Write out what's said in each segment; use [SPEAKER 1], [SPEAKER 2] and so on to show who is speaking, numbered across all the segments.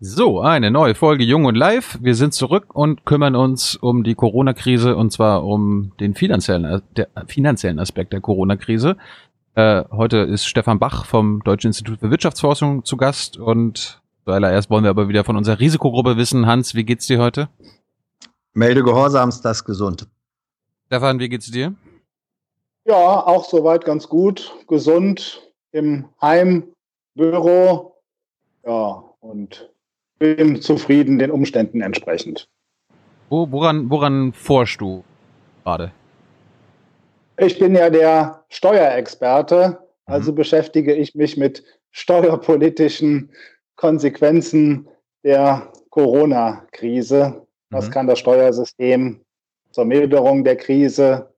[SPEAKER 1] So, eine neue Folge Jung und Live. Wir sind zurück und kümmern uns um die Corona-Krise und zwar um den finanziellen, der, finanziellen Aspekt der Corona-Krise. Äh, heute ist Stefan Bach vom Deutschen Institut für Wirtschaftsforschung zu Gast und zuallererst wollen wir aber wieder von unserer Risikogruppe wissen. Hans, wie geht's dir heute?
[SPEAKER 2] Melde Gehorsams, das gesund.
[SPEAKER 1] Stefan, wie geht's dir?
[SPEAKER 3] Ja, auch soweit ganz gut, gesund im Heim, Büro. Ja, und bin zufrieden den Umständen entsprechend.
[SPEAKER 1] Wo, woran, woran forschst du gerade?
[SPEAKER 3] Ich bin ja der Steuerexperte, also mhm. beschäftige ich mich mit steuerpolitischen Konsequenzen der Corona-Krise. Was mhm. kann das Steuersystem zur Milderung der Krise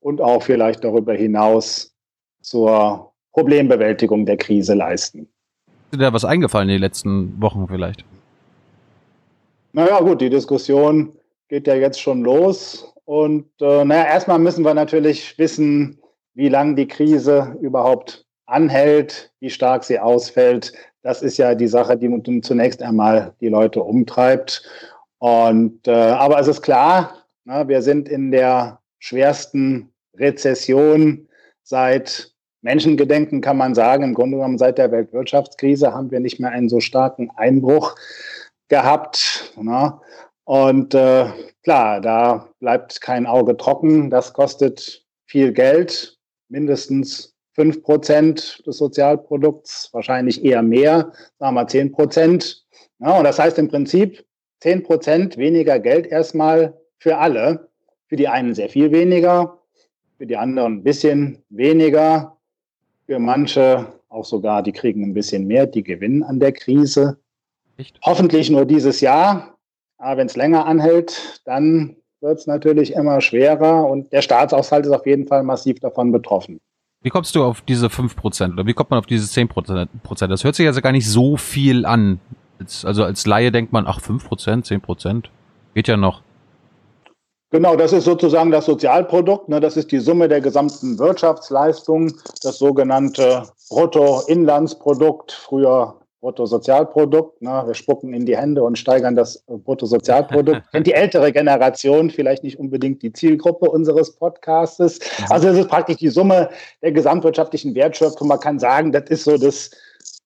[SPEAKER 3] und auch vielleicht darüber hinaus zur Problembewältigung der Krise leisten?
[SPEAKER 1] Dir da was eingefallen in den letzten Wochen vielleicht?
[SPEAKER 3] Naja, gut, die Diskussion geht ja jetzt schon los. Und äh, naja, erstmal müssen wir natürlich wissen, wie lange die Krise überhaupt anhält, wie stark sie ausfällt. Das ist ja die Sache, die zunächst einmal die Leute umtreibt. Und äh, aber es ist klar, na, wir sind in der schwersten Rezession seit Menschengedenken kann man sagen, im Grunde genommen seit der Weltwirtschaftskrise haben wir nicht mehr einen so starken Einbruch gehabt. Ne? Und äh, klar, da bleibt kein Auge trocken. Das kostet viel Geld, mindestens fünf Prozent des Sozialprodukts, wahrscheinlich eher mehr, sagen wir zehn Prozent. Ja, und das heißt im Prinzip zehn Prozent weniger Geld erstmal für alle. Für die einen sehr viel weniger, für die anderen ein bisschen weniger. Für manche auch sogar, die kriegen ein bisschen mehr, die gewinnen an der Krise. Echt? Hoffentlich nur dieses Jahr. Aber wenn es länger anhält, dann wird es natürlich immer schwerer und der Staatshaushalt ist auf jeden Fall massiv davon betroffen.
[SPEAKER 1] Wie kommst du auf diese 5% oder wie kommt man auf diese 10%? Das hört sich also gar nicht so viel an. Also als Laie denkt man, ach 5%, 10%, geht ja noch.
[SPEAKER 3] Genau, das ist sozusagen das Sozialprodukt. Ne? Das ist die Summe der gesamten Wirtschaftsleistung, das sogenannte Bruttoinlandsprodukt, früher Bruttosozialprodukt. Ne? Wir spucken in die Hände und steigern das Bruttosozialprodukt. Kennt die ältere Generation, vielleicht nicht unbedingt die Zielgruppe unseres Podcastes. Also es ist praktisch die Summe der gesamtwirtschaftlichen Wertschöpfung. Man kann sagen, das ist so das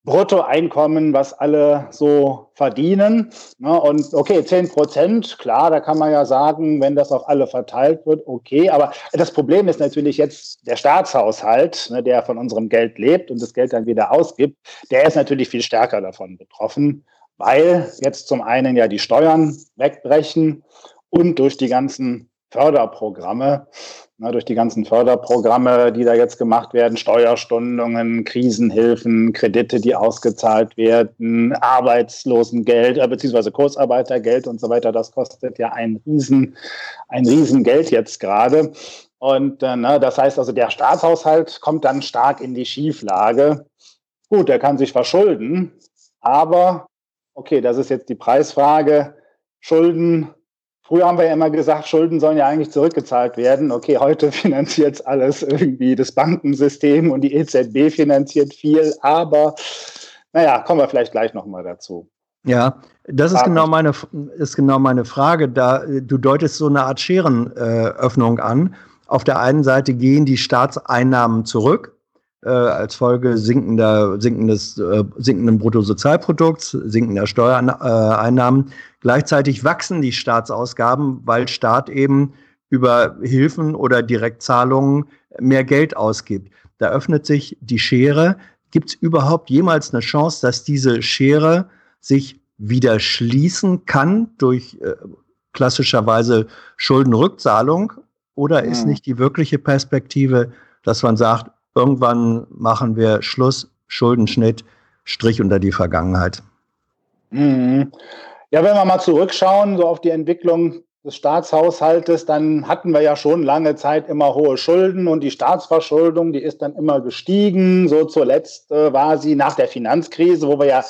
[SPEAKER 3] Bruttoeinkommen, was alle so verdienen. Ne? Und okay, 10 Prozent, klar, da kann man ja sagen, wenn das auf alle verteilt wird, okay. Aber das Problem ist natürlich jetzt der Staatshaushalt, ne, der von unserem Geld lebt und das Geld dann wieder ausgibt, der ist natürlich viel stärker davon betroffen, weil jetzt zum einen ja die Steuern wegbrechen und durch die ganzen Förderprogramme na, durch die ganzen Förderprogramme, die da jetzt gemacht werden, Steuerstundungen, Krisenhilfen, Kredite, die ausgezahlt werden, Arbeitslosengeld äh, beziehungsweise Kurzarbeitergeld und so weiter. Das kostet ja ein Riesen, ein Riesengeld jetzt gerade. Und äh, na, das heißt also, der Staatshaushalt kommt dann stark in die Schieflage. Gut, er kann sich verschulden, aber okay, das ist jetzt die Preisfrage. Schulden Früher haben wir ja immer gesagt, Schulden sollen ja eigentlich zurückgezahlt werden. Okay, heute finanziert alles irgendwie das Bankensystem und die EZB finanziert viel, aber naja, kommen wir vielleicht gleich nochmal dazu.
[SPEAKER 2] Ja, das ist genau meine, ist genau meine Frage. Da, du deutest so eine Art Scherenöffnung äh, an. Auf der einen Seite gehen die Staatseinnahmen zurück, äh, als Folge sinkender, sinkendes, äh, sinkenden Bruttosozialprodukts, sinkender Steuereinnahmen. Gleichzeitig wachsen die Staatsausgaben, weil Staat eben über Hilfen oder Direktzahlungen mehr Geld ausgibt. Da öffnet sich die Schere. Gibt es überhaupt jemals eine Chance, dass diese Schere sich wieder schließen kann durch äh, klassischerweise Schuldenrückzahlung? Oder ist nicht die wirkliche Perspektive, dass man sagt, irgendwann machen wir Schluss, Schuldenschnitt, Strich unter die Vergangenheit?
[SPEAKER 3] Mhm. Ja, wenn wir mal zurückschauen, so auf die Entwicklung des Staatshaushaltes, dann hatten wir ja schon lange Zeit immer hohe Schulden und die Staatsverschuldung, die ist dann immer gestiegen. So zuletzt äh, war sie nach der Finanzkrise, wo wir ja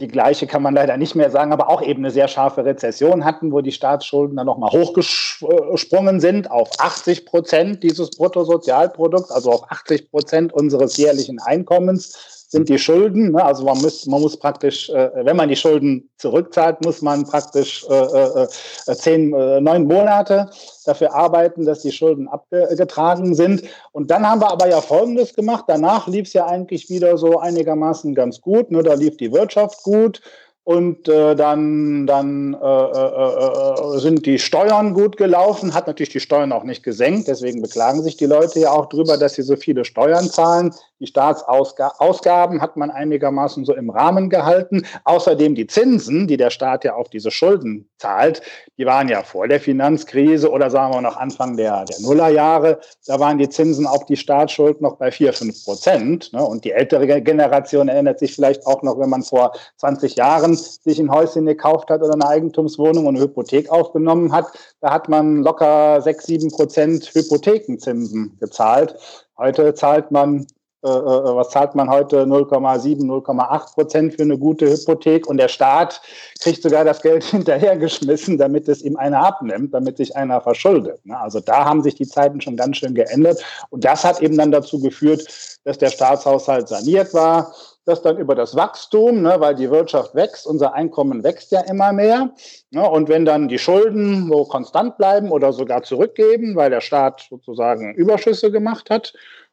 [SPEAKER 3] die gleiche kann man leider nicht mehr sagen, aber auch eben eine sehr scharfe Rezession hatten, wo die Staatsschulden dann nochmal hochgesprungen sind auf 80 Prozent dieses Bruttosozialprodukts, also auf 80 Prozent unseres jährlichen Einkommens. Sind die Schulden. Ne? Also man muss, man muss praktisch, äh, wenn man die Schulden zurückzahlt, muss man praktisch äh, äh, äh zehn, äh, neun Monate dafür arbeiten, dass die Schulden abgetragen sind. Und dann haben wir aber ja Folgendes gemacht. Danach lief es ja eigentlich wieder so einigermaßen ganz gut. Ne? Da lief die Wirtschaft gut. Und äh, dann, dann äh, äh, äh, sind die Steuern gut gelaufen, hat natürlich die Steuern auch nicht gesenkt. Deswegen beklagen sich die Leute ja auch drüber, dass sie so viele Steuern zahlen. Die Staatsausgaben hat man einigermaßen so im Rahmen gehalten. Außerdem die Zinsen, die der Staat ja auf diese Schulden zahlt, die waren ja vor der Finanzkrise oder sagen wir noch Anfang der, der Nullerjahre. Da waren die Zinsen auf die Staatsschuld noch bei 4, 5 Prozent. Ne? Und die ältere Generation erinnert sich vielleicht auch noch, wenn man vor 20 Jahren sich ein Häuschen gekauft hat oder eine Eigentumswohnung und eine Hypothek aufgenommen hat. Da hat man locker 6, 7 Prozent Hypothekenzinsen gezahlt. Heute zahlt man äh, äh, was zahlt man heute 0,7, 0,8 Prozent für eine gute Hypothek und der Staat kriegt sogar das Geld hinterhergeschmissen, damit es ihm einer abnimmt, damit sich einer verschuldet. Ne? Also da haben sich die Zeiten schon ganz schön geändert und das hat eben dann dazu geführt, dass der Staatshaushalt saniert war, dass dann über das Wachstum, ne, weil die Wirtschaft wächst, unser Einkommen wächst ja immer mehr. Ne, und wenn dann die Schulden so konstant bleiben oder sogar zurückgeben, weil der Staat sozusagen Überschüsse gemacht hat,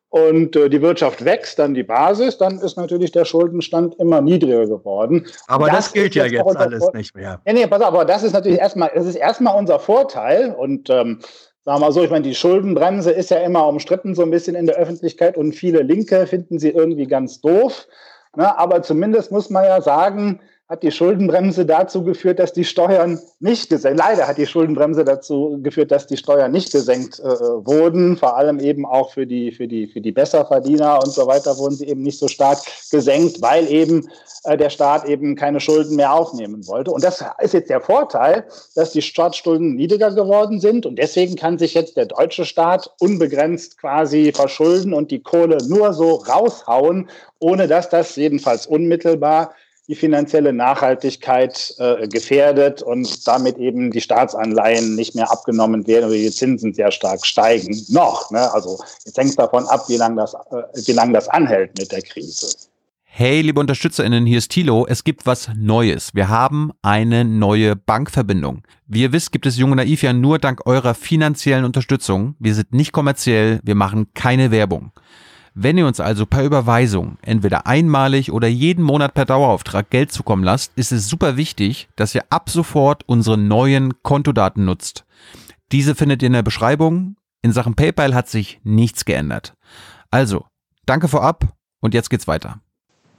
[SPEAKER 3] und äh, die Wirtschaft wächst, dann die Basis, dann ist natürlich der Schuldenstand immer niedriger geworden.
[SPEAKER 2] Aber das, das, gilt ja jetzt alles Vor nicht mehr.
[SPEAKER 3] Nee, nee, pass auf, aber das ist natürlich erstmal, das ist erstmal unser Vorteil und ähm, sagen wir mal so, ich meine, die Schuldenbremse ist ja immer umstritten so ein bisschen in der Öffentlichkeit und viele Linke finden sie irgendwie ganz doof. Ne? Aber zumindest muss man ja sagen, hat die Schuldenbremse dazu geführt, dass die Steuern nicht gesenkt, leider hat die Schuldenbremse dazu geführt, dass die Steuern nicht gesenkt äh, wurden, vor allem eben auch für die, für die, für die Besserverdiener und so weiter wurden sie eben nicht so stark gesenkt, weil eben äh, der Staat eben keine Schulden mehr aufnehmen wollte. Und das ist jetzt der Vorteil, dass die Staatsschulden niedriger geworden sind und deswegen kann sich jetzt der deutsche Staat unbegrenzt quasi verschulden und die Kohle nur so raushauen, ohne dass das jedenfalls unmittelbar die finanzielle Nachhaltigkeit äh, gefährdet und damit eben die Staatsanleihen nicht mehr abgenommen werden oder die Zinsen sehr stark steigen. Noch. Ne? Also jetzt hängt es davon ab, wie lange das, äh, lang das anhält mit der Krise.
[SPEAKER 1] Hey, liebe UnterstützerInnen, hier ist Thilo. Es gibt was Neues. Wir haben eine neue Bankverbindung. Wie ihr wisst, gibt es Junge Naiv ja nur dank eurer finanziellen Unterstützung. Wir sind nicht kommerziell, wir machen keine Werbung. Wenn ihr uns also per Überweisung entweder einmalig oder jeden Monat per Dauerauftrag Geld zukommen lasst, ist es super wichtig, dass ihr ab sofort unsere neuen Kontodaten nutzt. Diese findet ihr in der Beschreibung. In Sachen PayPal hat sich nichts geändert. Also, danke vorab und jetzt geht's weiter.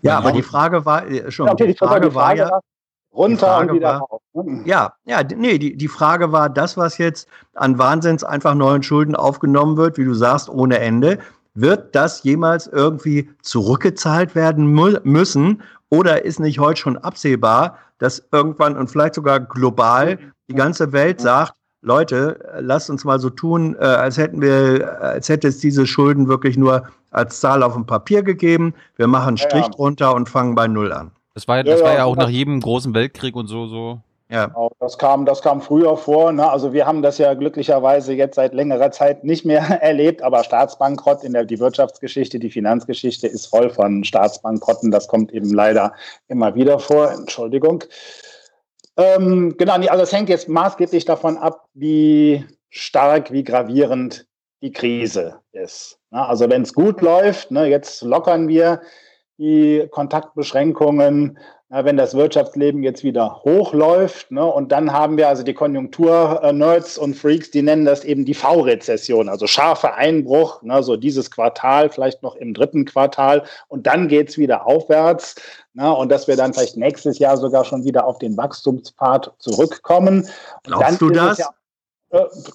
[SPEAKER 2] Ja, aber die Frage war äh, schon, okay, die, Frage, war ja
[SPEAKER 3] runter und wieder
[SPEAKER 2] war. Ja, ja, nee, die, die Frage war, das, was jetzt an Wahnsinns einfach neuen Schulden aufgenommen wird, wie du sagst, ohne Ende, wird das jemals irgendwie zurückgezahlt werden müssen? Oder ist nicht heute schon absehbar, dass irgendwann und vielleicht sogar global die ganze Welt sagt, Leute, lasst uns mal so tun, äh, als hätten wir, als hätte es diese Schulden wirklich nur als Zahl auf dem Papier gegeben. Wir machen einen Strich ja, ja. drunter und fangen bei Null an.
[SPEAKER 1] Das war, das ja, war ja auch nach jedem großen Weltkrieg und so, so
[SPEAKER 3] ja. Das kam, das kam früher vor. Ne? Also wir haben das ja glücklicherweise jetzt seit längerer Zeit nicht mehr erlebt, aber Staatsbankrott in der die Wirtschaftsgeschichte, die Finanzgeschichte ist voll von Staatsbankrotten. Das kommt eben leider immer wieder vor. Entschuldigung. Ähm, genau, also es hängt jetzt maßgeblich davon ab, wie stark, wie gravierend die Krise ist. Ne? Also wenn es gut läuft, ne, jetzt lockern wir die Kontaktbeschränkungen, wenn das Wirtschaftsleben jetzt wieder hochläuft. Ne, und dann haben wir also die Konjunktur-Nerds und Freaks, die nennen das eben die V-Rezession, also scharfer Einbruch, ne, so dieses Quartal, vielleicht noch im dritten Quartal. Und dann geht's wieder aufwärts. Ne, und dass wir dann vielleicht nächstes Jahr sogar schon wieder auf den Wachstumspfad zurückkommen.
[SPEAKER 2] Glaubst du das?
[SPEAKER 3] Ja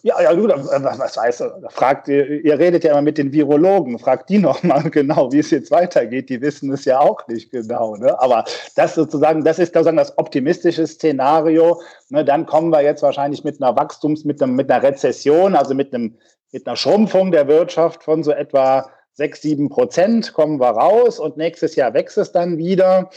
[SPEAKER 3] ja, ja, du, was weißt du, fragt, ihr, ihr redet ja immer mit den Virologen, fragt die nochmal genau, wie es jetzt weitergeht. Die wissen es ja auch nicht genau. Ne? Aber das sozusagen, das ist sozusagen das optimistische Szenario. Ne? Dann kommen wir jetzt wahrscheinlich mit einer Wachstums-, mit, einem, mit einer Rezession, also mit, einem, mit einer Schrumpfung der Wirtschaft von so etwa sechs, sieben Prozent kommen wir raus und nächstes Jahr wächst es dann wieder.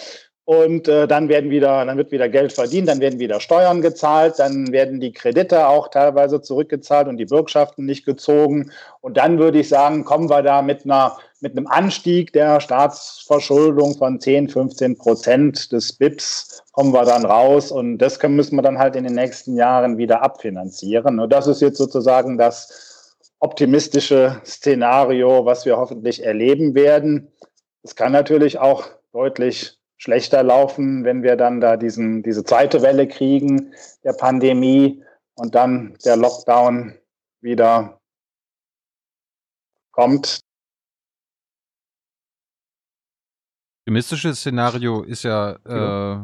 [SPEAKER 3] Und äh, dann werden wieder, dann wird wieder Geld verdient, dann werden wieder Steuern gezahlt, dann werden die Kredite auch teilweise zurückgezahlt und die Bürgschaften nicht gezogen. Und dann würde ich sagen, kommen wir da mit einer mit einem Anstieg der Staatsverschuldung von 10, 15 Prozent des BIPs kommen wir dann raus und das können, müssen wir dann halt in den nächsten Jahren wieder abfinanzieren. Und das ist jetzt sozusagen das optimistische Szenario, was wir hoffentlich erleben werden. Es kann natürlich auch deutlich schlechter laufen, wenn wir dann da diesen, diese zweite Welle kriegen der Pandemie und dann der Lockdown wieder kommt.
[SPEAKER 1] Optimistisches Szenario ist ja, äh,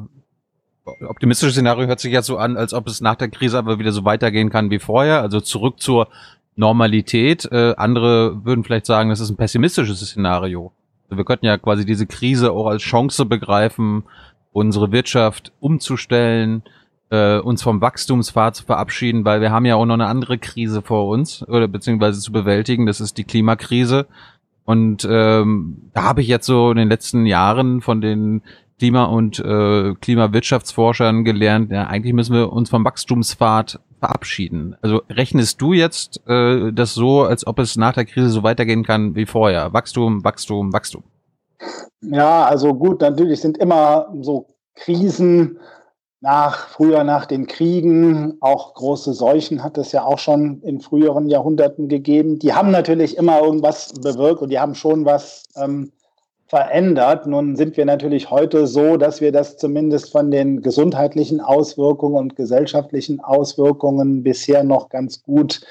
[SPEAKER 1] optimistisches Szenario hört sich ja so an, als ob es nach der Krise aber wieder so weitergehen kann wie vorher, also zurück zur Normalität. Äh, andere würden vielleicht sagen, das ist ein pessimistisches Szenario. Wir könnten ja quasi diese Krise auch als Chance begreifen, unsere Wirtschaft umzustellen, äh, uns vom Wachstumspfad zu verabschieden, weil wir haben ja auch noch eine andere Krise vor uns oder beziehungsweise zu bewältigen. Das ist die Klimakrise. Und ähm, da habe ich jetzt so in den letzten Jahren von den Klima- und äh, Klimawirtschaftsforschern gelernt, ja, eigentlich müssen wir uns vom Wachstumspfad verabschieden. Also rechnest du jetzt äh, das so, als ob es nach der Krise so weitergehen kann wie vorher? Wachstum, Wachstum, Wachstum.
[SPEAKER 3] Ja, also gut, natürlich sind immer so Krisen nach, früher nach den Kriegen, auch große Seuchen hat es ja auch schon in früheren Jahrhunderten gegeben. Die haben natürlich immer irgendwas bewirkt und die haben schon was ähm, verändert. Nun sind wir natürlich heute so, dass wir das zumindest von den gesundheitlichen Auswirkungen und gesellschaftlichen Auswirkungen bisher noch ganz gut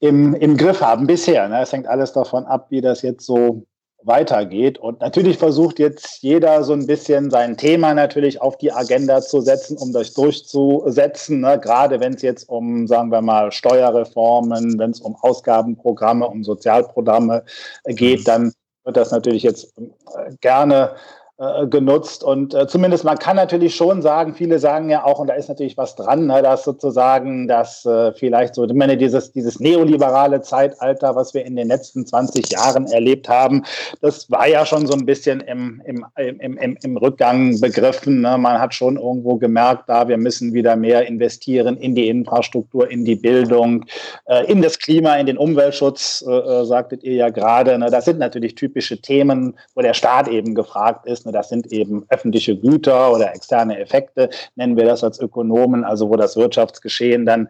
[SPEAKER 3] im, im Griff haben. Bisher. Ne? Es hängt alles davon ab, wie das jetzt so weitergeht. Und natürlich versucht jetzt jeder so ein bisschen sein Thema natürlich auf die Agenda zu setzen, um das durchzusetzen. Ne? Gerade wenn es jetzt um, sagen wir mal, Steuerreformen, wenn es um Ausgabenprogramme, um Sozialprogramme geht, dann wird das natürlich jetzt äh, gerne äh, genutzt. Und äh, zumindest man kann natürlich schon sagen, viele sagen ja auch, und da ist natürlich was dran, ne, dass sozusagen das äh, vielleicht so, ich meine, dieses, dieses neoliberale Zeitalter, was wir in den letzten 20 Jahren erlebt haben, das war ja schon so ein bisschen im, im, im, im, im Rückgang begriffen. Ne? Man hat schon irgendwo gemerkt, da wir müssen wieder mehr investieren in die Infrastruktur, in die Bildung, äh, in das Klima, in den Umweltschutz, äh, sagtet ihr ja gerade. Ne? Das sind natürlich typische Themen, wo der Staat eben gefragt ist, das sind eben öffentliche Güter oder externe Effekte, nennen wir das als Ökonomen, also wo das Wirtschaftsgeschehen dann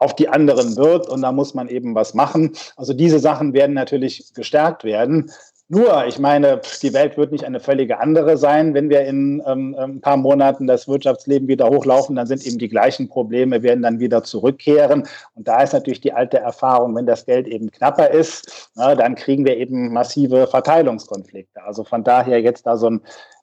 [SPEAKER 3] auf die anderen wirkt und da muss man eben was machen. Also diese Sachen werden natürlich gestärkt werden. Nur, ich meine, die Welt wird nicht eine völlige andere sein. Wenn wir in ähm, ein ähm, paar Monaten das Wirtschaftsleben wieder hochlaufen, dann sind eben die gleichen Probleme, werden dann wieder zurückkehren. Und da ist natürlich die alte Erfahrung, wenn das Geld eben knapper ist, na, dann kriegen wir eben massive Verteilungskonflikte. Also von daher jetzt da so ein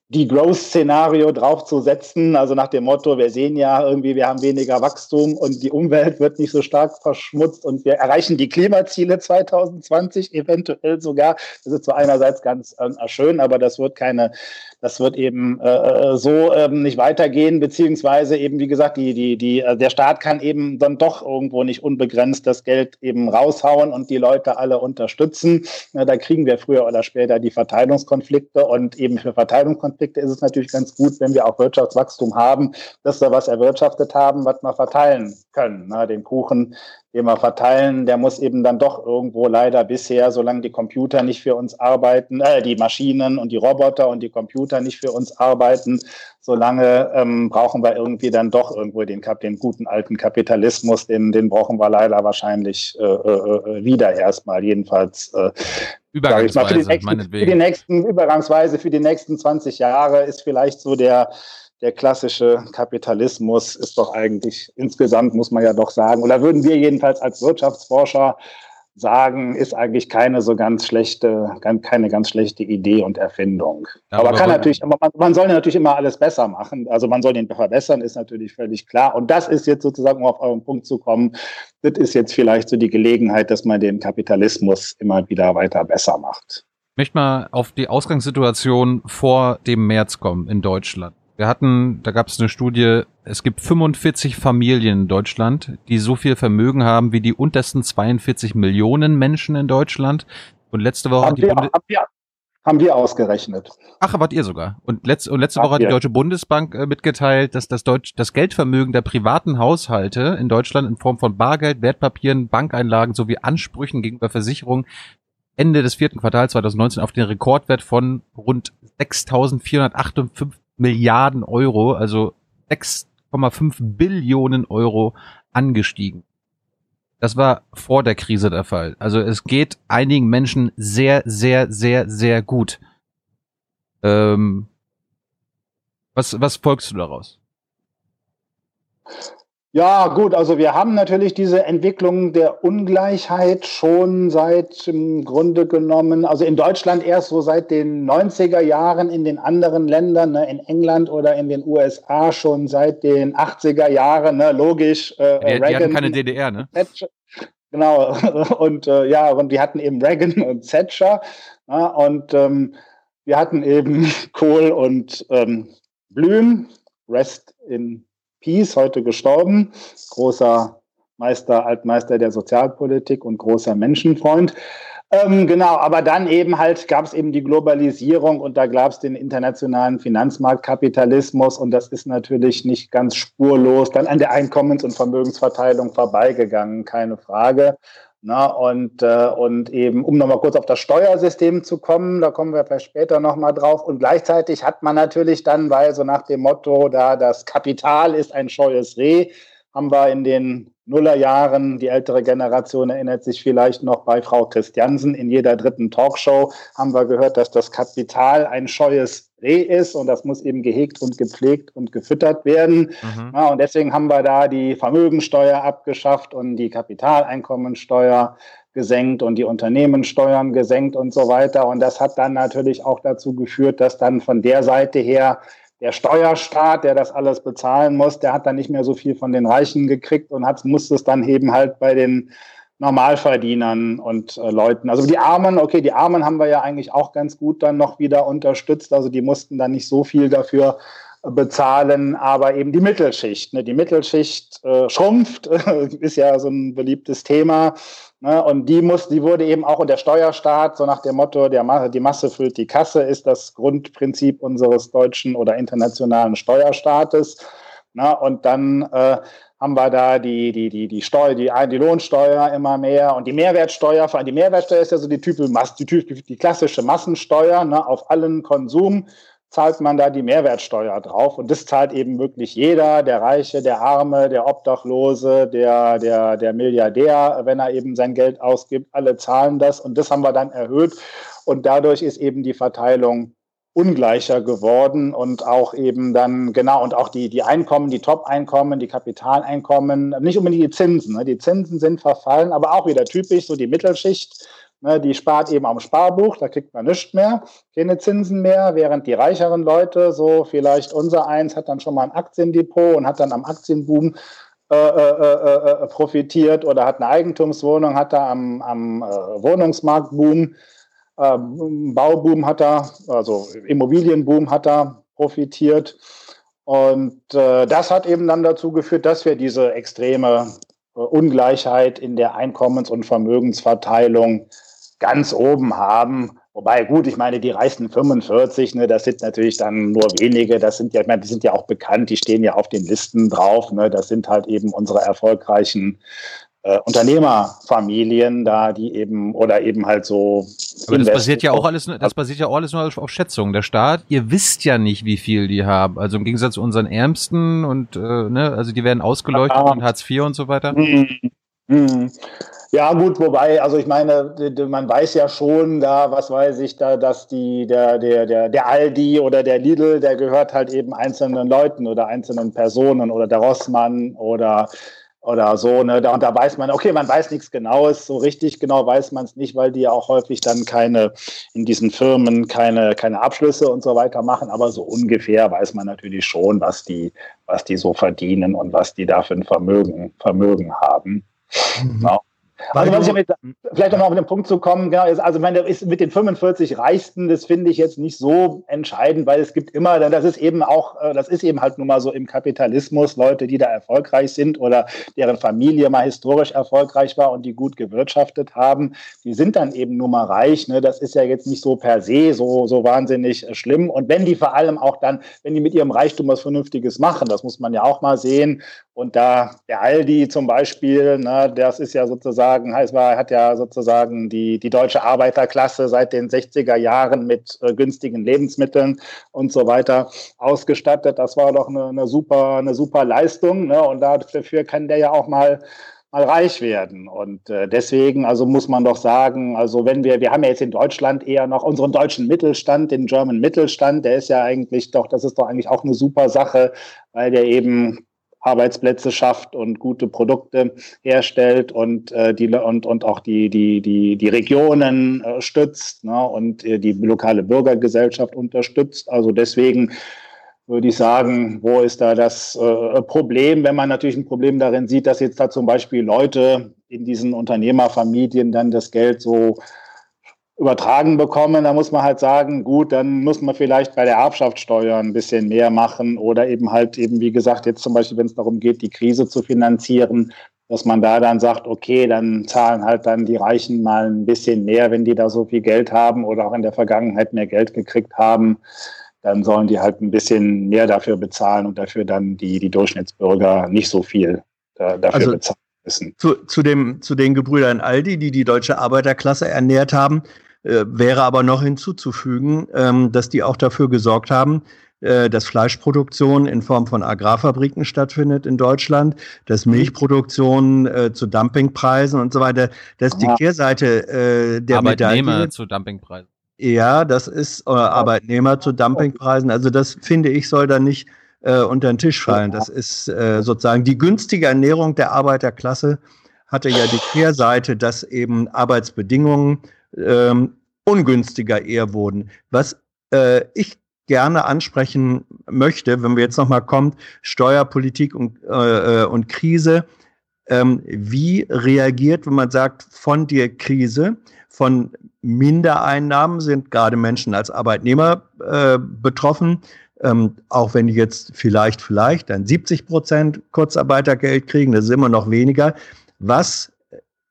[SPEAKER 3] die Growth-Szenario draufzusetzen, also nach dem Motto, wir sehen ja irgendwie, wir haben weniger Wachstum und die Umwelt wird nicht so stark verschmutzt und wir erreichen die Klimaziele 2020 eventuell sogar. Das ist so einerseits ganz äh, schön, aber das wird keine das wird eben äh, äh, so ähm, nicht weitergehen, beziehungsweise eben, wie gesagt, die, die, die, äh, der Staat kann eben dann doch irgendwo nicht unbegrenzt das Geld eben raushauen und die Leute alle unterstützen. Na, da kriegen wir früher oder später die Verteilungskonflikte und eben für Verteilungskonflikte ist es natürlich ganz gut, wenn wir auch Wirtschaftswachstum haben, dass wir was erwirtschaftet haben, was wir verteilen können. Na, den Kuchen, den wir verteilen, der muss eben dann doch irgendwo leider bisher, solange die Computer nicht für uns arbeiten, äh, die Maschinen und die Roboter und die Computer nicht für uns arbeiten, solange ähm, brauchen wir irgendwie dann doch irgendwo den, den guten alten Kapitalismus, den, den brauchen wir leider wahrscheinlich äh, äh, äh wieder erstmal, jedenfalls. Äh,
[SPEAKER 1] Übergangsweise,
[SPEAKER 3] mal, für, die nächsten, für die nächsten, Übergangsweise für die nächsten 20 Jahre ist vielleicht so der der klassische Kapitalismus ist doch eigentlich insgesamt, muss man ja doch sagen, oder würden wir jedenfalls als Wirtschaftsforscher sagen, ist eigentlich keine so ganz schlechte, keine ganz schlechte Idee und Erfindung. Ja, aber, aber kann natürlich, aber man, man, soll natürlich immer alles besser machen. Also man soll den verbessern, ist natürlich völlig klar. Und das ist jetzt sozusagen, um auf euren Punkt zu kommen, das ist jetzt vielleicht so die Gelegenheit, dass man den Kapitalismus immer wieder weiter besser macht.
[SPEAKER 1] Ich möchte mal auf die Ausgangssituation vor dem März kommen in Deutschland. Wir hatten, da gab es eine Studie, es gibt 45 Familien in Deutschland, die so viel Vermögen haben wie die untersten 42 Millionen Menschen in Deutschland. Und letzte Woche
[SPEAKER 3] haben hat die wir, Bundes haben wir, haben wir ausgerechnet.
[SPEAKER 1] Ach, wart ihr sogar. Und letzte, und letzte Woche hat die Deutsche Bundesbank äh, mitgeteilt, dass das, Deutsch, das Geldvermögen der privaten Haushalte in Deutschland in Form von Bargeld, Wertpapieren, Bankeinlagen sowie Ansprüchen gegenüber Versicherungen Ende des vierten Quartals 2019 auf den Rekordwert von rund 6.458 Milliarden Euro, also 6,5 Billionen Euro angestiegen. Das war vor der Krise der Fall. Also es geht einigen Menschen sehr, sehr, sehr, sehr gut. Ähm, was, was folgst du daraus?
[SPEAKER 3] Ja, gut, also wir haben natürlich diese Entwicklung der Ungleichheit schon seit im Grunde genommen, also in Deutschland erst so seit den 90er Jahren, in den anderen Ländern, ne, in England oder in den USA schon seit den 80er Jahren, ne, logisch.
[SPEAKER 1] Äh, die, Reagan, die hatten keine DDR, ne?
[SPEAKER 3] Genau, und äh, ja, und die hatten eben Reagan und Thatcher ja, und ähm, wir hatten eben Kohl und ähm, Blüm, Rest in Peace, heute gestorben, großer Meister, Altmeister der Sozialpolitik und großer Menschenfreund. Ähm, genau, aber dann eben halt gab es eben die Globalisierung und da gab es den internationalen Finanzmarktkapitalismus und das ist natürlich nicht ganz spurlos dann an der Einkommens- und Vermögensverteilung vorbeigegangen, keine Frage. Na, und, äh, und eben, um nochmal kurz auf das Steuersystem zu kommen, da kommen wir vielleicht später nochmal drauf. Und gleichzeitig hat man natürlich dann, weil so nach dem Motto, da das Kapital ist ein scheues Reh, haben wir in den Nullerjahren, die ältere Generation erinnert sich vielleicht noch bei Frau Christiansen, in jeder dritten Talkshow haben wir gehört, dass das Kapital ein scheues Reh ist und das muss eben gehegt und gepflegt und gefüttert werden. Mhm. Ja, und deswegen haben wir da die Vermögensteuer abgeschafft und die Kapitaleinkommensteuer gesenkt und die Unternehmenssteuern gesenkt und so weiter. Und das hat dann natürlich auch dazu geführt, dass dann von der Seite her der Steuerstaat, der das alles bezahlen muss, der hat dann nicht mehr so viel von den Reichen gekriegt und hat, musste es dann eben halt bei den Normalverdienern und äh, Leuten. Also die Armen, okay, die Armen haben wir ja eigentlich auch ganz gut dann noch wieder unterstützt. Also die mussten dann nicht so viel dafür bezahlen, aber eben die Mittelschicht. Ne? Die Mittelschicht äh, schrumpft, ist ja so ein beliebtes Thema. Ne? Und die muss, die wurde eben auch der Steuerstaat, so nach dem Motto, der, die Masse füllt die Kasse, ist das Grundprinzip unseres deutschen oder internationalen Steuerstaates. Ne? Und dann äh, haben wir da die, die, die, die Steuer, die, die Lohnsteuer immer mehr und die Mehrwertsteuer. Vor allem die Mehrwertsteuer ist ja so die, Type, die, die klassische Massensteuer. Ne? Auf allen Konsum zahlt man da die Mehrwertsteuer drauf. Und das zahlt eben wirklich jeder, der Reiche, der Arme, der Obdachlose, der, der, der Milliardär, wenn er eben sein Geld ausgibt. Alle zahlen das. Und das haben wir dann erhöht. Und dadurch ist eben die Verteilung ungleicher geworden und auch eben dann, genau, und auch die, die Einkommen, die Top-Einkommen, die Kapitaleinkommen, nicht unbedingt die Zinsen. Ne? Die Zinsen sind verfallen, aber auch wieder typisch, so die Mittelschicht, ne? die spart eben am Sparbuch, da kriegt man nichts mehr, keine Zinsen mehr, während die reicheren Leute, so vielleicht unser eins, hat dann schon mal ein Aktiendepot und hat dann am Aktienboom äh, äh, äh, äh profitiert oder hat eine Eigentumswohnung, hat da am, am äh, Wohnungsmarktboom ähm, Bauboom hat er, also Immobilienboom hat er profitiert. Und äh, das hat eben dann dazu geführt, dass wir diese extreme äh, Ungleichheit in der Einkommens- und Vermögensverteilung ganz oben haben. Wobei, gut, ich meine, die reichsten 45, ne, das sind natürlich dann nur wenige, das sind ja, ich meine, die sind ja auch bekannt, die stehen ja auf den Listen drauf, ne, das sind halt eben unsere erfolgreichen äh, Unternehmerfamilien da, die eben oder eben halt so.
[SPEAKER 1] Aber das basiert ja auch alles, das basiert ja auch alles nur auf Schätzungen. Der Staat, ihr wisst ja nicht, wie viel die haben. Also im Gegensatz zu unseren Ärmsten und äh, ne, also die werden ausgeleuchtet ah. und Hartz IV und so weiter. Mhm.
[SPEAKER 3] Mhm. Ja, gut, wobei, also ich meine, man weiß ja schon da, was weiß ich, da, dass die, der, der, der, der Aldi oder der Lidl, der gehört halt eben einzelnen Leuten oder einzelnen Personen oder der Rossmann oder oder so. Ne? Da, und da weiß man, okay, man weiß nichts Genaues, so richtig genau weiß man es nicht, weil die ja auch häufig dann keine, in diesen Firmen keine, keine Abschlüsse und so weiter machen, aber so ungefähr weiß man natürlich schon, was die, was die so verdienen und was die da für ein Vermögen, Vermögen haben. Mhm. Also, was ich damit, vielleicht nochmal auf den Punkt zu kommen, genau, ist, also, meine, ist mit den 45 Reichsten, das finde ich jetzt nicht so entscheidend, weil es gibt immer, das ist eben auch, äh, das ist eben halt nun mal so im Kapitalismus, Leute, die da erfolgreich sind oder deren Familie mal historisch erfolgreich war und die gut gewirtschaftet haben, die sind dann eben nun mal reich. Ne? Das ist ja jetzt nicht so per se so, so wahnsinnig äh, schlimm. Und wenn die vor allem auch dann, wenn die mit ihrem Reichtum was Vernünftiges machen, das muss man ja auch mal sehen, Und da der Aldi zum Beispiel, ne, das ist ja sozusagen, heißt war, hat ja sozusagen die, die deutsche Arbeiterklasse seit den 60er Jahren mit äh, günstigen Lebensmitteln und so weiter ausgestattet. Das war doch eine, eine super, eine super Leistung. Ne? Und dafür kann der ja auch mal mal reich werden. Und äh, deswegen, also muss man doch sagen, also wenn wir, wir haben ja jetzt in Deutschland eher noch unseren deutschen Mittelstand, den German Mittelstand, der ist ja eigentlich doch, das ist doch eigentlich auch eine super Sache, weil der eben Arbeitsplätze schafft und gute Produkte herstellt und äh, die und, und auch die, die, die, die Regionen äh, stützt ne, und äh, die lokale Bürgergesellschaft unterstützt. Also deswegen würde ich sagen, wo ist da das äh, Problem, wenn man natürlich ein Problem darin sieht, dass jetzt da zum Beispiel Leute in diesen Unternehmerfamilien dann das Geld so übertragen bekommen, da muss man halt sagen, gut, dann muss man vielleicht bei der Erbschaftssteuer ein bisschen mehr machen oder eben halt eben, wie gesagt, jetzt zum Beispiel, wenn es darum geht, die Krise zu finanzieren, dass man da dann sagt, okay, dann zahlen halt dann die Reichen mal ein bisschen mehr, wenn die da so viel Geld haben oder auch in der Vergangenheit mehr Geld gekriegt haben, dann sollen die halt ein bisschen mehr dafür bezahlen und dafür dann die, die Durchschnittsbürger nicht so viel äh, dafür also bezahlen müssen.
[SPEAKER 2] Zu, zu, dem, zu den Gebrüdern Aldi, die die deutsche Arbeiterklasse ernährt haben, äh, wäre aber noch hinzuzufügen, ähm, dass die auch dafür gesorgt haben, äh, dass Fleischproduktion in Form von Agrarfabriken stattfindet in Deutschland, dass mhm. Milchproduktion äh, zu Dumpingpreisen und so weiter. Das ist die Kehrseite
[SPEAKER 1] äh, der Arbeitnehmer Medaille. zu Dumpingpreisen.
[SPEAKER 2] Ja, das ist Arbeitnehmer zu Dumpingpreisen. Also das finde ich soll da nicht unter den Tisch fallen. Das ist sozusagen die günstige Ernährung der Arbeiterklasse hatte ja die Kehrseite, dass eben Arbeitsbedingungen ähm, ungünstiger eher wurden. Was äh, ich gerne ansprechen möchte, wenn wir jetzt nochmal kommt, Steuerpolitik und, äh, äh, und Krise. Ähm, wie reagiert, wenn man sagt, von der Krise, von Mindereinnahmen sind gerade Menschen als Arbeitnehmer äh, betroffen, ähm, auch wenn die jetzt vielleicht, vielleicht dann 70 Prozent Kurzarbeitergeld kriegen, das ist immer noch weniger. Was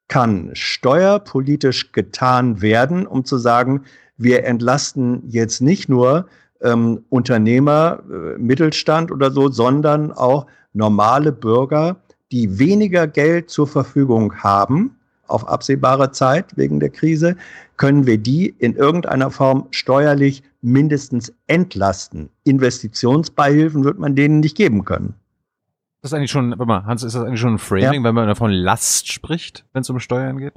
[SPEAKER 2] kann steuerpolitisch getan werden, um zu sagen, wir entlasten jetzt nicht nur ähm, Unternehmer, äh, Mittelstand oder so, sondern auch normale Bürger, die weniger Geld zur Verfügung haben auf absehbare Zeit wegen der Krise, können wir die in irgendeiner Form steuerlich mindestens entlasten. Investitionsbeihilfen wird man denen nicht geben können
[SPEAKER 1] das eigentlich schon, warte mal, Hans, ist das eigentlich schon ein Framing, ja. wenn man davon Last spricht, wenn es um Steuern geht?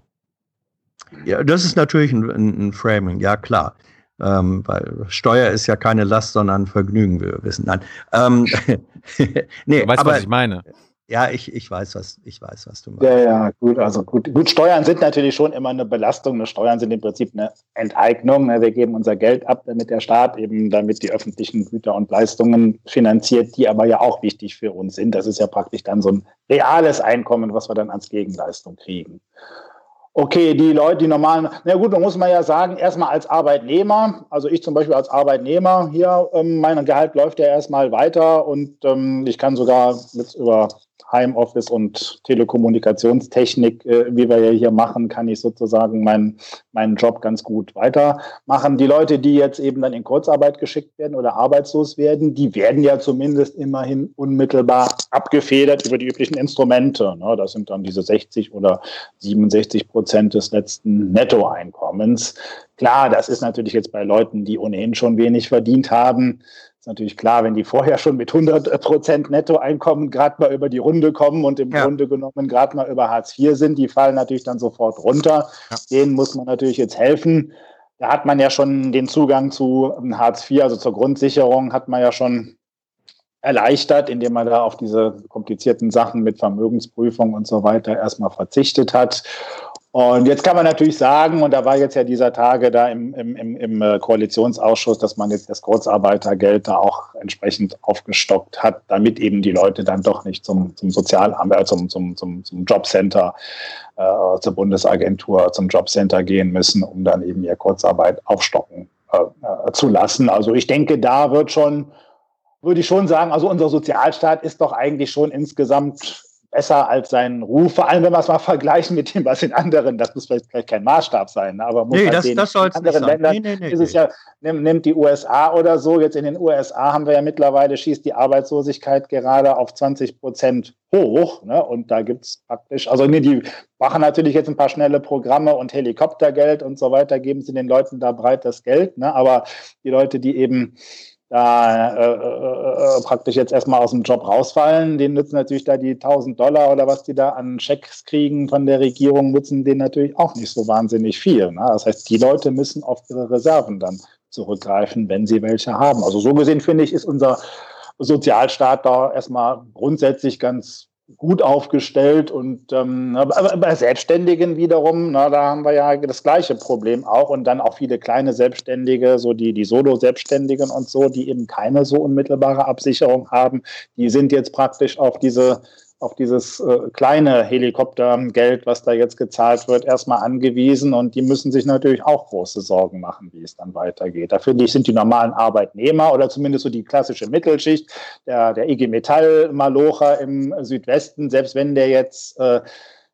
[SPEAKER 2] Ja, das ist natürlich ein, ein Framing, ja klar. Ähm, weil Steuer ist ja keine Last, sondern ein Vergnügen, wie wir wissen. Nein. Ähm,
[SPEAKER 1] nee, du weißt, aber, was ich meine.
[SPEAKER 2] Ja, ich, ich weiß, was ich weiß, was du
[SPEAKER 3] meinst. Ja, ja, gut. Also gut, gut, Steuern sind natürlich schon immer eine Belastung. Ne? Steuern sind im Prinzip eine Enteignung. Ne? Wir geben unser Geld ab, damit der Staat eben damit die öffentlichen Güter und Leistungen finanziert, die aber ja auch wichtig für uns sind. Das ist ja praktisch dann so ein reales Einkommen, was wir dann als Gegenleistung kriegen. Okay, die Leute, die normalen, na gut, da muss man ja sagen, erstmal als Arbeitnehmer, also ich zum Beispiel als Arbeitnehmer hier, ähm, mein Gehalt läuft ja erstmal weiter und ähm, ich kann sogar mit über Heimoffice und Telekommunikationstechnik, äh, wie wir ja hier machen, kann ich sozusagen meinen, meinen Job ganz gut weitermachen. Die Leute, die jetzt eben dann in Kurzarbeit geschickt werden oder arbeitslos werden, die werden ja zumindest immerhin unmittelbar abgefedert über die üblichen Instrumente. Ne? Das sind dann diese 60 oder 67 Prozent des letzten Nettoeinkommens. Klar, das ist natürlich jetzt bei Leuten, die ohnehin schon wenig verdient haben, ist natürlich klar, wenn die vorher schon mit 100 Prozent Nettoeinkommen gerade mal über die Runde kommen und im ja. Grunde genommen gerade mal über Hartz IV sind, die fallen natürlich dann sofort runter. Ja. Denen muss man natürlich jetzt helfen. Da hat man ja schon den Zugang zu Hartz IV, also zur Grundsicherung, hat man ja schon erleichtert, indem man da auf diese komplizierten Sachen mit Vermögensprüfung und so weiter erstmal verzichtet hat. Und jetzt kann man natürlich sagen, und da war jetzt ja dieser Tage da im, im, im, äh, Koalitionsausschuss, dass man jetzt das Kurzarbeitergeld da auch entsprechend aufgestockt hat, damit eben die Leute dann doch nicht zum, zum Sozialamt, äh, zum, zum, zum, zum Jobcenter, äh, zur Bundesagentur, zum Jobcenter gehen müssen, um dann eben ihr Kurzarbeit aufstocken äh, äh, zu lassen. Also ich denke, da wird schon, würde ich schon sagen, also unser Sozialstaat ist doch eigentlich schon insgesamt besser als seinen Ruf, vor allem wenn wir es mal vergleichen mit dem, was in anderen, das muss vielleicht, kein Maßstab sein, ne, aber muss
[SPEAKER 2] nee,
[SPEAKER 3] halt
[SPEAKER 2] das,
[SPEAKER 3] sehen,
[SPEAKER 2] das
[SPEAKER 3] in anderen Ländern nee, nee, nee, ist es ja, nimmt, nimmt die USA oder so, jetzt in den USA haben wir ja mittlerweile, schießt die Arbeitslosigkeit gerade auf 20 Prozent hoch, ne, und da gibt es praktisch, also nee, die machen natürlich jetzt ein paar schnelle Programme und Helikoptergeld und so weiter, geben sie den Leuten da breit das Geld, ne, aber die Leute, die eben da äh, äh, äh, praktisch jetzt erstmal aus dem Job rausfallen, denen nützen natürlich da die 1000 Dollar oder was die da an Schecks kriegen von der Regierung, nützen denen natürlich auch nicht so wahnsinnig viel. Ne? Das heißt, die Leute müssen auf ihre Reserven dann zurückgreifen, wenn sie welche haben. Also so gesehen finde ich, ist unser Sozialstaat da erstmal grundsätzlich ganz gut aufgestellt und ähm, aber bei Selbstständigen wiederum, na, da haben wir ja das gleiche Problem auch und dann auch viele kleine Selbstständige, so die die Solo-Selbstständigen und so, die eben keine so unmittelbare Absicherung haben, die sind jetzt praktisch auf diese auf dieses äh, kleine Helikoptergeld, was da jetzt gezahlt wird, erstmal angewiesen. Und die müssen sich natürlich auch große Sorgen machen, wie es dann weitergeht. Da finde ich, sind die normalen Arbeitnehmer oder zumindest so die klassische Mittelschicht, der, der IG Metall-Malocher im Südwesten, selbst wenn der jetzt äh,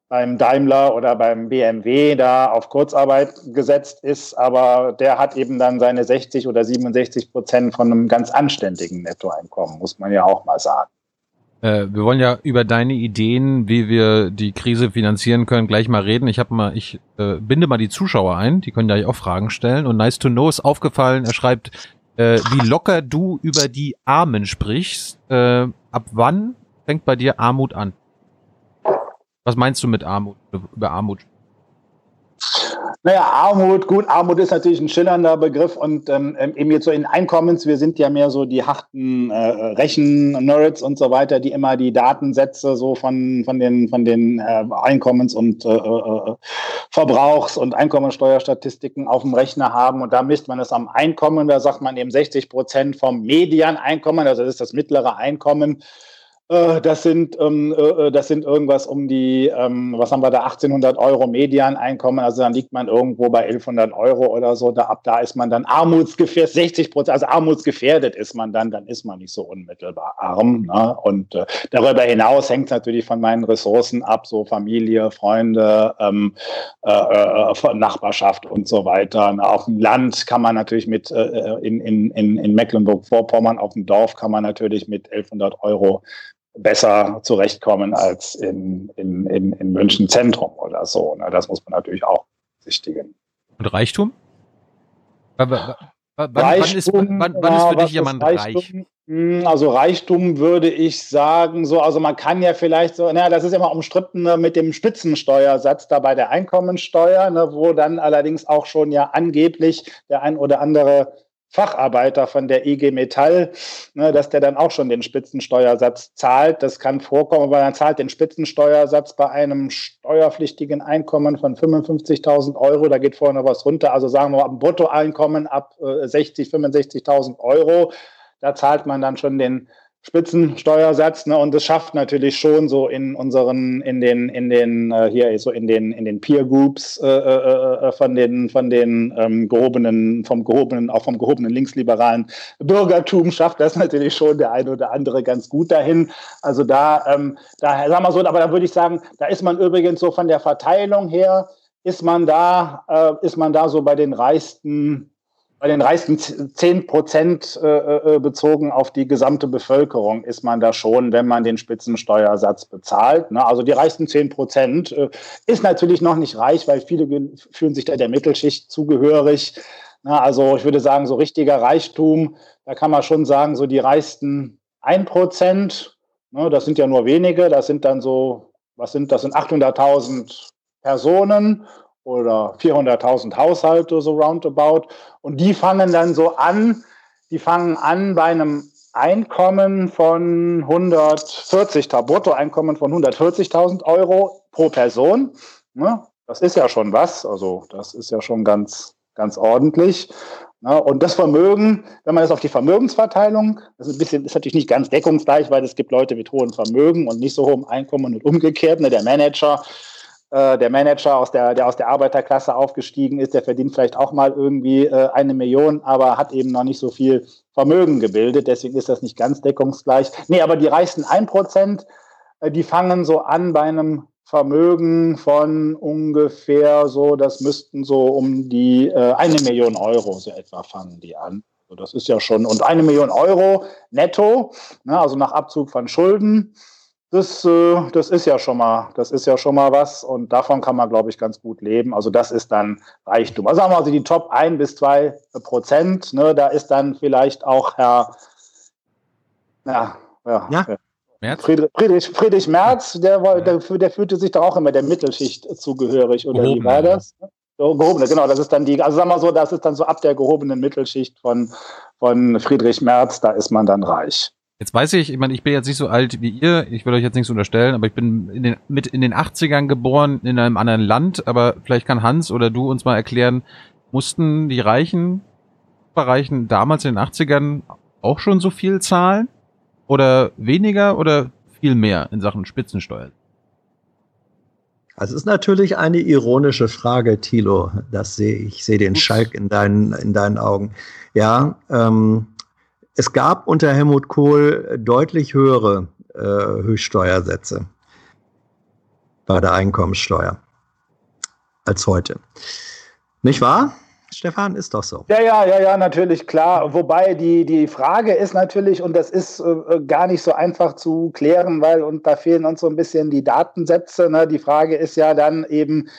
[SPEAKER 3] beim Daimler oder beim BMW da auf Kurzarbeit gesetzt ist, aber der hat eben dann seine 60 oder 67 Prozent von einem ganz anständigen Nettoeinkommen, muss man ja auch mal sagen.
[SPEAKER 1] Äh, wir wollen ja über deine Ideen, wie wir die Krise finanzieren können, gleich mal reden. Ich habe mal, ich äh, binde mal die Zuschauer ein, die können ja auch Fragen stellen. Und Nice to Know ist aufgefallen, er schreibt, äh, wie locker du über die Armen sprichst. Äh, ab wann fängt bei dir Armut an? Was meinst du mit Armut, über Armut?
[SPEAKER 3] Naja, Armut, gut, Armut ist natürlich ein schillernder Begriff und ähm, ähm, eben jetzt so in Einkommens, wir sind ja mehr so die harten äh, Rechen-Nerds und so weiter, die immer die Datensätze so von, von den, von den äh, Einkommens- und äh, äh, Verbrauchs- und Einkommensteuerstatistiken auf dem Rechner haben und da misst man es am Einkommen, da sagt man eben 60 Prozent vom Medianeinkommen, also das ist das mittlere Einkommen, äh, das sind, ähm, äh, äh, das sind irgendwas um die, ähm, was haben wir da, 1800 Euro Medianeinkommen. Also dann liegt man irgendwo bei 1100 Euro oder so. Da, ab da ist man dann armutsgefährdet, 60 Prozent, also armutsgefährdet ist man dann, dann ist man nicht so unmittelbar arm. Ne? Und äh, darüber hinaus hängt es natürlich von meinen Ressourcen ab, so Familie, Freunde, ähm, äh, äh, Nachbarschaft und so weiter. Ne? Auf dem Land kann man natürlich mit, äh, in, in, in Mecklenburg-Vorpommern, auf dem Dorf kann man natürlich mit 1100 Euro besser zurechtkommen als in, in, in, in München Zentrum oder so. Ne? Das muss man natürlich auch besichtigen.
[SPEAKER 1] Und Reichtum?
[SPEAKER 3] Wann, Reichtum, ist, wann, wann ist für dich jemand reich? Hm, also Reichtum würde ich sagen, so, also man kann ja vielleicht so, naja, das ist immer umstritten ne, mit dem Spitzensteuersatz da bei der Einkommensteuer, ne, wo dann allerdings auch schon ja angeblich der ein oder andere Facharbeiter von der IG Metall, ne, dass der dann auch schon den Spitzensteuersatz zahlt. Das kann vorkommen, aber man zahlt den Spitzensteuersatz bei einem steuerpflichtigen Einkommen von 55.000 Euro. Da geht vorne was runter. Also sagen wir mal, ein Bruttoeinkommen ab äh, 60, 65.000 Euro. Da zahlt man dann schon den Spitzensteuersatz, ne? Und das schafft natürlich schon so in unseren, in den, in den, äh, hier so in den, in den Peer Groups äh, äh, äh, von den, von den ähm, gehobenen, vom gehobenen, auch vom gehobenen linksliberalen Bürgertum schafft das natürlich schon der eine oder andere ganz gut dahin. Also da, ähm, da sagen wir so, aber da würde ich sagen, da ist man übrigens so von der Verteilung her, ist man da, äh, ist man da so bei den reichsten bei den reichsten 10 Prozent äh, äh, bezogen auf die gesamte Bevölkerung ist man da schon, wenn man den Spitzensteuersatz bezahlt. Ne? Also die reichsten 10 Prozent äh, ist natürlich noch nicht reich, weil viele fühlen sich da der Mittelschicht zugehörig. Na, also ich würde sagen, so richtiger Reichtum, da kann man schon sagen, so die reichsten 1 Prozent, ne, das sind ja nur wenige, das sind dann so, was sind, das sind 800.000 Personen oder 400.000 Haushalte so roundabout. Und die fangen dann so an, die fangen an bei einem Einkommen von 140, Bruttoeinkommen von 140.000 Euro pro Person. Ne? Das ist ja schon was, also das ist ja schon ganz, ganz ordentlich. Ne? Und das Vermögen, wenn man das auf die Vermögensverteilung, das ist ein bisschen, ist natürlich nicht ganz deckungsgleich, weil es gibt Leute mit hohem Vermögen und nicht so hohem Einkommen und umgekehrt. Ne? Der Manager äh, der Manager, aus der, der aus der Arbeiterklasse aufgestiegen ist, der verdient vielleicht auch mal irgendwie äh, eine Million, aber hat eben noch nicht so viel Vermögen gebildet. Deswegen ist das nicht ganz deckungsgleich. Nee, aber die reichsten 1%, äh, die fangen so an bei einem Vermögen von ungefähr so, das müssten so um die äh, eine Million Euro so etwa fangen die an. So, das ist ja schon, und eine Million Euro netto, ne, also nach Abzug von Schulden, das, äh, das ist ja schon mal, das ist ja schon mal was und davon kann man, glaube ich, ganz gut leben. Also das ist dann Reichtum. Also sagen wir mal, also die Top 1 bis 2 Prozent, ne, da ist dann vielleicht auch Herr, ja, ja, ja. Merz? Friedrich, Friedrich, Friedrich Merz, der, der, der fühlte sich doch auch immer der Mittelschicht zugehörig, oder Gehobene, wie war das? Ja. gehobene, genau, das ist dann die, also sagen wir so, das ist dann so ab der gehobenen Mittelschicht von, von Friedrich Merz, da ist man dann reich.
[SPEAKER 1] Jetzt weiß ich, ich meine, ich bin jetzt nicht so alt wie ihr, ich will euch jetzt nichts unterstellen, aber ich bin in den, mit in den 80ern geboren in einem anderen Land, aber vielleicht kann Hans oder du uns mal erklären, mussten die Reichen, Reichen damals in den 80ern auch schon so viel zahlen? Oder weniger oder viel mehr in Sachen Spitzensteuer?
[SPEAKER 2] Also es ist natürlich eine ironische Frage, Thilo. Das sehe ich, sehe den Schalk in deinen, in deinen Augen. Ja, ähm, es gab unter Helmut Kohl deutlich höhere äh, Höchststeuersätze bei der Einkommenssteuer als heute. Nicht wahr? Stefan, ist doch so.
[SPEAKER 3] Ja, ja, ja, ja, natürlich, klar. Wobei die, die Frage ist natürlich, und das ist äh, gar nicht so einfach zu klären, weil und da fehlen uns so ein bisschen die Datensätze. Ne? Die Frage ist ja dann eben,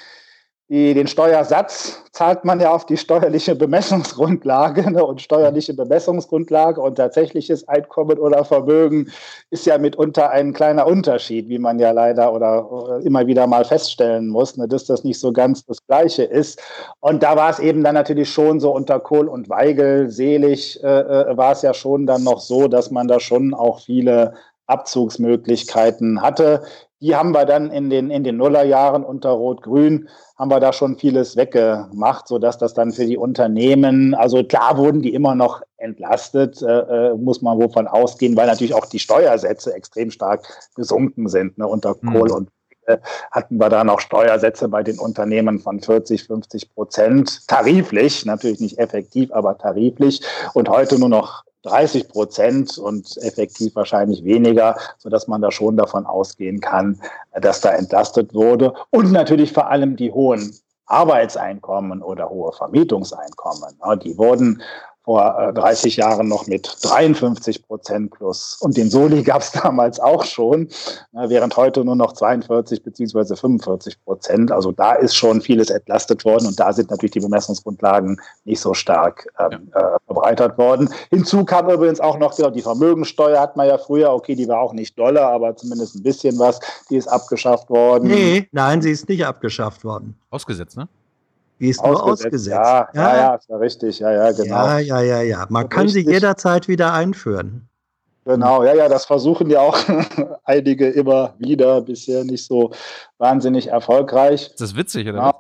[SPEAKER 3] die, den Steuersatz zahlt man ja auf die steuerliche Bemessungsgrundlage ne? und steuerliche Bemessungsgrundlage und tatsächliches Einkommen oder Vermögen ist ja mitunter ein kleiner Unterschied, wie man ja leider oder immer wieder mal feststellen muss, ne? dass das nicht so ganz das Gleiche ist. Und da war es eben dann natürlich schon so unter Kohl und Weigel selig, äh, äh war es ja schon dann noch so, dass man da schon auch viele Abzugsmöglichkeiten hatte. Die haben wir dann in den, in den Nullerjahren unter Rot-Grün haben wir da schon vieles weggemacht, sodass das dann für die Unternehmen, also klar wurden die immer noch entlastet, äh, äh muss man wovon ausgehen, weil natürlich auch die Steuersätze extrem stark gesunken sind. Ne? Unter mhm. Kohl und äh, hatten wir da noch Steuersätze bei den Unternehmen von 40, 50 Prozent, tariflich, natürlich nicht effektiv, aber tariflich und heute nur noch 30 Prozent und effektiv wahrscheinlich weniger, sodass man da schon davon ausgehen kann, dass da entlastet wurde. Und natürlich vor allem die hohen Arbeitseinkommen oder hohe Vermietungseinkommen. Die wurden vor 30 äh, Jahren noch mit 53 Prozent plus. Und den Soli gab es damals auch schon, während heute nur noch 42 beziehungsweise 45 Prozent. Also da ist schon vieles entlastet worden und da sind natürlich die Bemessungsgrundlagen nicht so stark ähm, ja. äh, verbreitert worden. Hinzu kam übrigens auch noch genau, die Vermögensteuer hat man ja früher, okay, die war auch nicht doller, aber zumindest ein bisschen was, die ist abgeschafft worden.
[SPEAKER 2] Nee, nein, sie ist nicht abgeschafft worden.
[SPEAKER 1] Ausgesetzt, ne?
[SPEAKER 2] Die ist nur ausgesetzt.
[SPEAKER 3] Ja, ja, ja, ja, ist ja richtig. Ja, ja, genau.
[SPEAKER 2] Ja, ja, ja, ja. Man kann richtig. sie jederzeit wieder einführen.
[SPEAKER 3] Genau, ja, ja, das versuchen ja auch einige immer wieder, bisher nicht so wahnsinnig erfolgreich.
[SPEAKER 1] Ist das witzig, oder?
[SPEAKER 3] Ja.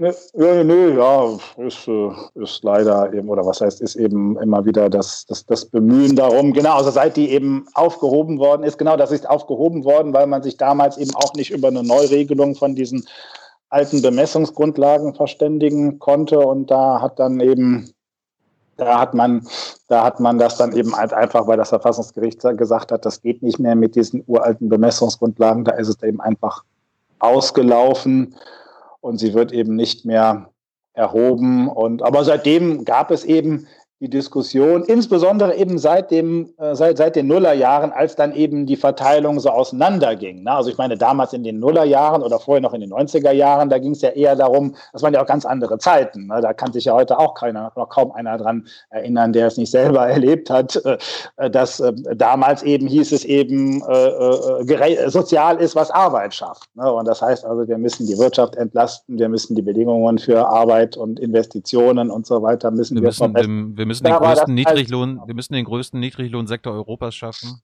[SPEAKER 3] Nö, nö, nö, ja, ist, äh, ist leider eben, oder was heißt, ist eben immer wieder das, das, das Bemühen darum, genau, also seit die eben aufgehoben worden ist, genau, das ist aufgehoben worden, weil man sich damals eben auch nicht über eine Neuregelung von diesen alten Bemessungsgrundlagen verständigen konnte. Und da hat dann eben da hat man, da hat man das dann eben einfach, weil das Verfassungsgericht gesagt hat, das geht nicht mehr mit diesen uralten Bemessungsgrundlagen, da ist es eben einfach ausgelaufen. Und sie wird eben nicht mehr erhoben. Und aber seitdem gab es eben die Diskussion, insbesondere eben seit, dem, äh, seit, seit den Nullerjahren, als dann eben die Verteilung so auseinanderging. Ne? Also ich meine, damals in den Nullerjahren oder vorher noch in den 90er Jahren, da ging es ja eher darum, das waren ja auch ganz andere Zeiten. Ne? Da kann sich ja heute auch keiner, noch kaum einer dran erinnern, der es nicht selber erlebt hat, äh, dass äh, damals eben hieß es eben, äh, äh sozial ist, was Arbeit schafft. Ne? Und das heißt also, wir müssen die Wirtschaft entlasten, wir müssen die Bedingungen für Arbeit und Investitionen und so weiter müssen wir,
[SPEAKER 1] wir verbessern. Wir müssen den größten Niedriglohn, wir müssen den größten Niedriglohnsektor Europas schaffen.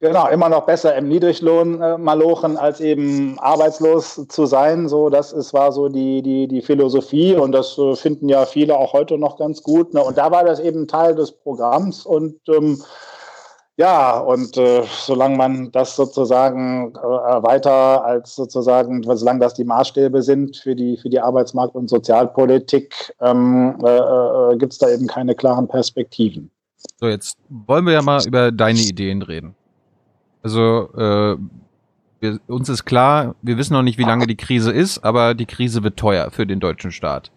[SPEAKER 3] Genau, immer noch besser im Niedriglohn äh, malochen, als eben arbeitslos zu sein. So, das ist, war so die, die, die Philosophie und das äh, finden ja viele auch heute noch ganz gut. Ne? Und da war das eben Teil des Programms und ähm, ja, und äh, solange man das sozusagen äh, weiter als sozusagen, solange das die Maßstäbe sind für die, für die Arbeitsmarkt- und Sozialpolitik, ähm, äh, äh, gibt es da eben keine klaren Perspektiven.
[SPEAKER 1] So, jetzt wollen wir ja mal über deine Ideen reden. Also, äh, wir, uns ist klar, wir wissen noch nicht, wie lange die Krise ist, aber die Krise wird teuer für den deutschen Staat.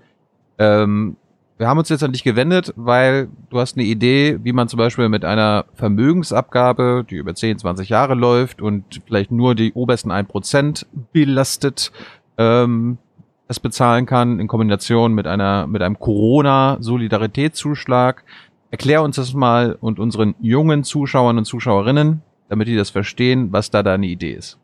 [SPEAKER 1] Ähm, wir haben uns jetzt an dich gewendet, weil du hast eine Idee, wie man zum Beispiel mit einer Vermögensabgabe, die über 10, 20 Jahre läuft und vielleicht nur die obersten 1% belastet, ähm, es bezahlen kann in Kombination mit einer mit einem Corona-Solidaritätszuschlag. Erklär uns das mal und unseren jungen Zuschauern und Zuschauerinnen, damit die das verstehen, was da deine Idee ist.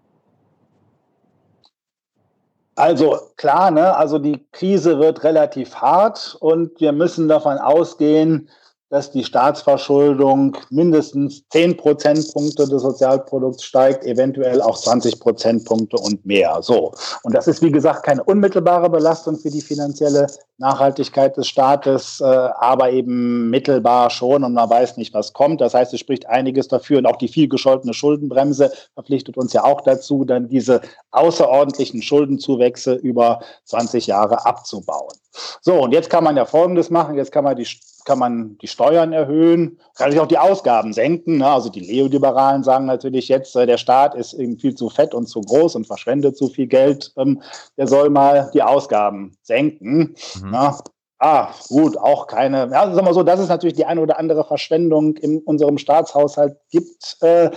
[SPEAKER 3] Also klar, ne? also die Krise wird relativ hart und wir müssen davon ausgehen, dass die Staatsverschuldung mindestens 10 Prozentpunkte des Sozialprodukts steigt, eventuell auch 20 Prozentpunkte und mehr. So. Und das ist, wie gesagt, keine unmittelbare Belastung für die finanzielle Nachhaltigkeit des Staates, äh, aber eben mittelbar schon und man weiß nicht, was kommt. Das heißt, es spricht einiges dafür und auch die viel gescholtene Schuldenbremse verpflichtet uns ja auch dazu, dann diese außerordentlichen Schuldenzuwächse über 20 Jahre abzubauen. So, und jetzt kann man ja Folgendes machen. Jetzt kann man die kann man die Steuern erhöhen, kann sich auch die Ausgaben senken. Ne? Also die Neoliberalen sagen natürlich jetzt, äh, der Staat ist eben viel zu fett und zu groß und verschwendet zu viel Geld. Ähm, der soll mal die Ausgaben senken. Mhm. Ne? Ah, gut, auch keine. Ja, sagen wir so, dass es natürlich die eine oder andere Verschwendung in unserem Staatshaushalt gibt. Äh,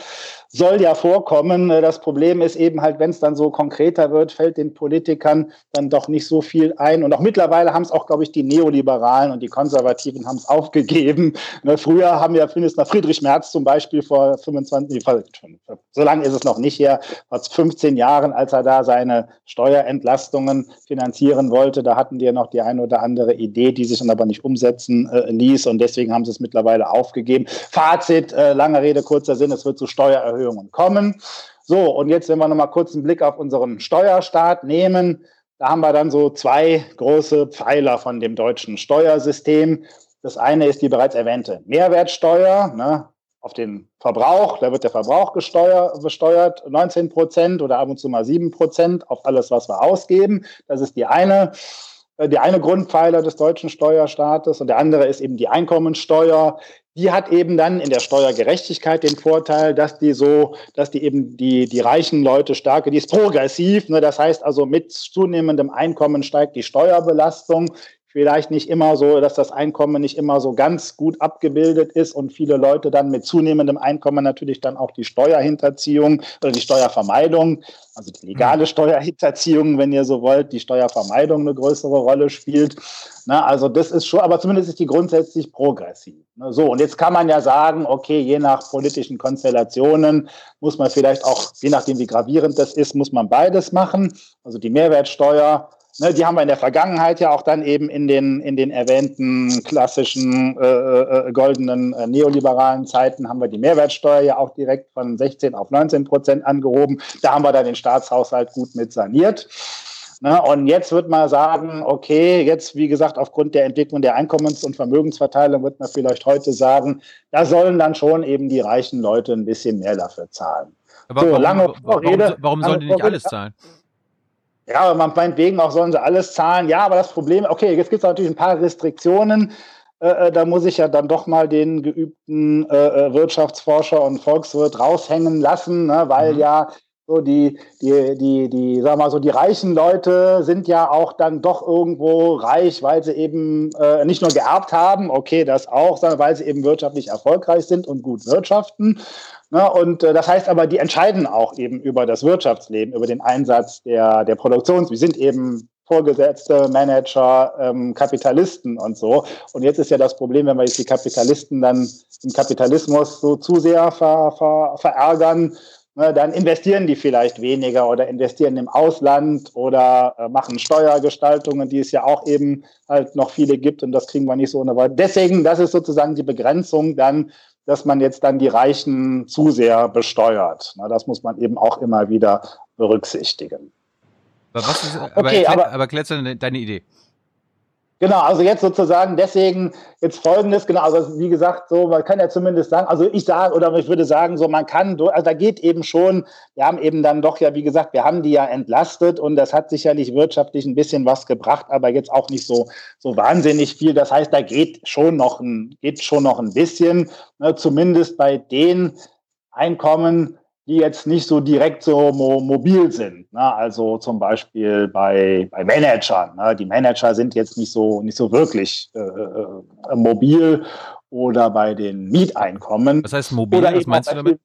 [SPEAKER 3] soll ja vorkommen. Äh, das Problem ist eben halt, wenn es dann so konkreter wird, fällt den Politikern dann doch nicht so viel ein. Und auch mittlerweile haben es auch, glaube ich, die Neoliberalen und die Konservativen haben es aufgegeben. Ne, früher haben ja Minister Friedrich Merz zum Beispiel vor 25, so lange ist es noch nicht her, vor 15 Jahren, als er da seine Steuerentlastungen finanzieren wollte, da hatten die ja noch die eine oder andere Idee, die sich dann aber nicht umsetzen äh, ließ. Und deswegen haben sie es mittlerweile aufgegeben. Fazit, äh, lange Rede, kurzer Sinn, es wird zu Steuererhöhungen Steuererhöhungen kommen. So, und jetzt, wenn wir nochmal kurz einen Blick auf unseren Steuerstaat nehmen, da haben wir dann so zwei große Pfeiler von dem deutschen Steuersystem. Das eine ist die bereits erwähnte Mehrwertsteuer ne, auf den Verbrauch. Da wird der Verbrauch besteuert, 19 Prozent oder ab und zu mal 7 Prozent auf alles, was wir ausgeben. Das ist die eine, äh, die eine Grundpfeiler des deutschen Steuerstaates. Und der andere ist eben die Einkommensteuer, die hat eben dann in der Steuergerechtigkeit den Vorteil, dass die so, dass die eben die, die reichen Leute starke, die ist progressiv. Ne? Das heißt also, mit zunehmendem Einkommen steigt die Steuerbelastung vielleicht nicht immer so, dass das Einkommen nicht immer so ganz gut abgebildet ist und viele Leute dann mit zunehmendem Einkommen natürlich dann auch die Steuerhinterziehung oder die Steuervermeidung, also die legale mhm. Steuerhinterziehung, wenn ihr so wollt, die Steuervermeidung eine größere Rolle spielt. Na, also das ist schon, aber zumindest ist die grundsätzlich progressiv. Ne, so, und jetzt kann man ja sagen, okay, je nach politischen Konstellationen muss man vielleicht auch, je nachdem wie gravierend das ist, muss man beides machen. Also die Mehrwertsteuer Ne, die haben wir in der Vergangenheit ja auch dann eben in den, in den erwähnten klassischen äh, äh, goldenen äh, neoliberalen Zeiten haben wir die Mehrwertsteuer ja auch direkt von 16 auf 19 Prozent angehoben. Da haben wir dann den Staatshaushalt gut mit saniert. Ne, und jetzt wird man sagen, okay, jetzt wie gesagt, aufgrund der Entwicklung der Einkommens- und Vermögensverteilung wird man vielleicht heute sagen, da sollen dann schon eben die reichen Leute ein bisschen mehr dafür zahlen.
[SPEAKER 1] Aber so, warum, lange warum, warum sollen die nicht alles zahlen?
[SPEAKER 3] Ja, aber man meinetwegen auch sollen sie alles zahlen. Ja, aber das Problem, okay, jetzt gibt es natürlich ein paar Restriktionen. Äh, äh, da muss ich ja dann doch mal den geübten äh, äh Wirtschaftsforscher und Volkswirt raushängen lassen, ne, weil mhm. ja so die, die, die, die, sag mal so, die reichen Leute sind ja auch dann doch irgendwo reich, weil sie eben äh, nicht nur geerbt haben, okay, das auch, sondern weil sie eben wirtschaftlich erfolgreich sind und gut wirtschaften. Ne? Und äh, das heißt aber, die entscheiden auch eben über das Wirtschaftsleben, über den Einsatz der, der Produktions. Wir sind eben Vorgesetzte, Manager, ähm, Kapitalisten und so. Und jetzt ist ja das Problem, wenn wir jetzt die Kapitalisten dann im Kapitalismus so zu sehr ver, ver, verärgern, ne, dann investieren die vielleicht weniger oder investieren im Ausland oder äh, machen Steuergestaltungen, die es ja auch eben halt noch viele gibt und das kriegen wir nicht so ohne weiteres. Deswegen, das ist sozusagen die Begrenzung dann dass man jetzt dann die Reichen zu sehr besteuert. Na, das muss man eben auch immer wieder berücksichtigen.
[SPEAKER 1] Aber, was ist, aber, okay, aber, aber deine Idee.
[SPEAKER 3] Genau, also jetzt sozusagen deswegen jetzt folgendes, genau, also wie gesagt, so, man kann ja zumindest sagen, also ich sage, oder ich würde sagen, so, man kann, also da geht eben schon, wir haben eben dann doch ja, wie gesagt, wir haben die ja entlastet und das hat sicherlich wirtschaftlich ein bisschen was gebracht, aber jetzt auch nicht so, so wahnsinnig viel. Das heißt, da geht schon noch ein, geht schon noch ein bisschen, ne, zumindest bei den Einkommen, die jetzt nicht so direkt so mo mobil sind. Ne? Also zum Beispiel bei, bei Managern. Ne? Die Manager sind jetzt nicht so, nicht so wirklich äh, äh, mobil oder bei den Mieteinkommen.
[SPEAKER 1] Was heißt mobil? Was meinst du damit?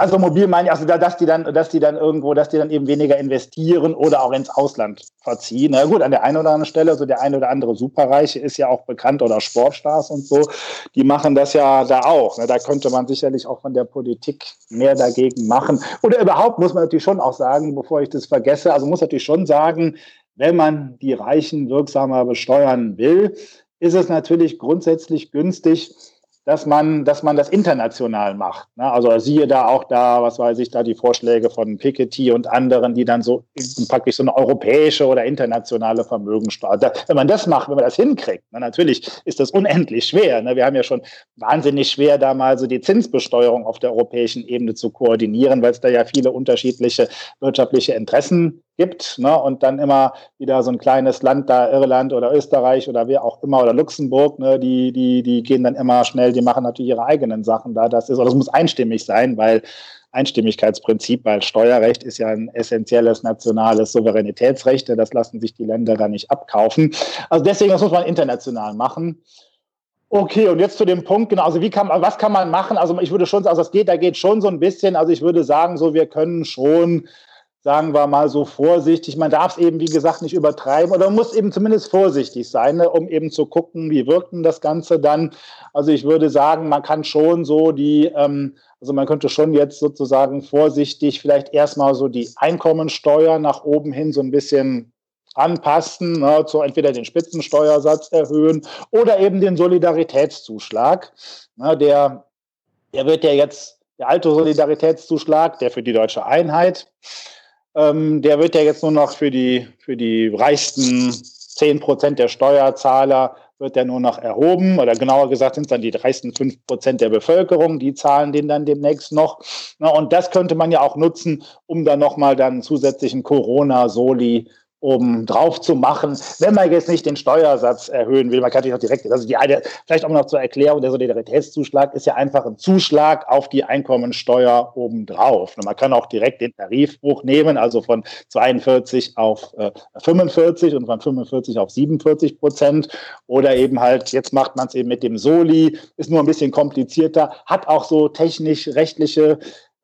[SPEAKER 3] Also mobil meine ich, also dass die dann, dass die dann irgendwo, dass die dann eben weniger investieren oder auch ins Ausland verziehen. Na gut, an der einen oder anderen Stelle, so der eine oder andere Superreiche ist ja auch bekannt oder Sportstars und so, die machen das ja da auch. Da könnte man sicherlich auch von der Politik mehr dagegen machen. Oder überhaupt muss man natürlich schon auch sagen, bevor ich das vergesse, also muss natürlich schon sagen, wenn man die Reichen wirksamer besteuern will, ist es natürlich grundsätzlich günstig, dass man, dass man das international macht. Ne? Also siehe da auch da, was weiß ich, da die Vorschläge von Piketty und anderen, die dann so praktisch so eine europäische oder internationale Vermögensteuer. Wenn man das macht, wenn man das hinkriegt, na, natürlich ist das unendlich schwer. Ne? Wir haben ja schon wahnsinnig schwer, da mal so die Zinsbesteuerung auf der europäischen Ebene zu koordinieren, weil es da ja viele unterschiedliche wirtschaftliche Interessen gibt ne, und dann immer wieder so ein kleines Land da, Irland oder Österreich oder wer auch immer oder Luxemburg, ne, die, die, die gehen dann immer schnell, die machen natürlich ihre eigenen Sachen da. Das ist, oder muss einstimmig sein, weil Einstimmigkeitsprinzip, weil Steuerrecht ist ja ein essentielles nationales Souveränitätsrecht, das lassen sich die Länder da nicht abkaufen. Also deswegen, das muss man international machen. Okay, und jetzt zu dem Punkt, genau, also wie kann, was kann man machen? Also ich würde schon, also das geht, da geht schon so ein bisschen, also ich würde sagen, so wir können schon sagen wir mal so vorsichtig. Man darf es eben, wie gesagt, nicht übertreiben oder muss eben zumindest vorsichtig sein, ne, um eben zu gucken, wie wirkt denn das Ganze dann. Also ich würde sagen, man kann schon so die, ähm, also man könnte schon jetzt sozusagen vorsichtig vielleicht erstmal so die Einkommensteuer nach oben hin so ein bisschen anpassen, ne, zu entweder den Spitzensteuersatz erhöhen oder eben den Solidaritätszuschlag. Ne, der, der wird ja jetzt, der alte Solidaritätszuschlag, der für die deutsche Einheit, ähm, der wird ja jetzt nur noch für die, für die reichsten 10 Prozent der Steuerzahler wird der nur noch erhoben oder genauer gesagt sind es dann die reichsten 5 Prozent der Bevölkerung, die zahlen den dann demnächst noch. Na, und das könnte man ja auch nutzen, um dann nochmal dann zusätzlichen Corona-Soli um drauf zu machen, wenn man jetzt nicht den Steuersatz erhöhen will. Man kann natürlich auch direkt, also die eine, vielleicht auch noch zur Erklärung, der Solidaritätszuschlag ist ja einfach ein Zuschlag auf die Einkommensteuer obendrauf. Und man kann auch direkt den Tarifbruch nehmen, also von 42 auf äh, 45 und von 45 auf 47 Prozent. Oder eben halt, jetzt macht man es eben mit dem Soli, ist nur ein bisschen komplizierter, hat auch so technisch-rechtliche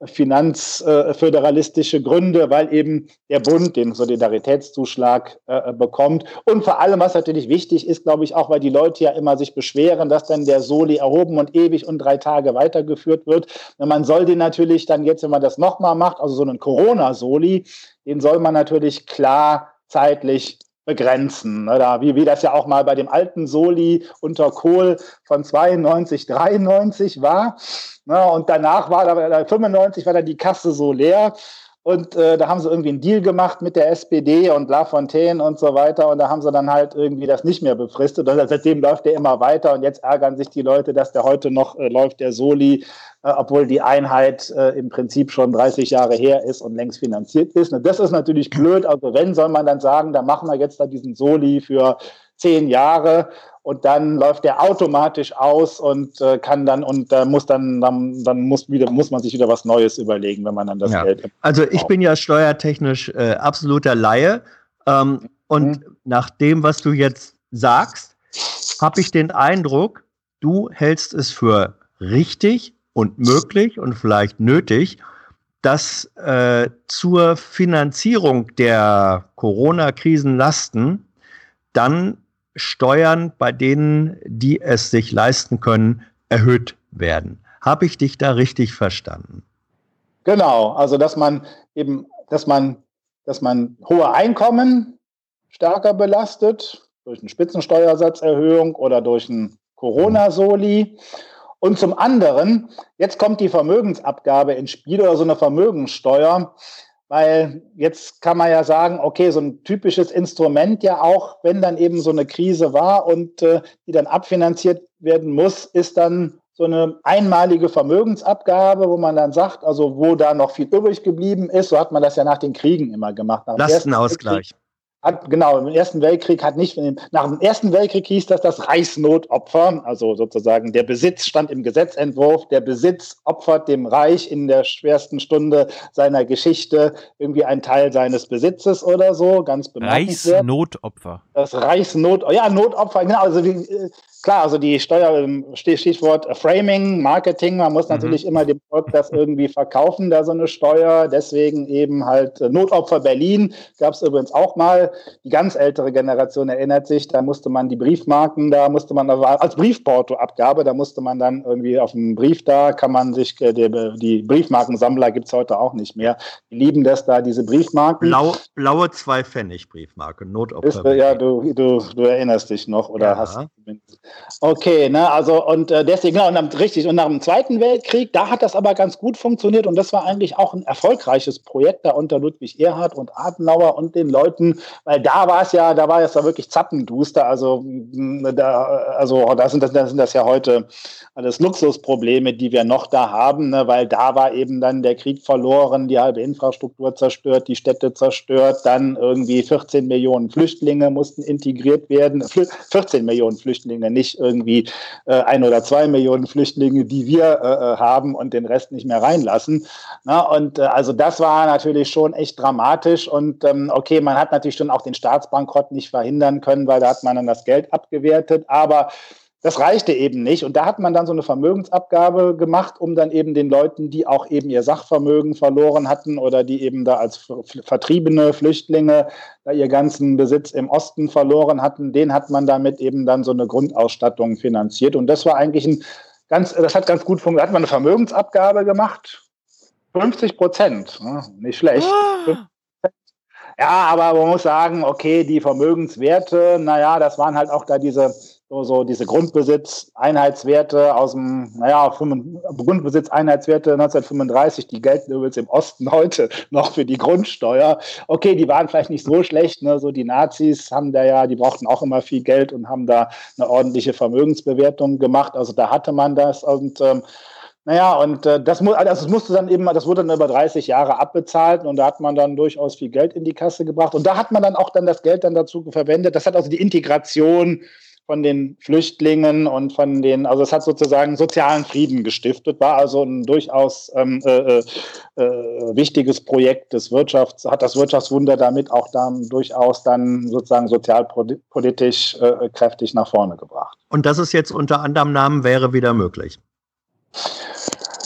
[SPEAKER 3] finanzföderalistische Gründe, weil eben der Bund den Solidaritätszuschlag äh, bekommt. Und vor allem, was natürlich wichtig ist, glaube ich, auch, weil die Leute ja immer sich beschweren, dass dann der Soli erhoben und ewig und drei Tage weitergeführt wird. Man soll den natürlich dann jetzt, wenn man das nochmal macht, also so einen Corona-Soli, den soll man natürlich klar zeitlich begrenzen. Oder wie, wie das ja auch mal bei dem alten Soli unter Kohl von 92, 93 war. Und danach war da 95 war dann die Kasse so leer. Und äh, da haben sie irgendwie einen Deal gemacht mit der SPD und La Fontaine und so weiter. Und da haben sie dann halt irgendwie das nicht mehr befristet. Und seitdem läuft der immer weiter. Und jetzt ärgern sich die Leute, dass der heute noch äh, läuft, der Soli, äh, obwohl die Einheit äh, im Prinzip schon 30 Jahre her ist und längst finanziert ist. Und das ist natürlich blöd. Also wenn, soll man dann sagen, da machen wir jetzt da diesen Soli für zehn Jahre und dann läuft der automatisch aus und äh, kann dann und äh, muss dann, dann, dann muss wieder muss man sich wieder was Neues überlegen, wenn man dann das
[SPEAKER 2] ja.
[SPEAKER 3] Geld.
[SPEAKER 2] Also ich bin ja steuertechnisch äh, absoluter Laie ähm, und mhm. nach dem, was du jetzt sagst, habe ich den Eindruck, du hältst es für richtig und möglich und vielleicht nötig, dass äh, zur Finanzierung der Corona-Krisenlasten dann Steuern bei denen, die es sich leisten können, erhöht werden. Habe ich dich da richtig verstanden?
[SPEAKER 3] Genau, also dass man eben, dass man, dass man hohe Einkommen stärker belastet durch eine Spitzensteuersatzerhöhung oder durch ein Corona-Soli. Und zum anderen, jetzt kommt die Vermögensabgabe ins Spiel oder so eine Vermögenssteuer, weil jetzt kann man ja sagen, okay, so ein typisches Instrument ja auch, wenn dann eben so eine Krise war und äh, die dann abfinanziert werden muss, ist dann so eine einmalige Vermögensabgabe, wo man dann sagt, also wo da noch viel übrig geblieben ist, so hat man das ja nach den Kriegen immer gemacht.
[SPEAKER 2] Lastenausgleich.
[SPEAKER 3] Hat, genau, im Ersten Weltkrieg hat nicht, nach dem Ersten Weltkrieg hieß das das Reichsnotopfer, also sozusagen der Besitz stand im Gesetzentwurf, der Besitz opfert dem Reich in der schwersten Stunde seiner Geschichte irgendwie einen Teil seines Besitzes oder so, ganz
[SPEAKER 1] bemerkenswert. Reichsnotopfer.
[SPEAKER 3] Das Reichsnot, ja, Notopfer, genau, also wie, äh, klar, also die Steuer, ähm, Stichwort Framing, Marketing, man muss mhm. natürlich mhm. immer dem Volk das irgendwie verkaufen, da so eine Steuer. Deswegen eben halt äh, Notopfer Berlin gab es übrigens auch mal. Die ganz ältere Generation erinnert sich, da musste man die Briefmarken, da musste man als Briefportoabgabe, da musste man dann irgendwie auf dem Brief da, kann man sich, äh, die, die Briefmarkensammler gibt es heute auch nicht mehr. Die lieben das da, diese Briefmarken.
[SPEAKER 2] Blau, blaue zwei Pfennig Briefmarke, Notopfer.
[SPEAKER 3] Ist, ja, du, du, du erinnerst dich noch oder ja. hast Okay, ne, also und äh, deswegen, genau, und dann, richtig, und nach dem Zweiten Weltkrieg, da hat das aber ganz gut funktioniert und das war eigentlich auch ein erfolgreiches Projekt da unter Ludwig Erhard und Adenauer und den Leuten, weil da war es ja, da war es ja wirklich zappenduster, also da, also da sind das, da sind das ja heute alles Luxusprobleme, die wir noch da haben, ne, weil da war eben dann der Krieg verloren, die halbe Infrastruktur zerstört, die Städte zerstört, dann irgendwie 14 Millionen Flüchtlinge mussten integriert werden, 14 Millionen Flüchtlinge, nicht irgendwie äh, ein oder zwei Millionen Flüchtlinge, die wir äh, äh, haben und den Rest nicht mehr reinlassen. Na, und äh, also das war natürlich schon echt dramatisch. Und ähm, okay, man hat natürlich schon auch den Staatsbankrott nicht verhindern können, weil da hat man dann das Geld abgewertet. Aber das reichte eben nicht. Und da hat man dann so eine Vermögensabgabe gemacht, um dann eben den Leuten, die auch eben ihr Sachvermögen verloren hatten oder die eben da als vertriebene Flüchtlinge da ihr ganzen Besitz im Osten verloren hatten, den hat man damit eben dann so eine Grundausstattung finanziert. Und das war eigentlich ein ganz, das hat ganz gut funktioniert. Da hat man eine Vermögensabgabe gemacht. 50 Prozent, ne? nicht schlecht. Ah. Ja, aber man muss sagen, okay, die Vermögenswerte, naja, das waren halt auch da diese so, so diese Grundbesitz-Einheitswerte aus dem, naja, Grundbesitz-Einheitswerte 1935, die gelten übrigens im Osten heute noch für die Grundsteuer. Okay, die waren vielleicht nicht so schlecht, ne? so die Nazis haben da ja, die brauchten auch immer viel Geld und haben da eine ordentliche Vermögensbewertung gemacht. Also da hatte man das und ähm, naja, und äh, das, mu also das musste dann eben, das wurde dann über 30 Jahre abbezahlt und da hat man dann durchaus viel Geld in die Kasse gebracht. Und da hat man dann auch dann das Geld dann dazu verwendet. Das hat also die Integration von den Flüchtlingen und von den, also es hat sozusagen sozialen Frieden gestiftet, war also ein durchaus ähm, äh, äh, äh, wichtiges Projekt des Wirtschafts, hat das Wirtschaftswunder damit auch dann durchaus dann sozusagen sozialpolitisch äh, kräftig nach vorne gebracht.
[SPEAKER 2] Und das ist jetzt unter anderem Namen wäre wieder möglich.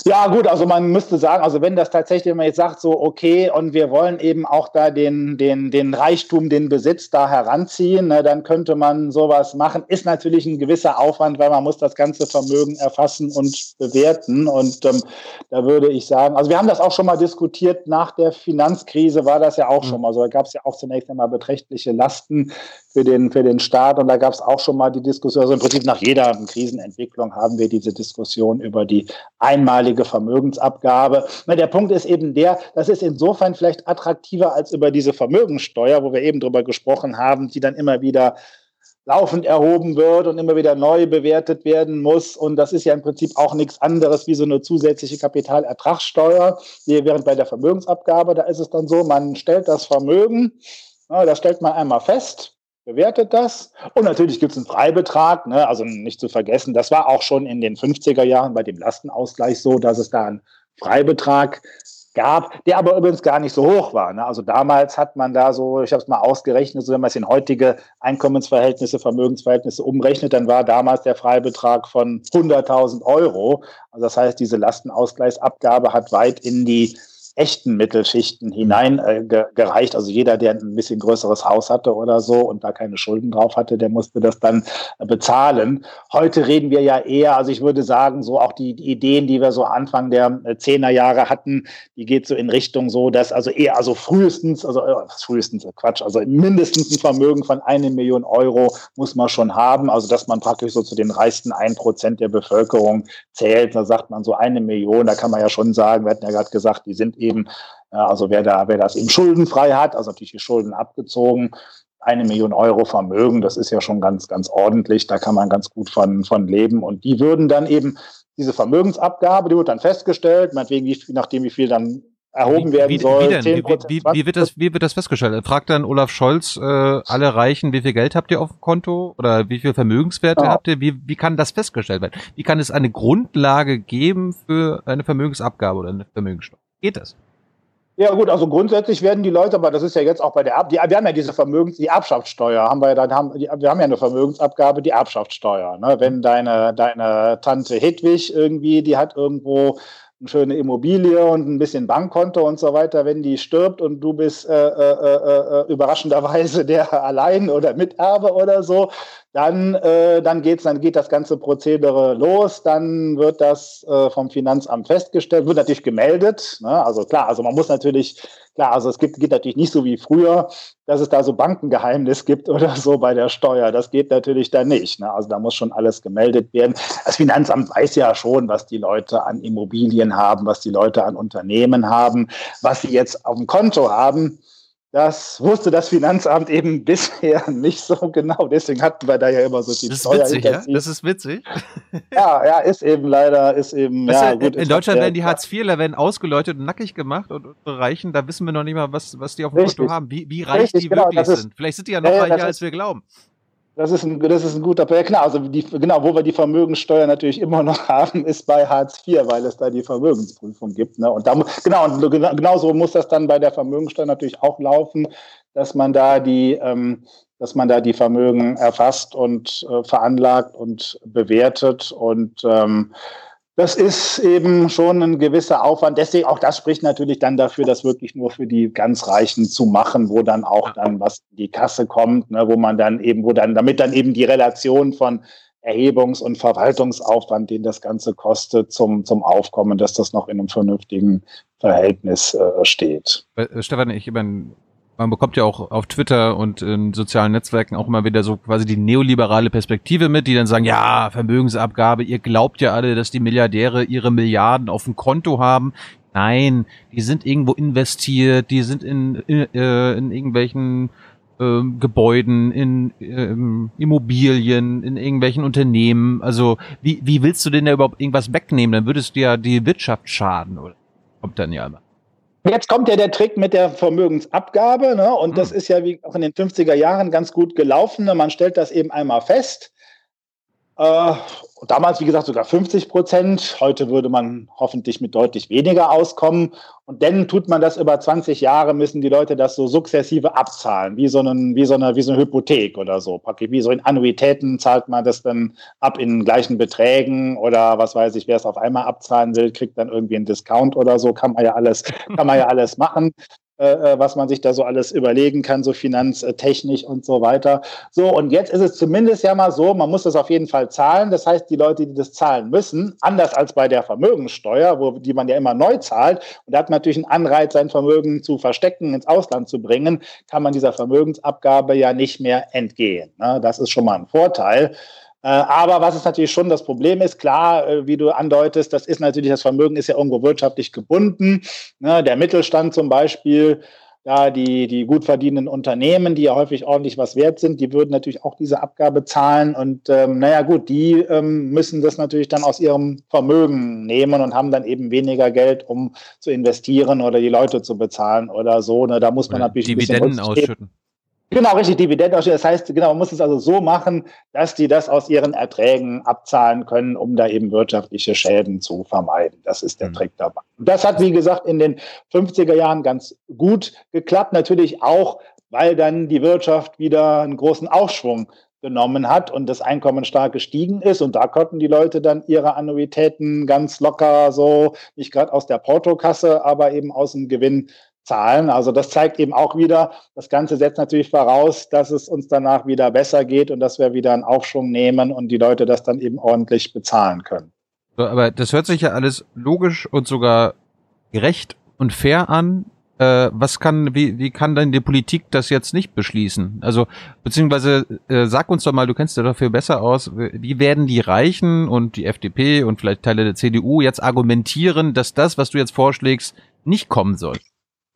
[SPEAKER 3] Ja, gut, also man müsste sagen, also wenn das tatsächlich, wenn man jetzt sagt, so, okay, und wir wollen eben auch da den, den, den Reichtum, den Besitz da heranziehen, ne, dann könnte man sowas machen. Ist natürlich ein gewisser Aufwand, weil man muss das ganze Vermögen erfassen und bewerten. Und ähm, da würde ich sagen, also wir haben das auch schon mal diskutiert, nach der Finanzkrise war das ja auch mhm. schon mal. Also da gab es ja auch zunächst einmal beträchtliche Lasten für den, für den Staat. Und da gab es auch schon mal die Diskussion, also im Prinzip nach jeder Krisenentwicklung haben wir diese Diskussion über die einmalige Vermögensabgabe. Der Punkt ist eben der, das ist insofern vielleicht attraktiver als über diese Vermögenssteuer, wo wir eben drüber gesprochen haben, die dann immer wieder laufend erhoben wird und immer wieder neu bewertet werden muss. Und das ist ja im Prinzip auch nichts anderes wie so eine zusätzliche Kapitalertragssteuer. Während bei der Vermögensabgabe, da ist es dann so, man stellt das Vermögen, das stellt man einmal fest bewertet das. Und natürlich gibt es einen Freibetrag, ne? also nicht zu vergessen, das war auch schon in den 50er Jahren bei dem Lastenausgleich so, dass es da einen Freibetrag gab, der aber übrigens gar nicht so hoch war. Ne? Also damals hat man da so, ich habe es mal ausgerechnet, so wenn man es in heutige Einkommensverhältnisse, Vermögensverhältnisse umrechnet, dann war damals der Freibetrag von 100.000 Euro. Also das heißt, diese Lastenausgleichsabgabe hat weit in die echten Mittelschichten hineingereicht. Äh, also jeder, der ein bisschen größeres Haus hatte oder so und da keine Schulden drauf hatte, der musste das dann äh, bezahlen. Heute reden wir ja eher, also ich würde sagen, so auch die, Ideen, die wir so Anfang der äh, Zehnerjahre hatten, die geht so in Richtung so, dass also eher, also frühestens, also äh, frühestens Quatsch, also mindestens ein Vermögen von eine Million Euro muss man schon haben, also dass man praktisch so zu den reichsten ein Prozent der Bevölkerung zählt. Da sagt man so eine Million, da kann man ja schon sagen, wir hatten ja gerade gesagt, die sind eben, also wer da, wer das eben schuldenfrei hat, also natürlich die Schulden abgezogen, eine Million Euro Vermögen, das ist ja schon ganz, ganz ordentlich, da kann man ganz gut von, von leben. Und die würden dann eben diese Vermögensabgabe, die wird dann festgestellt, meinetwegen, wie, nachdem wie viel dann erhoben wie, werden
[SPEAKER 1] wie,
[SPEAKER 3] soll.
[SPEAKER 1] Wie, denn? Wie, wie, wie, wird das, wie wird das festgestellt? Fragt dann Olaf Scholz äh, alle Reichen, wie viel Geld habt ihr auf dem Konto oder wie viel Vermögenswerte ja. habt ihr? Wie, wie kann das festgestellt werden? Wie kann es eine Grundlage geben für eine Vermögensabgabe oder eine Vermögenssteuer? Geht das?
[SPEAKER 3] Ja gut, also grundsätzlich werden die Leute, aber das ist ja jetzt auch bei der Ab, die, wir haben ja diese Vermögens, die Erbschaftssteuer, haben wir ja dann haben, wir haben ja eine Vermögensabgabe, die Erbschaftssteuer. Ne? Wenn deine deine Tante Hedwig irgendwie, die hat irgendwo eine schöne Immobilie und ein bisschen Bankkonto und so weiter, wenn die stirbt und du bist äh, äh, äh, äh überraschenderweise der allein oder Miterbe oder so, dann, äh, dann, geht's, dann geht das ganze Prozedere los, dann wird das äh, vom Finanzamt festgestellt, wird natürlich gemeldet. Ne? Also klar, also man muss natürlich, klar, also es gibt, geht natürlich nicht so wie früher, dass es da so Bankengeheimnis gibt oder so bei der Steuer. Das geht natürlich da nicht. Ne? Also da muss schon alles gemeldet werden. Das Finanzamt weiß ja schon, was die Leute an Immobilien haben, was die Leute an Unternehmen haben, was sie jetzt auf dem Konto haben. Das wusste das Finanzamt eben bisher nicht so genau. Deswegen hatten wir da ja immer so die
[SPEAKER 1] Das ist witzig, ja? Das ist witzig.
[SPEAKER 3] Ja, ja, ist eben leider, ist eben,
[SPEAKER 1] weißt ja, gut. In Deutschland werden die Hartz-IVler werden ausgeläutet und nackig gemacht und Reichen, da wissen wir noch nicht mal, was, was die auf dem Konto haben, wie, wie reich Richtig, die genau, wirklich ist, sind. Vielleicht sind die ja noch ja, reicher, als wir glauben.
[SPEAKER 3] Das ist ein, das ist ein guter Punkt. Ja, klar, also die, genau, wo wir die Vermögenssteuer natürlich immer noch haben, ist bei Hartz IV, weil es da die Vermögensprüfung gibt. Ne? Und da, genau, und genauso muss das dann bei der Vermögenssteuer natürlich auch laufen, dass man da die, ähm, dass man da die Vermögen erfasst und äh, veranlagt und bewertet und ähm, das ist eben schon ein gewisser Aufwand. Deswegen auch das spricht natürlich dann dafür, das wirklich nur für die ganz Reichen zu machen, wo dann auch dann was in die Kasse kommt, ne, wo man dann eben, wo dann, damit dann eben die Relation von Erhebungs- und Verwaltungsaufwand, den das Ganze kostet, zum, zum Aufkommen, dass das noch in einem vernünftigen Verhältnis äh, steht.
[SPEAKER 1] Äh, Stefan, ich meine, man bekommt ja auch auf Twitter und in sozialen Netzwerken auch immer wieder so quasi die neoliberale Perspektive mit, die dann sagen, ja, Vermögensabgabe, ihr glaubt ja alle, dass die Milliardäre ihre Milliarden auf dem Konto haben. Nein, die sind irgendwo investiert, die sind in, in, äh, in irgendwelchen äh, Gebäuden, in ähm, Immobilien, in irgendwelchen Unternehmen. Also wie, wie willst du denn da überhaupt irgendwas wegnehmen? Dann würdest du ja die Wirtschaft schaden, oder? Kommt dann ja immer.
[SPEAKER 3] Jetzt kommt ja der Trick mit der Vermögensabgabe, ne? und das hm. ist ja wie auch in den 50er Jahren ganz gut gelaufen. Ne? Man stellt das eben einmal fest. Äh, damals, wie gesagt, sogar 50 Prozent. Heute würde man hoffentlich mit deutlich weniger auskommen. Und dann tut man das über 20 Jahre, müssen die Leute das so sukzessive abzahlen, wie so, einen, wie so, eine, wie so eine Hypothek oder so. Wie so in Annuitäten zahlt man das dann ab in gleichen Beträgen oder was weiß ich, wer es auf einmal abzahlen will, kriegt dann irgendwie einen Discount oder so. Kann man ja alles, kann man ja alles machen. Äh, äh, was man sich da so alles überlegen kann, so finanztechnisch und so weiter. So, und jetzt ist es zumindest ja mal so, man muss das auf jeden Fall zahlen. Das heißt, die Leute, die das zahlen müssen, anders als bei der Vermögenssteuer, wo, die man ja immer neu zahlt, und da hat man natürlich einen Anreiz, sein Vermögen zu verstecken, ins Ausland zu bringen, kann man dieser Vermögensabgabe ja nicht mehr entgehen. Ne? Das ist schon mal ein Vorteil. Äh, aber was ist natürlich schon das Problem ist, klar, äh, wie du andeutest, das ist natürlich, das Vermögen ist ja irgendwo wirtschaftlich gebunden. Ne? Der Mittelstand zum Beispiel, da die, die gut verdienenden Unternehmen, die ja häufig ordentlich was wert sind, die würden natürlich auch diese Abgabe zahlen. Und ähm, naja gut, die ähm, müssen das natürlich dann aus ihrem Vermögen nehmen und haben dann eben weniger Geld, um zu investieren oder die Leute zu bezahlen oder so. Ne? Da muss man oder natürlich
[SPEAKER 1] Dividenden ausschütten.
[SPEAKER 3] Genau, richtig, Dividendenausschüttung. Das heißt, genau, man muss es also so machen, dass die das aus ihren Erträgen abzahlen können, um da eben wirtschaftliche Schäden zu vermeiden. Das ist der mhm. Trick dabei. Und das hat, wie gesagt, in den 50er Jahren ganz gut geklappt. Natürlich auch, weil dann die Wirtschaft wieder einen großen Aufschwung genommen hat und das Einkommen stark gestiegen ist. Und da konnten die Leute dann ihre Annuitäten ganz locker so, nicht gerade aus der Portokasse, aber eben aus dem Gewinn Zahlen. Also das zeigt eben auch wieder, das Ganze setzt natürlich voraus, dass es uns danach wieder besser geht und dass wir wieder einen Aufschwung nehmen und die Leute das dann eben ordentlich bezahlen können.
[SPEAKER 1] So, aber das hört sich ja alles logisch und sogar gerecht und fair an. Äh, was kann, wie, wie kann denn die Politik das jetzt nicht beschließen? Also, beziehungsweise äh, sag uns doch mal, du kennst ja dafür besser aus, wie werden die Reichen und die FDP und vielleicht Teile der CDU jetzt argumentieren, dass das, was du jetzt vorschlägst, nicht kommen soll?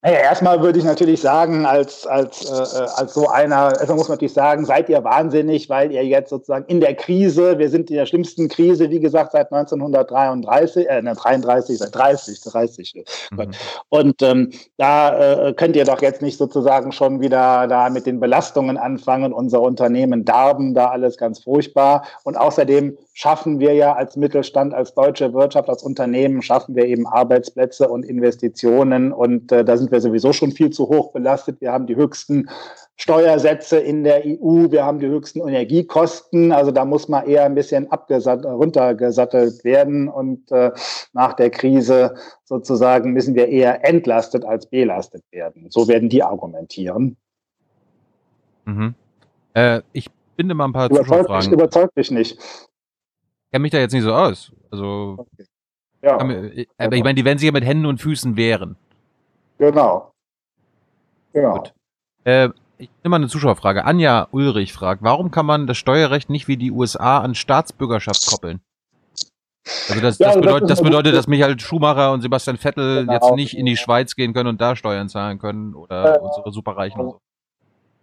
[SPEAKER 3] Naja, erstmal würde ich natürlich sagen, als, als, äh, als so einer, erstmal muss man natürlich sagen, seid ihr wahnsinnig, weil ihr jetzt sozusagen in der Krise, wir sind in der schlimmsten Krise, wie gesagt, seit 1933, äh, 33, seit 30, 30. Mhm. Und ähm, da äh, könnt ihr doch jetzt nicht sozusagen schon wieder da mit den Belastungen anfangen. Unser Unternehmen darben da alles ganz furchtbar. Und außerdem schaffen wir ja als Mittelstand, als deutsche Wirtschaft, als Unternehmen, schaffen wir eben Arbeitsplätze und Investitionen. Und äh, da sind wir sowieso schon viel zu hoch belastet. Wir haben die höchsten Steuersätze in der EU, wir haben die höchsten Energiekosten. Also da muss man eher ein bisschen runtergesattelt werden. Und äh, nach der Krise sozusagen müssen wir eher entlastet als belastet werden. So werden die argumentieren.
[SPEAKER 1] Mhm. Äh, ich binde mal ein paar
[SPEAKER 3] überzeugt mich, überzeugt mich nicht
[SPEAKER 1] kenne mich da jetzt nicht so aus. Also, okay. ja. aber ich meine, die werden sich ja mit Händen und Füßen wehren.
[SPEAKER 3] Genau.
[SPEAKER 1] Genau. Gut. Äh, ich nehme mal eine Zuschauerfrage. Anja Ulrich fragt, warum kann man das Steuerrecht nicht wie die USA an Staatsbürgerschaft koppeln? Also das, ja, das, bedeutet, das, das bedeutet, dass Michael Schumacher und Sebastian Vettel genau. jetzt nicht in die Schweiz gehen können und da Steuern zahlen können oder äh, unsere Superreichen und so.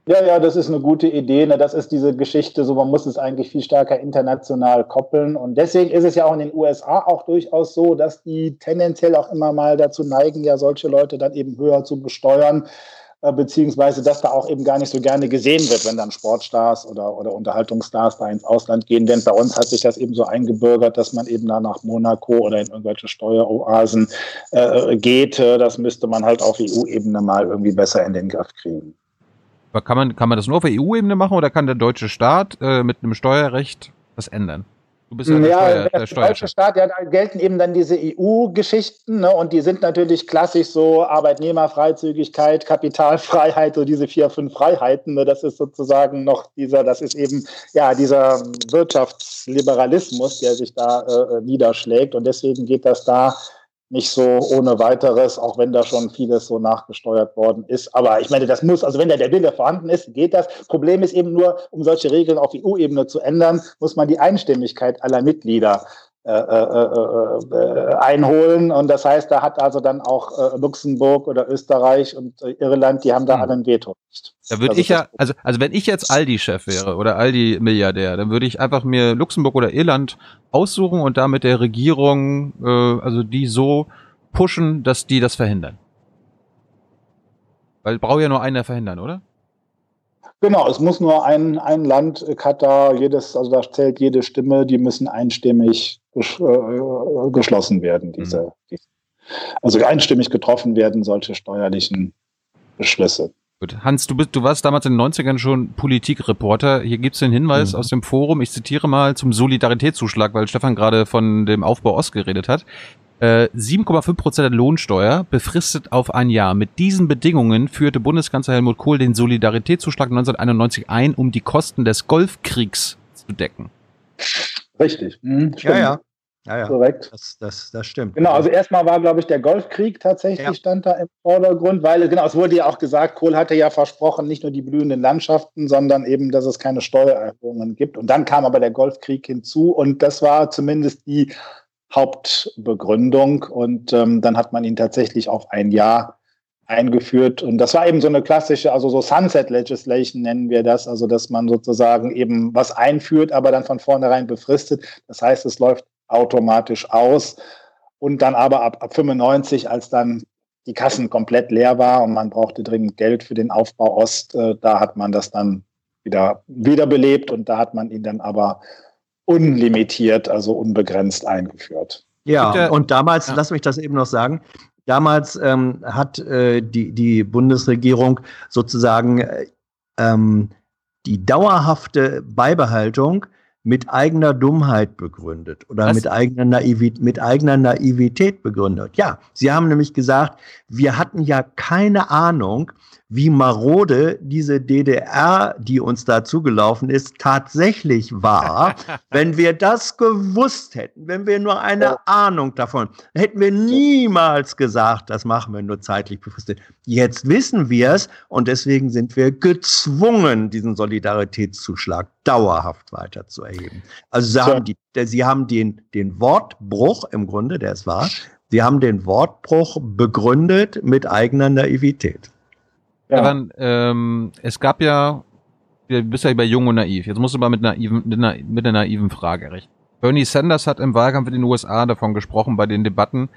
[SPEAKER 3] Ja, ja, das ist eine gute Idee. Ne? Das ist diese Geschichte, so man muss es eigentlich viel stärker international koppeln. Und deswegen ist es ja auch in den USA auch durchaus so, dass die tendenziell auch immer mal dazu neigen, ja solche Leute dann eben höher zu besteuern, äh, beziehungsweise dass da auch eben gar nicht so gerne gesehen wird, wenn dann Sportstars oder, oder Unterhaltungsstars da ins Ausland gehen. Denn bei uns hat sich das eben so eingebürgert, dass man eben da nach Monaco oder in irgendwelche Steueroasen äh, geht. Das müsste man halt auf EU-Ebene mal irgendwie besser in den Griff kriegen.
[SPEAKER 1] Kann man, kann man das nur auf EU-Ebene machen oder kann der deutsche Staat äh, mit einem Steuerrecht das ändern?
[SPEAKER 3] Du bist ja, ja der, Steuer, der, der deutsche Staat, ja, da gelten eben dann diese EU-Geschichten, ne, und die sind natürlich klassisch so Arbeitnehmerfreizügigkeit, Kapitalfreiheit, so diese vier, fünf Freiheiten. Ne, das ist sozusagen noch dieser, das ist eben ja dieser Wirtschaftsliberalismus, der sich da äh, niederschlägt. Und deswegen geht das da nicht so ohne weiteres, auch wenn da schon vieles so nachgesteuert worden ist. Aber ich meine, das muss, also wenn da der Wille vorhanden ist, geht das. Problem ist eben nur, um solche Regeln auf EU-Ebene zu ändern, muss man die Einstimmigkeit aller Mitglieder äh, äh, äh, einholen. Und das heißt, da hat also dann auch Luxemburg oder Österreich und Irland, die haben da hm. alle ein Veto.
[SPEAKER 1] Da würde also ich ja, also, also wenn ich jetzt Aldi-Chef wäre oder Aldi-Milliardär, dann würde ich einfach mir Luxemburg oder Irland aussuchen und da mit der Regierung, äh, also die so pushen, dass die das verhindern. Weil braucht ja nur einer verhindern, oder?
[SPEAKER 3] Genau, es muss nur ein, ein Land, Katar, jedes, also da zählt jede Stimme, die müssen einstimmig äh, geschlossen werden, diese, mhm. also einstimmig getroffen werden, solche steuerlichen Beschlüsse.
[SPEAKER 1] Gut. Hans, du, bist, du warst damals in den 90ern schon Politikreporter. Hier gibt es den Hinweis mhm. aus dem Forum, ich zitiere mal zum Solidaritätszuschlag, weil Stefan gerade von dem Aufbau Ost geredet hat. 7,5 äh, Prozent der Lohnsteuer befristet auf ein Jahr. Mit diesen Bedingungen führte Bundeskanzler Helmut Kohl den Solidaritätszuschlag 1991 ein, um die Kosten des Golfkriegs zu decken.
[SPEAKER 3] Richtig.
[SPEAKER 2] Mhm, ja, ja. Ja, ja.
[SPEAKER 3] Korrekt.
[SPEAKER 2] Das, das, das stimmt.
[SPEAKER 3] Genau, also erstmal war, glaube ich, der Golfkrieg tatsächlich ja. stand da im Vordergrund, weil, genau, es wurde ja auch gesagt, Kohl hatte ja versprochen, nicht nur die blühenden Landschaften, sondern eben, dass es keine Steuererhöhungen gibt. Und dann kam aber der Golfkrieg hinzu und das war zumindest die Hauptbegründung. Und ähm, dann hat man ihn tatsächlich auf ein Jahr eingeführt. Und das war eben so eine klassische, also so Sunset Legislation nennen wir das, also dass man sozusagen eben was einführt, aber dann von vornherein befristet. Das heißt, es läuft automatisch aus. Und dann aber ab, ab 95, als dann die Kassen komplett leer war und man brauchte dringend Geld für den Aufbau Ost, äh, da hat man das dann wieder wiederbelebt und da hat man ihn dann aber unlimitiert, also unbegrenzt eingeführt.
[SPEAKER 2] Ja, und damals, ja. lass mich das eben noch sagen, damals ähm, hat äh, die, die Bundesregierung sozusagen äh, ähm, die dauerhafte Beibehaltung mit eigener Dummheit begründet oder mit eigener, Naivität, mit eigener Naivität begründet. Ja, sie haben nämlich gesagt, wir hatten ja keine Ahnung, wie marode diese DDR, die uns da zugelaufen ist, tatsächlich war. wenn wir das gewusst hätten, wenn wir nur eine ja. Ahnung davon, hätten wir niemals gesagt, das machen wir nur zeitlich befristet. Jetzt wissen wir es und deswegen sind wir gezwungen, diesen Solidaritätszuschlag dauerhaft weiter zu erheben. Also sie haben, die, sie haben den, den Wortbruch im Grunde, der es war, Sie haben den Wortbruch begründet mit eigener Naivität.
[SPEAKER 1] Ja. Dann, ähm, es gab ja, du bist ja bei Jung und Naiv. Jetzt musst du mal mit, naiven, mit, einer, mit einer naiven Frage rechnen. Bernie Sanders hat im Wahlkampf in den USA davon gesprochen, bei den Debatten,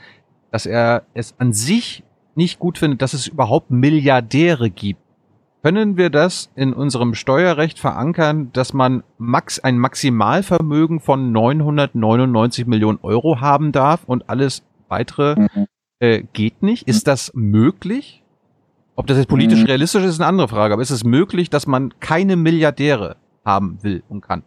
[SPEAKER 1] dass er es an sich nicht gut findet, dass es überhaupt Milliardäre gibt. Können wir das in unserem Steuerrecht verankern, dass man max ein Maximalvermögen von 999 Millionen Euro haben darf und alles weitere mhm. äh, geht nicht? Ist das möglich? Ob das jetzt politisch mhm. realistisch ist, ist eine andere Frage. Aber ist es möglich, dass man keine Milliardäre haben will und kann?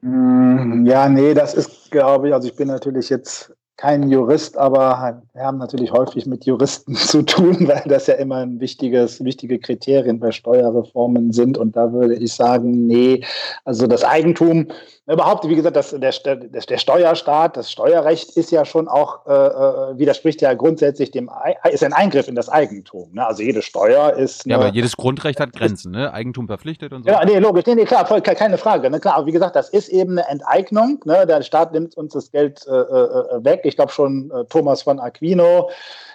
[SPEAKER 3] Mhm. Ja, nee, das ist, glaube ich, also ich bin natürlich jetzt kein Jurist, aber wir haben natürlich häufig mit Juristen zu tun, weil das ja immer ein wichtiges, wichtige Kriterien bei Steuerreformen sind. Und da würde ich sagen, nee, also das Eigentum Überhaupt, wie gesagt, das, der, der, Steuerstaat, das Steuerrecht ist ja schon auch, äh, äh, widerspricht ja grundsätzlich dem, ist ein Eingriff in das Eigentum. Ne? Also jede Steuer ist.
[SPEAKER 1] Ja, aber jedes Grundrecht hat Grenzen, ne? Eigentum verpflichtet und so.
[SPEAKER 3] Ja, nee, logisch, nee, nee, klar, voll, keine Frage. Ne? Klar, aber wie gesagt, das ist eben eine Enteignung. Ne? Der Staat nimmt uns das Geld äh, äh weg. Ich glaube schon, äh, Thomas von Aquino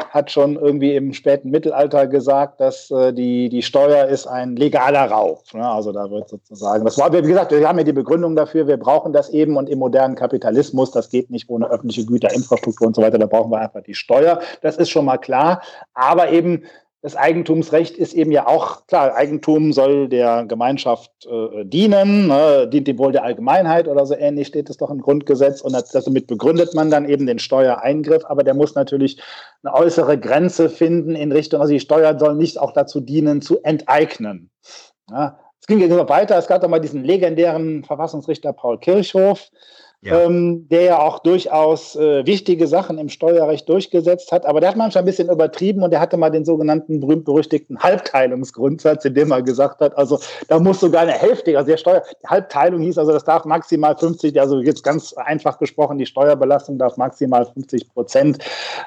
[SPEAKER 3] hat schon irgendwie im späten Mittelalter gesagt, dass äh, die, die Steuer ist ein legaler Raub. Ne? Also da wird sozusagen, das war, wie gesagt, wir haben ja die Begründung dafür, wir brauchen das eben und im modernen Kapitalismus, das geht nicht ohne öffentliche Güter, Infrastruktur und so weiter, da brauchen wir einfach die Steuer. Das ist schon mal klar. Aber eben das Eigentumsrecht ist eben ja auch, klar, Eigentum soll der Gemeinschaft äh, dienen, ne, dient dem Wohl der Allgemeinheit oder so ähnlich steht es doch im Grundgesetz und das, damit begründet man dann eben den Steuereingriff, aber der muss natürlich eine äußere Grenze finden in Richtung, also die Steuer soll nicht auch dazu dienen, zu enteignen. Ja, ging jetzt noch weiter, es gab doch mal diesen legendären Verfassungsrichter Paul Kirchhoff, ja. ähm, der ja auch durchaus äh, wichtige Sachen im Steuerrecht durchgesetzt hat. Aber der hat manchmal ein bisschen übertrieben und der hatte mal den sogenannten berühmt-berüchtigten Halbteilungsgrundsatz, in dem er gesagt hat, also da muss sogar eine Hälfte, also der Steuer, Halbteilung hieß also, das darf maximal 50, also jetzt ganz einfach gesprochen, die Steuerbelastung darf maximal 50 Prozent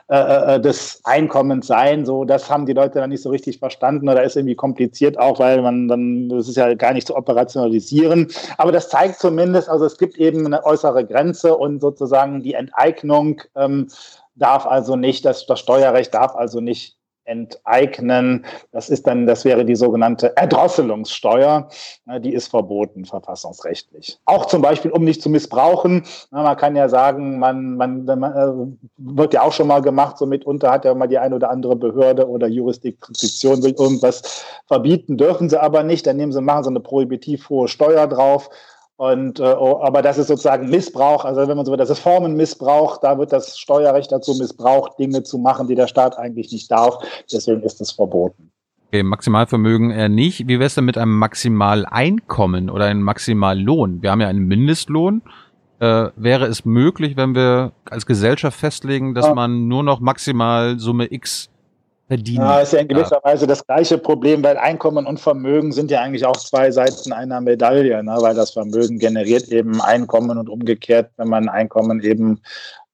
[SPEAKER 3] äh, äh, des Einkommens sein. So, das haben die Leute dann nicht so richtig verstanden oder ist irgendwie kompliziert auch, weil man dann, das ist ja gar nicht zu operationalisieren. Aber das zeigt zumindest, also es gibt eben eine äußere Grenze und sozusagen die Enteignung ähm, darf also nicht, das, das Steuerrecht darf also nicht enteignen. Das ist dann, das wäre die sogenannte Erdrosselungssteuer. Die ist verboten verfassungsrechtlich. Auch zum Beispiel, um nicht zu missbrauchen. Man kann ja sagen, man, man, man äh, wird ja auch schon mal gemacht, so mitunter hat ja mal die eine oder andere Behörde oder Jurisdiktion will irgendwas verbieten, dürfen sie aber nicht. Dann nehmen sie, machen sie eine prohibitiv hohe Steuer drauf und, äh, oh, aber das ist sozusagen Missbrauch, also wenn man so will, das ist Formenmissbrauch, da wird das Steuerrecht dazu missbraucht, Dinge zu machen, die der Staat eigentlich nicht darf. Deswegen ist es verboten.
[SPEAKER 1] Okay, Maximalvermögen eher nicht. Wie wäre es denn mit einem Maximaleinkommen oder einem Maximallohn? Wir haben ja einen Mindestlohn. Äh, wäre es möglich, wenn wir als Gesellschaft festlegen, dass ja. man nur noch maximal Summe X verdienen.
[SPEAKER 3] Ja, ist ja in gewisser ja. Weise das gleiche Problem, weil Einkommen und Vermögen sind ja eigentlich auch zwei Seiten einer Medaille, ne? weil das Vermögen generiert eben Einkommen und umgekehrt, wenn man Einkommen eben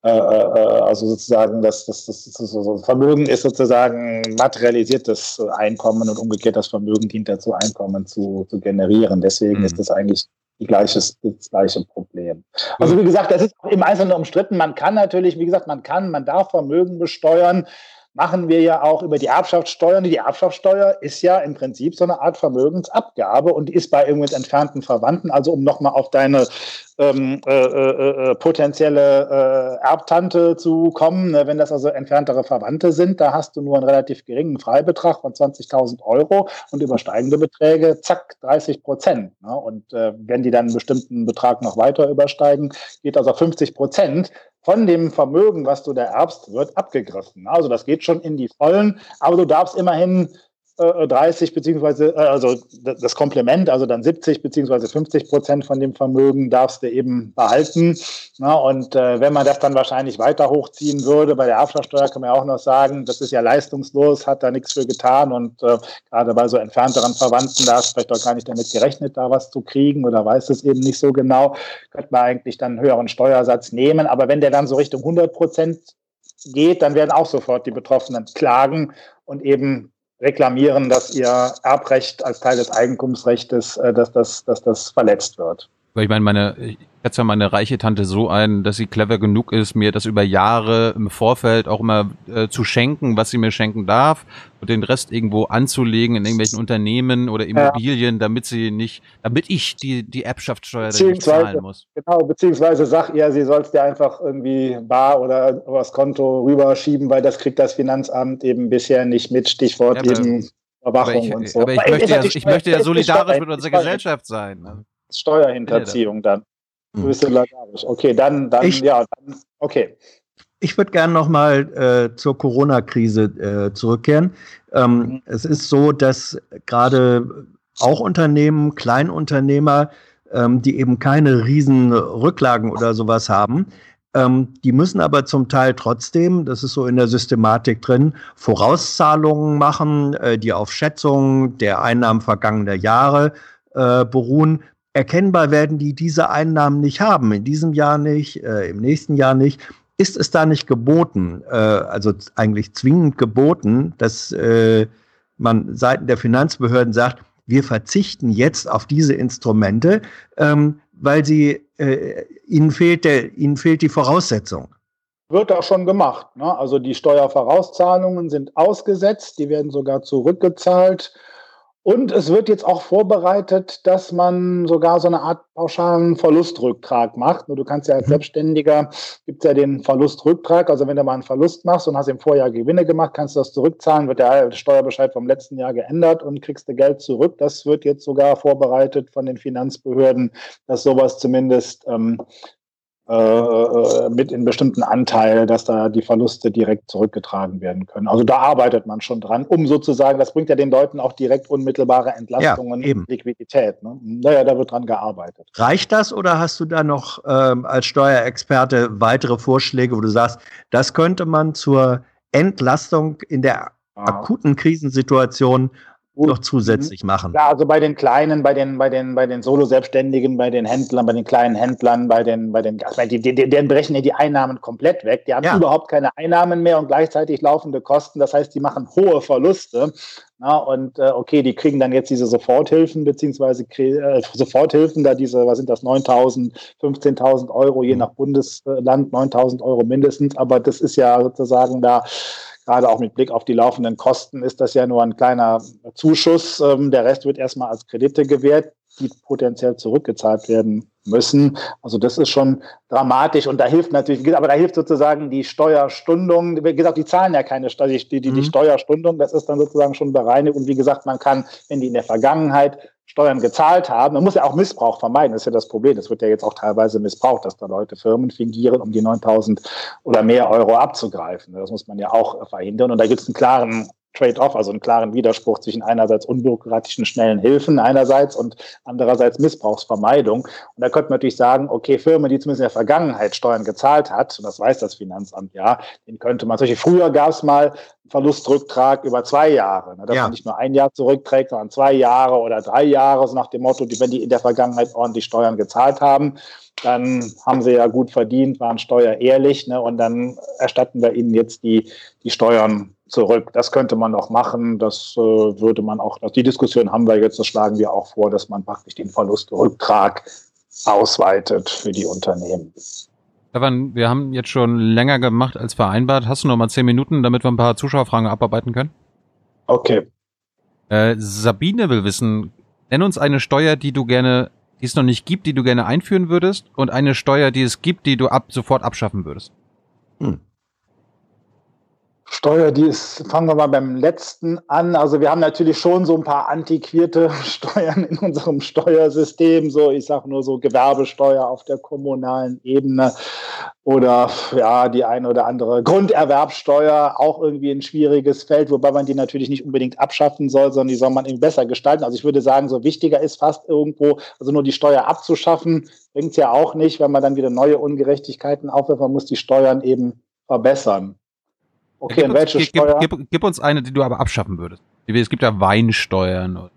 [SPEAKER 3] äh, äh, also sozusagen das, das, das, das Vermögen ist sozusagen materialisiertes Einkommen und umgekehrt das Vermögen dient dazu, Einkommen zu, zu generieren. Deswegen mhm. ist das eigentlich die gleiche, das gleiche Problem. Also wie gesagt, das ist im Einzelnen umstritten. Man kann natürlich, wie gesagt, man kann, man darf Vermögen besteuern machen wir ja auch über die Erbschaftssteuer. Die Erbschaftssteuer ist ja im Prinzip so eine Art Vermögensabgabe und ist bei irgendwelchen entfernten Verwandten, also um nochmal auf deine ähm, äh, äh, äh, potenzielle äh, Erbtante zu kommen, ne, wenn das also entferntere Verwandte sind, da hast du nur einen relativ geringen Freibetrag von 20.000 Euro und übersteigende Beträge, zack, 30 Prozent. Ne? Und äh, wenn die dann einen bestimmten Betrag noch weiter übersteigen, geht also 50 Prozent von dem Vermögen, was du da erbst, wird abgegriffen. Also das geht schon in die Vollen, aber du darfst immerhin 30 beziehungsweise äh, also das Komplement, also dann 70 beziehungsweise 50 Prozent von dem Vermögen darfst du eben behalten. Na, und äh, wenn man das dann wahrscheinlich weiter hochziehen würde, bei der Erbschaftssteuer kann man ja auch noch sagen, das ist ja leistungslos, hat da nichts für getan und äh, gerade bei so entfernteren Verwandten, da hast du vielleicht auch gar nicht damit gerechnet, da was zu kriegen oder weiß es eben nicht so genau, könnte man eigentlich dann einen höheren Steuersatz nehmen. Aber wenn der dann so Richtung 100 Prozent geht, dann werden auch sofort die Betroffenen klagen und eben reklamieren, dass ihr Erbrecht als Teil des Eigentumsrechts, äh, dass, das, dass das verletzt wird.
[SPEAKER 1] Weil ich meine, meine, ich schätze ja meine reiche Tante so ein, dass sie clever genug ist, mir das über Jahre im Vorfeld auch immer äh, zu schenken, was sie mir schenken darf und den Rest irgendwo anzulegen in irgendwelchen Unternehmen oder Immobilien, ja. damit sie nicht, damit ich die, die Erbschaftssteuer nicht zahlen muss.
[SPEAKER 3] Genau, beziehungsweise sag ihr, sie soll es dir einfach irgendwie bar oder übers Konto rüberschieben, weil das kriegt das Finanzamt eben bisher nicht mit, Stichwort ja, eben Überwachung
[SPEAKER 1] ich,
[SPEAKER 3] und so.
[SPEAKER 1] Aber ich, möchte ja, ich möchte ja solidarisch mit unserer Gesellschaft sein. Ne?
[SPEAKER 3] Steuerhinterziehung dann. Hm. Okay, dann, dann, ich, ja, dann, okay.
[SPEAKER 2] Ich würde gerne nochmal äh, zur Corona-Krise äh, zurückkehren. Ähm, mhm. Es ist so, dass gerade auch Unternehmen, Kleinunternehmer, ähm, die eben keine riesen Rücklagen oder sowas haben, ähm, die müssen aber zum Teil trotzdem, das ist so in der Systematik drin, Vorauszahlungen machen, äh, die auf Schätzungen der Einnahmen vergangener Jahre äh, beruhen, erkennbar werden die diese Einnahmen nicht haben, in diesem Jahr nicht, äh, im nächsten Jahr nicht. Ist es da nicht geboten, äh, also eigentlich zwingend geboten, dass äh, man seitens der Finanzbehörden sagt, wir verzichten jetzt auf diese Instrumente, ähm, weil sie äh, ihnen fehlt der, ihnen fehlt die Voraussetzung.
[SPEAKER 3] Wird auch schon gemacht. Ne? Also die Steuervorauszahlungen sind ausgesetzt, die werden sogar zurückgezahlt. Und es wird jetzt auch vorbereitet, dass man sogar so eine Art pauschalen Verlustrücktrag macht. Nur du kannst ja als mhm. Selbstständiger, gibt ja den Verlustrücktrag. Also wenn du mal einen Verlust machst und hast im Vorjahr Gewinne gemacht, kannst du das zurückzahlen, wird der Steuerbescheid vom letzten Jahr geändert und kriegst du Geld zurück. Das wird jetzt sogar vorbereitet von den Finanzbehörden, dass sowas zumindest ähm, äh, mit in bestimmten Anteil, dass da die Verluste direkt zurückgetragen werden können. Also da arbeitet man schon dran, um sozusagen, das bringt ja den Leuten auch direkt unmittelbare Entlastungen, ja, Liquidität. Ne? Naja, da wird dran gearbeitet.
[SPEAKER 2] Reicht das oder hast du da noch ähm, als Steuerexperte weitere Vorschläge, wo du sagst, das könnte man zur Entlastung in der akuten Krisensituation noch zusätzlich machen?
[SPEAKER 3] Ja, also bei den kleinen, bei den, bei den, bei den Solo-Selbstständigen, bei den Händlern, bei den kleinen Händlern, bei den, bei den, also die, denen brechen ja die Einnahmen komplett weg. Die haben ja. überhaupt keine Einnahmen mehr und gleichzeitig laufende Kosten. Das heißt, die machen hohe Verluste. Na, und äh, okay, die kriegen dann jetzt diese Soforthilfen, beziehungsweise äh, Soforthilfen, da diese, was sind das, 9.000, 15.000 Euro, je nach Bundesland, 9.000 Euro mindestens. Aber das ist ja sozusagen da gerade auch mit Blick auf die laufenden Kosten ist das ja nur ein kleiner Zuschuss. Ähm, der Rest wird erstmal als Kredite gewährt, die potenziell zurückgezahlt werden müssen. Also das ist schon dramatisch und da hilft natürlich, aber da hilft sozusagen die Steuerstundung. Wie gesagt, die zahlen ja keine Steuer, die, die, die mhm. Steuerstundung, das ist dann sozusagen schon bereinigt und wie gesagt, man kann, wenn die in der Vergangenheit Steuern gezahlt haben. Man muss ja auch Missbrauch vermeiden, das ist ja das Problem. Das wird ja jetzt auch teilweise missbraucht, dass da Leute Firmen fingieren, um die 9000 oder mehr Euro abzugreifen. Das muss man ja auch verhindern. Und da gibt es einen klaren Trade-off, also einen klaren Widerspruch zwischen einerseits unbürokratischen, schnellen Hilfen einerseits und andererseits Missbrauchsvermeidung. Und da könnte man natürlich sagen, okay, Firmen, die zumindest in der Vergangenheit Steuern gezahlt hat, und das weiß das Finanzamt ja, den könnte man, solche früher gab es mal Verlustrücktrag über zwei Jahre, ne, dass ja. man nicht nur ein Jahr zurückträgt, sondern zwei Jahre oder drei Jahre, so nach dem Motto, die, wenn die in der Vergangenheit ordentlich Steuern gezahlt haben, dann haben sie ja gut verdient, waren steuerehrlich, ne, und dann erstatten wir ihnen jetzt die, die Steuern zurück. Das könnte man noch machen, das äh, würde man auch, die Diskussion haben wir jetzt, das schlagen wir auch vor, dass man praktisch den Verlustrücktrag ausweitet für die Unternehmen.
[SPEAKER 1] Stefan, wir haben jetzt schon länger gemacht als vereinbart. Hast du noch mal zehn Minuten, damit wir ein paar Zuschauerfragen abarbeiten können?
[SPEAKER 3] Okay.
[SPEAKER 1] Äh, Sabine will wissen, nenn uns eine Steuer, die du gerne, die es noch nicht gibt, die du gerne einführen würdest und eine Steuer, die es gibt, die du ab sofort abschaffen würdest. Hm.
[SPEAKER 3] Steuer, die ist, fangen wir mal beim letzten an. Also wir haben natürlich schon so ein paar antiquierte Steuern in unserem Steuersystem, so ich sage nur so Gewerbesteuer auf der kommunalen Ebene oder ja, die eine oder andere Grunderwerbsteuer, auch irgendwie ein schwieriges Feld, wobei man die natürlich nicht unbedingt abschaffen soll, sondern die soll man eben besser gestalten. Also ich würde sagen, so wichtiger ist fast irgendwo, also nur die Steuer abzuschaffen, bringt es ja auch nicht, wenn man dann wieder neue Ungerechtigkeiten aufwirft. Man muss die Steuern eben verbessern.
[SPEAKER 1] Okay, ja, welche uns, Steuer? Gib, gib, gib, uns eine, die du aber abschaffen würdest. Es gibt ja Weinsteuern.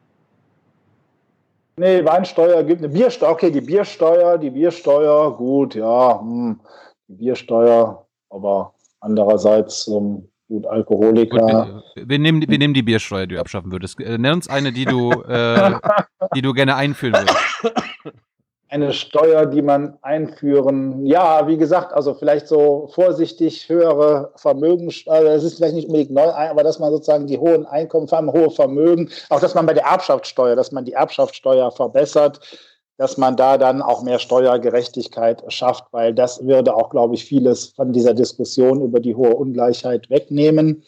[SPEAKER 3] Nee, Weinsteuer gibt eine Biersteuer. Okay, die Biersteuer, die Biersteuer, gut, ja, hm, die Biersteuer, aber andererseits ähm, gut Alkoholiker. Gut,
[SPEAKER 1] wir, wir, nehmen, wir nehmen die Biersteuer, die du abschaffen würdest. Äh, nenn uns eine, die du, äh, die du gerne einführen würdest.
[SPEAKER 3] Eine Steuer, die man einführen, ja, wie gesagt, also vielleicht so vorsichtig höhere Vermögen, also das ist vielleicht nicht unbedingt neu, aber dass man sozusagen die hohen Einkommen, vor allem hohe Vermögen, auch dass man bei der Erbschaftssteuer, dass man die Erbschaftssteuer verbessert, dass man da dann auch mehr Steuergerechtigkeit schafft, weil das würde auch, glaube ich, vieles von dieser Diskussion über die hohe Ungleichheit wegnehmen.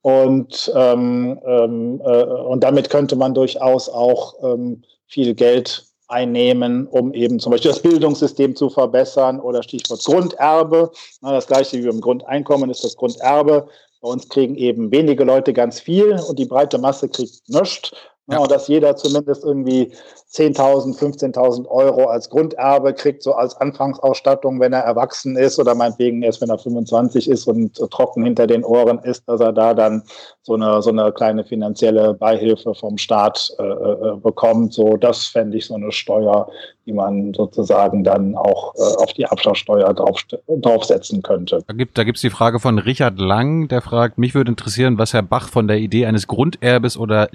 [SPEAKER 3] Und, ähm, ähm, äh, und damit könnte man durchaus auch ähm, viel Geld einnehmen, um eben zum Beispiel das Bildungssystem zu verbessern oder Stichwort Grunderbe. Das gleiche wie beim Grundeinkommen ist das Grunderbe. Bei uns kriegen eben wenige Leute ganz viel und die breite Masse kriegt nichts. Ja. Und dass jeder zumindest irgendwie 10.000, 15.000 Euro als Grunderbe kriegt, so als Anfangsausstattung, wenn er erwachsen ist oder meinetwegen erst, wenn er 25 ist und trocken hinter den Ohren ist, dass er da dann so eine, so eine kleine finanzielle Beihilfe vom Staat äh, äh bekommt. So, das fände ich so eine Steuer, die man sozusagen dann auch äh, auf die Abschlagssteuer drauf, draufsetzen könnte.
[SPEAKER 1] Da gibt da gibt's die Frage von Richard Lang, der fragt, mich würde interessieren, was Herr Bach von der Idee eines Grunderbes oder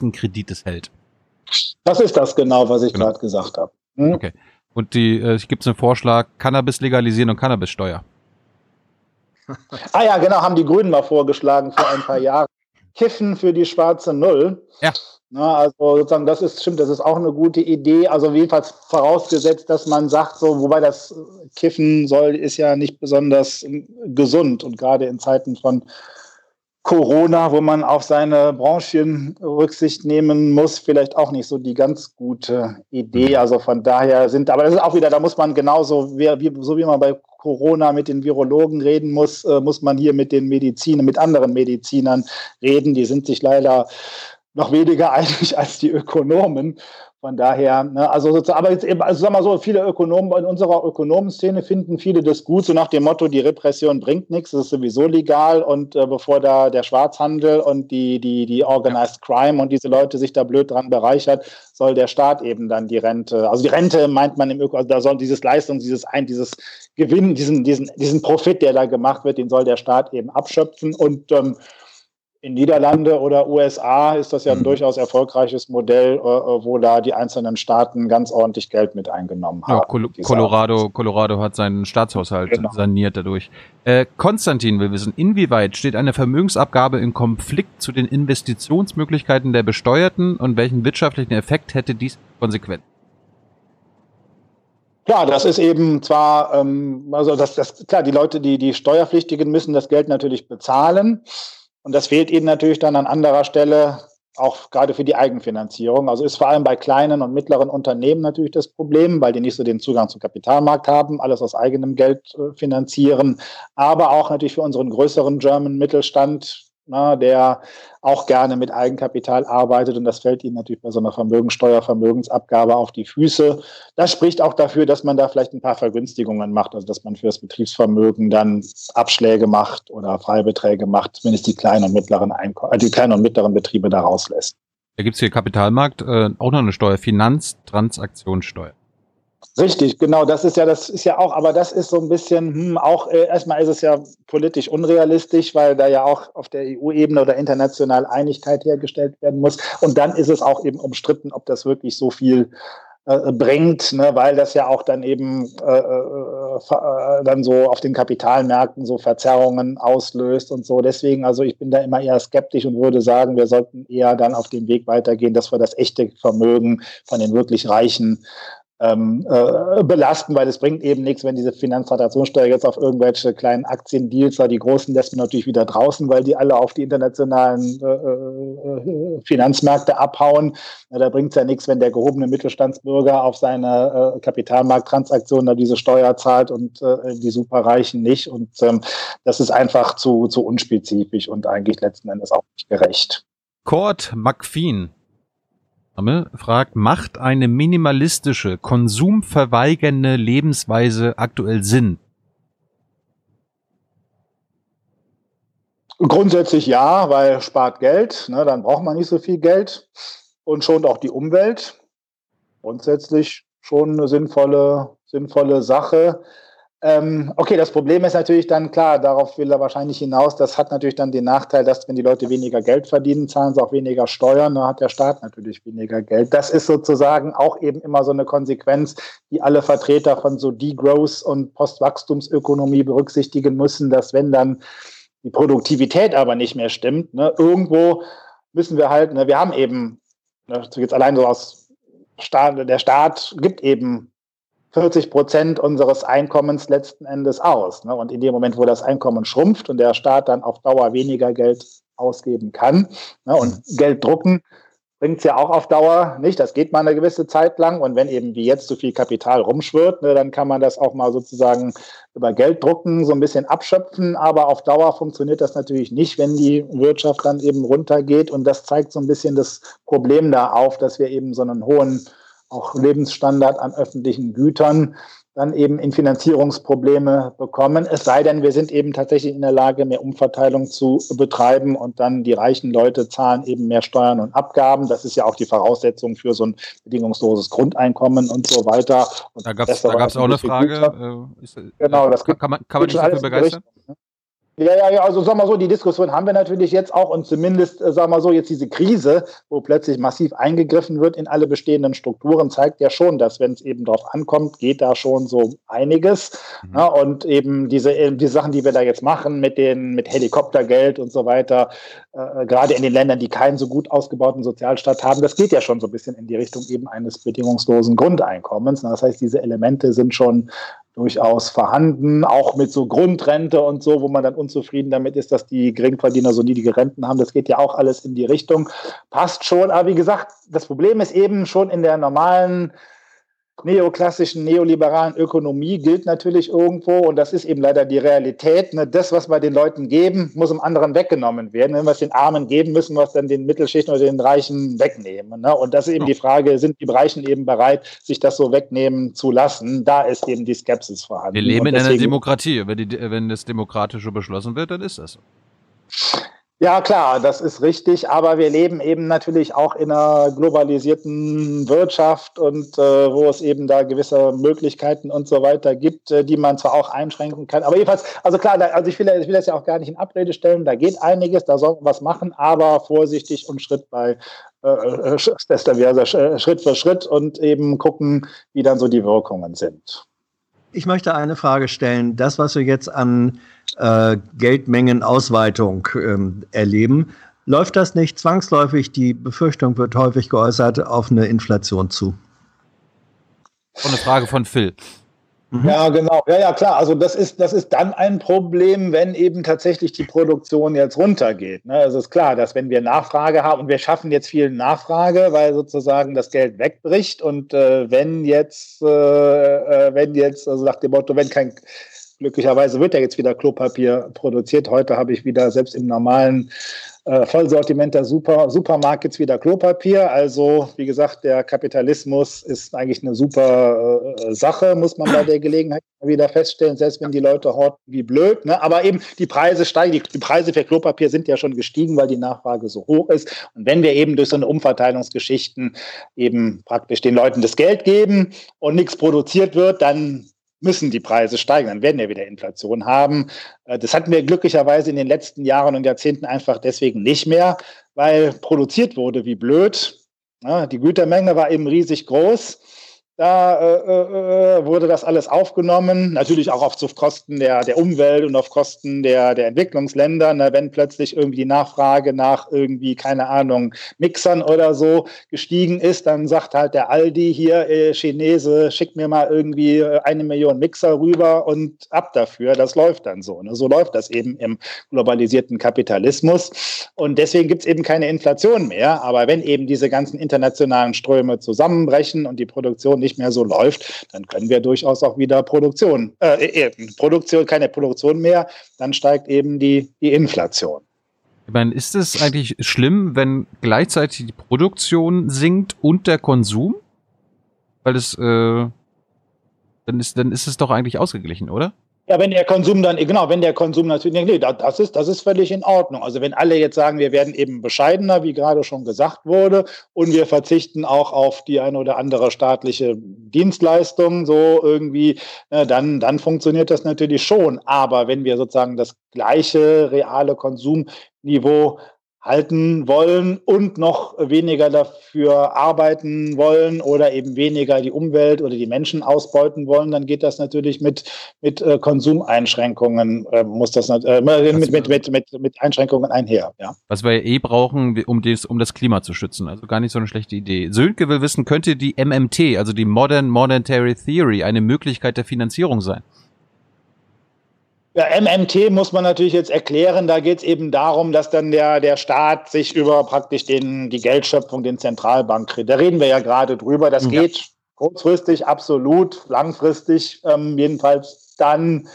[SPEAKER 1] Lebenschancenkredites hält.
[SPEAKER 3] Das ist das genau, was ich genau. gerade gesagt habe.
[SPEAKER 1] Hm? Okay. Und die, äh, gibt es einen Vorschlag, Cannabis legalisieren und Cannabissteuer.
[SPEAKER 3] ah ja, genau, haben die Grünen mal vorgeschlagen vor ein paar Jahren. Kiffen für die schwarze Null. Ja. Na, also sozusagen, das ist stimmt, das ist auch eine gute Idee. Also jedenfalls vorausgesetzt, dass man sagt, so, wobei das Kiffen soll, ist ja nicht besonders gesund und gerade in Zeiten von Corona, wo man auf seine Branchen Rücksicht nehmen muss, vielleicht auch nicht so die ganz gute Idee. Also von daher sind, aber das ist auch wieder, da muss man genauso, wie, wie, so wie man bei Corona mit den Virologen reden muss, äh, muss man hier mit den Medizinern, mit anderen Medizinern reden. Die sind sich leider noch weniger einig als die Ökonomen. Von daher, ne, also sozusagen, aber jetzt eben, also sagen wir so, viele Ökonomen in unserer Ökonomenszene finden viele das gut, so nach dem Motto, die Repression bringt nichts, es ist sowieso legal und äh, bevor da der Schwarzhandel und die, die, die Organized Crime und diese Leute sich da blöd dran bereichert, soll der Staat eben dann die Rente, also die Rente meint man im Öko, also da soll dieses Leistung, dieses ein, dieses Gewinn, diesen, diesen, diesen Profit, der da gemacht wird, den soll der Staat eben abschöpfen und ähm, in Niederlande oder USA ist das ja ein mhm. durchaus erfolgreiches Modell, äh, äh, wo da die einzelnen Staaten ganz ordentlich Geld mit eingenommen haben. Ja,
[SPEAKER 1] Col Colorado, Colorado hat seinen Staatshaushalt genau. saniert dadurch. Äh, Konstantin will wissen, inwieweit steht eine Vermögensabgabe im Konflikt zu den Investitionsmöglichkeiten der Besteuerten und welchen wirtschaftlichen Effekt hätte dies konsequent?
[SPEAKER 3] Ja, das ist eben zwar, ähm, also das, das, klar, die Leute, die, die Steuerpflichtigen müssen das Geld natürlich bezahlen. Und das fehlt ihnen natürlich dann an anderer Stelle, auch gerade für die Eigenfinanzierung. Also ist vor allem bei kleinen und mittleren Unternehmen natürlich das Problem, weil die nicht so den Zugang zum Kapitalmarkt haben, alles aus eigenem Geld äh, finanzieren. Aber auch natürlich für unseren größeren German Mittelstand, na, der auch gerne mit Eigenkapital arbeitet und das fällt ihnen natürlich bei so einer Vermögensteuer, Vermögensabgabe auf die Füße. Das spricht auch dafür, dass man da vielleicht ein paar Vergünstigungen macht, also dass man für das Betriebsvermögen dann Abschläge macht oder Freibeträge macht, zumindest die kleinen und mittleren Einkommen, äh, die kleinen und mittleren Betriebe da rauslässt.
[SPEAKER 1] Da gibt es hier Kapitalmarkt, äh, auch noch eine Steuer, Finanztransaktionssteuer.
[SPEAKER 3] Richtig, genau, das ist ja, das ist ja auch, aber das ist so ein bisschen, hm, auch äh, erstmal ist es ja politisch unrealistisch, weil da ja auch auf der EU-Ebene oder international Einigkeit hergestellt werden muss. Und dann ist es auch eben umstritten, ob das wirklich so viel äh, bringt, ne, weil das ja auch dann eben äh, äh, äh, dann so auf den Kapitalmärkten so Verzerrungen auslöst und so. Deswegen, also ich bin da immer eher skeptisch und würde sagen, wir sollten eher dann auf dem Weg weitergehen, dass wir das echte Vermögen von den wirklich Reichen ähm, äh, belasten, weil es bringt eben nichts, wenn diese Finanztransaktionssteuer jetzt auf irgendwelche kleinen Aktiendeals war. Die großen lässt man natürlich wieder draußen, weil die alle auf die internationalen äh, äh, Finanzmärkte abhauen. Na, da bringt es ja nichts, wenn der gehobene Mittelstandsbürger auf seine äh, Kapitalmarkttransaktionen diese Steuer zahlt und äh, die Superreichen nicht. Und ähm, das ist einfach zu, zu unspezifisch und eigentlich letzten Endes auch nicht gerecht.
[SPEAKER 1] Kurt McPheen fragt, macht eine minimalistische, konsumverweigernde Lebensweise aktuell Sinn?
[SPEAKER 3] Grundsätzlich ja, weil spart Geld, ne, dann braucht man nicht so viel Geld und schont auch die Umwelt. Grundsätzlich schon eine sinnvolle, sinnvolle Sache. Ähm, okay, das Problem ist natürlich dann klar, darauf will er wahrscheinlich hinaus. Das hat natürlich dann den Nachteil, dass wenn die Leute weniger Geld verdienen, zahlen sie auch weniger Steuern, dann hat der Staat natürlich weniger Geld. Das ist sozusagen auch eben immer so eine Konsequenz, die alle Vertreter von so Degrowth und Postwachstumsökonomie berücksichtigen müssen, dass wenn dann die Produktivität aber nicht mehr stimmt, ne, irgendwo müssen wir halt, ne, wir haben eben, ne, jetzt allein so aus Staat, der Staat gibt eben 40 Prozent unseres Einkommens letzten Endes aus. Ne? Und in dem Moment, wo das Einkommen schrumpft und der Staat dann auf Dauer weniger Geld ausgeben kann ne? und mhm. Geld drucken, bringt es ja auch auf Dauer nicht. Das geht mal eine gewisse Zeit lang. Und wenn eben wie jetzt so viel Kapital rumschwirrt, ne, dann kann man das auch mal sozusagen über Geld drucken, so ein bisschen abschöpfen. Aber auf Dauer funktioniert das natürlich nicht, wenn die Wirtschaft dann eben runtergeht. Und das zeigt so ein bisschen das Problem da auf, dass wir eben so einen hohen auch Lebensstandard an öffentlichen Gütern dann eben in Finanzierungsprobleme bekommen. Es sei denn, wir sind eben tatsächlich in der Lage, mehr Umverteilung zu betreiben und dann die reichen Leute zahlen eben mehr Steuern und Abgaben. Das ist ja auch die Voraussetzung für so ein bedingungsloses Grundeinkommen und so weiter. Und
[SPEAKER 1] da gab es auch eine Frage.
[SPEAKER 3] Äh, ist, genau, das kann, kann man, kann man sich dafür begeistern? Ja, ja, ja, also sagen wir so, die Diskussion haben wir natürlich jetzt auch und zumindest, äh, sagen wir so, jetzt diese Krise, wo plötzlich massiv eingegriffen wird in alle bestehenden Strukturen, zeigt ja schon, dass wenn es eben darauf ankommt, geht da schon so einiges. Mhm. Ja, und eben diese, äh, die Sachen, die wir da jetzt machen mit den, mit Helikoptergeld und so weiter, äh, gerade in den Ländern, die keinen so gut ausgebauten Sozialstaat haben, das geht ja schon so ein bisschen in die Richtung eben eines bedingungslosen Grundeinkommens. Das heißt, diese Elemente sind schon durchaus vorhanden, auch mit so Grundrente und so, wo man dann unzufrieden damit ist, dass die Geringverdiener so niedrige Renten haben. Das geht ja auch alles in die Richtung. Passt schon. Aber wie gesagt, das Problem ist eben schon in der normalen neoklassischen, neoliberalen Ökonomie gilt natürlich irgendwo, und das ist eben leider die Realität, ne, das, was wir den Leuten geben, muss dem anderen weggenommen werden. Wenn wir es den Armen geben, müssen wir es dann den Mittelschichten oder den Reichen wegnehmen. Ne? Und das ist eben die Frage, sind die Reichen eben bereit, sich das so wegnehmen zu lassen? Da ist eben die Skepsis vorhanden.
[SPEAKER 1] Wir leben in einer Demokratie. Wenn, die, wenn das Demokratische beschlossen wird, dann ist das so.
[SPEAKER 3] Ja, klar, das ist richtig, aber wir leben eben natürlich auch in einer globalisierten Wirtschaft und äh, wo es eben da gewisse Möglichkeiten und so weiter gibt, äh, die man zwar auch einschränken kann. Aber jedenfalls, also klar, da, also ich will, ich will das ja auch gar nicht in Abrede stellen, da geht einiges, da soll man was machen, aber vorsichtig und Schritt bei äh, äh Schritt für Schritt und eben gucken, wie dann so die Wirkungen sind.
[SPEAKER 2] Ich möchte eine Frage stellen. Das, was wir jetzt an äh, Geldmengenausweitung ähm, erleben, läuft das nicht zwangsläufig, die Befürchtung wird häufig geäußert, auf eine Inflation zu?
[SPEAKER 1] Und eine Frage von Phil.
[SPEAKER 3] Mhm. Ja, genau. Ja, ja, klar. Also das ist, das ist dann ein Problem, wenn eben tatsächlich die Produktion jetzt runtergeht. Ne? Also es ist klar, dass wenn wir Nachfrage haben und wir schaffen jetzt viel Nachfrage, weil sozusagen das Geld wegbricht und äh, wenn jetzt, äh, äh wenn jetzt, also nach dem Motto, wenn kein glücklicherweise wird ja jetzt wieder Klopapier produziert. Heute habe ich wieder selbst im normalen äh, Vollsortiment der Super, Supermarkets wieder Klopapier. Also, wie gesagt, der Kapitalismus ist eigentlich eine super äh, Sache, muss man bei der Gelegenheit wieder feststellen, selbst wenn die Leute horten wie blöd. Ne? Aber eben die Preise steigen, die, die Preise für Klopapier sind ja schon gestiegen, weil die Nachfrage so hoch ist. Und wenn wir eben durch so eine Umverteilungsgeschichten eben praktisch den Leuten das Geld geben und nichts produziert wird, dann müssen die Preise steigen, dann werden wir wieder Inflation haben. Äh, das hatten wir glücklicherweise in den letzten Jahren und Jahrzehnten einfach deswegen nicht mehr, weil produziert wurde wie blöd. Die Gütermenge war eben riesig groß da äh, äh, äh, wurde das alles aufgenommen, natürlich auch auf Kosten der, der Umwelt und auf Kosten der, der Entwicklungsländer. Na, wenn plötzlich irgendwie die Nachfrage nach irgendwie, keine Ahnung, Mixern oder so gestiegen ist, dann sagt halt der Aldi hier, äh, Chinese, schick mir mal irgendwie äh, eine Million Mixer rüber und ab dafür. Das läuft dann so. Ne? So läuft das eben im globalisierten Kapitalismus. Und deswegen gibt es eben keine Inflation mehr. Aber wenn eben diese ganzen internationalen Ströme zusammenbrechen und die Produktion nicht nicht mehr so läuft, dann können wir durchaus auch wieder Produktion, äh, äh, Produktion, keine Produktion mehr, dann steigt eben die, die Inflation.
[SPEAKER 1] Ich meine, ist es eigentlich schlimm, wenn gleichzeitig die Produktion sinkt und der Konsum? Weil es, äh, dann ist, dann ist es doch eigentlich ausgeglichen, oder?
[SPEAKER 3] Ja, wenn der Konsum dann, genau, wenn der Konsum natürlich, nee, das ist, das ist völlig in Ordnung. Also wenn alle jetzt sagen, wir werden eben bescheidener, wie gerade schon gesagt wurde, und wir verzichten auch auf die eine oder andere staatliche Dienstleistung, so irgendwie, dann, dann funktioniert das natürlich schon. Aber wenn wir sozusagen das gleiche reale Konsumniveau halten wollen und noch weniger dafür arbeiten wollen oder eben weniger die Umwelt oder die Menschen ausbeuten wollen, dann geht das natürlich mit, mit äh, Konsumeinschränkungen, äh, muss das äh, mit, mit, mit, mit, mit Einschränkungen einher. Ja.
[SPEAKER 1] Was wir eh brauchen, um, des, um das Klima zu schützen. Also gar nicht so eine schlechte Idee. Sönke will wissen, könnte die MMT, also die Modern Monetary Theory, eine Möglichkeit der Finanzierung sein?
[SPEAKER 3] Ja, MMT muss man natürlich jetzt erklären. Da geht es eben darum, dass dann der, der Staat sich über praktisch den, die Geldschöpfung, den Zentralbank, da reden wir ja gerade drüber. Das ja. geht kurzfristig absolut, langfristig ähm, jedenfalls dann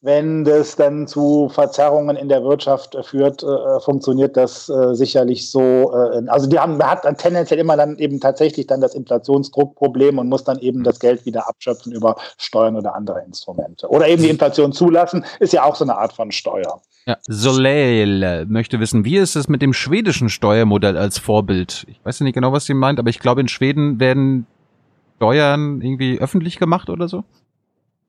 [SPEAKER 3] wenn das dann zu Verzerrungen in der Wirtschaft führt, äh, funktioniert das äh, sicherlich so. Äh, also die haben, man hat dann tendenziell immer dann eben tatsächlich dann das Inflationsdruckproblem und muss dann eben das Geld wieder abschöpfen über Steuern oder andere Instrumente. Oder eben die Inflation zulassen, ist ja auch so eine Art von Steuer.
[SPEAKER 1] Ja, Soleil möchte wissen, wie ist es mit dem schwedischen Steuermodell als Vorbild? Ich weiß nicht genau, was sie meint, aber ich glaube, in Schweden werden Steuern irgendwie öffentlich gemacht oder so?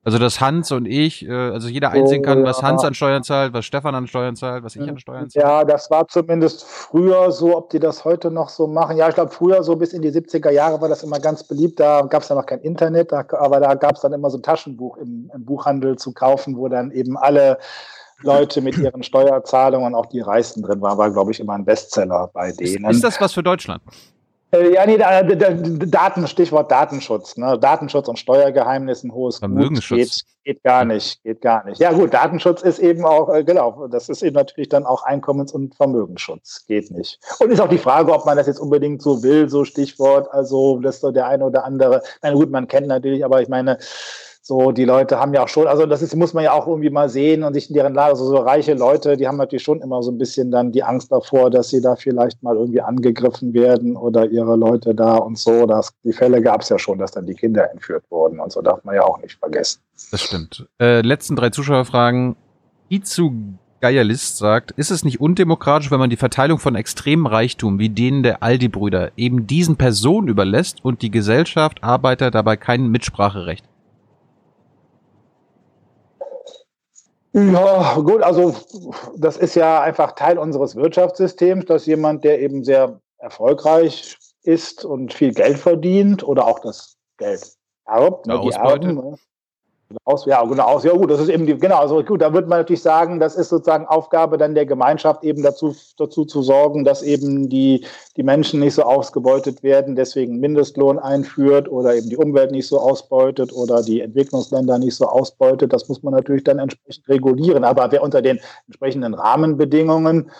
[SPEAKER 1] Also dass Hans und ich, äh, also jeder einsehen kann, was Hans an Steuern zahlt, was Stefan an Steuern zahlt, was ich an Steuern zahle.
[SPEAKER 3] Ja, das war zumindest früher so, ob die das heute noch so machen. Ja, ich glaube, früher so bis in die 70er Jahre war das immer ganz beliebt. Da gab es ja noch kein Internet, da, aber da gab es dann immer so ein Taschenbuch im, im Buchhandel zu kaufen, wo dann eben alle Leute mit ihren Steuerzahlungen, auch die Reichsten drin waren, war, glaube ich, immer ein Bestseller bei denen.
[SPEAKER 1] Ist, ist das was für Deutschland?
[SPEAKER 3] Äh, ja, nee, da, da, Daten, Stichwort Datenschutz. Ne? Datenschutz und Steuergeheimnis, ein hohes
[SPEAKER 1] Gut,
[SPEAKER 3] geht, geht gar nicht, geht gar nicht. Ja gut, Datenschutz ist eben auch, äh, genau, das ist eben natürlich dann auch Einkommens- und Vermögensschutz, geht nicht. Und ist auch die Frage, ob man das jetzt unbedingt so will, so Stichwort, also das so der eine oder andere, na gut, man kennt natürlich, aber ich meine, so, die Leute haben ja auch schon, also das ist, muss man ja auch irgendwie mal sehen und sich in deren Lage, also so reiche Leute, die haben natürlich schon immer so ein bisschen dann die Angst davor, dass sie da vielleicht mal irgendwie angegriffen werden oder ihre Leute da und so. Das, die Fälle gab es ja schon, dass dann die Kinder entführt wurden und so darf man ja auch nicht vergessen.
[SPEAKER 1] Das stimmt. Äh, letzten drei Zuschauerfragen. Izu Geierlist sagt, ist es nicht undemokratisch, wenn man die Verteilung von extremem Reichtum wie denen der Aldi-Brüder eben diesen Personen überlässt und die Gesellschaft Arbeiter dabei kein Mitspracherecht?
[SPEAKER 3] Ja, gut, also das ist ja einfach Teil unseres Wirtschaftssystems, dass jemand, der eben sehr erfolgreich ist und viel Geld verdient oder auch das Geld erbt, ne, die Erben, ne, aus, ja, genau, aus, ja gut, das ist eben die, genau, also gut, da würde man natürlich sagen, das ist sozusagen Aufgabe dann der Gemeinschaft, eben dazu, dazu zu sorgen, dass eben die, die Menschen nicht so ausgebeutet werden, deswegen Mindestlohn einführt oder eben die Umwelt nicht so ausbeutet oder die Entwicklungsländer nicht so ausbeutet. Das muss man natürlich dann entsprechend regulieren. Aber wer unter den entsprechenden Rahmenbedingungen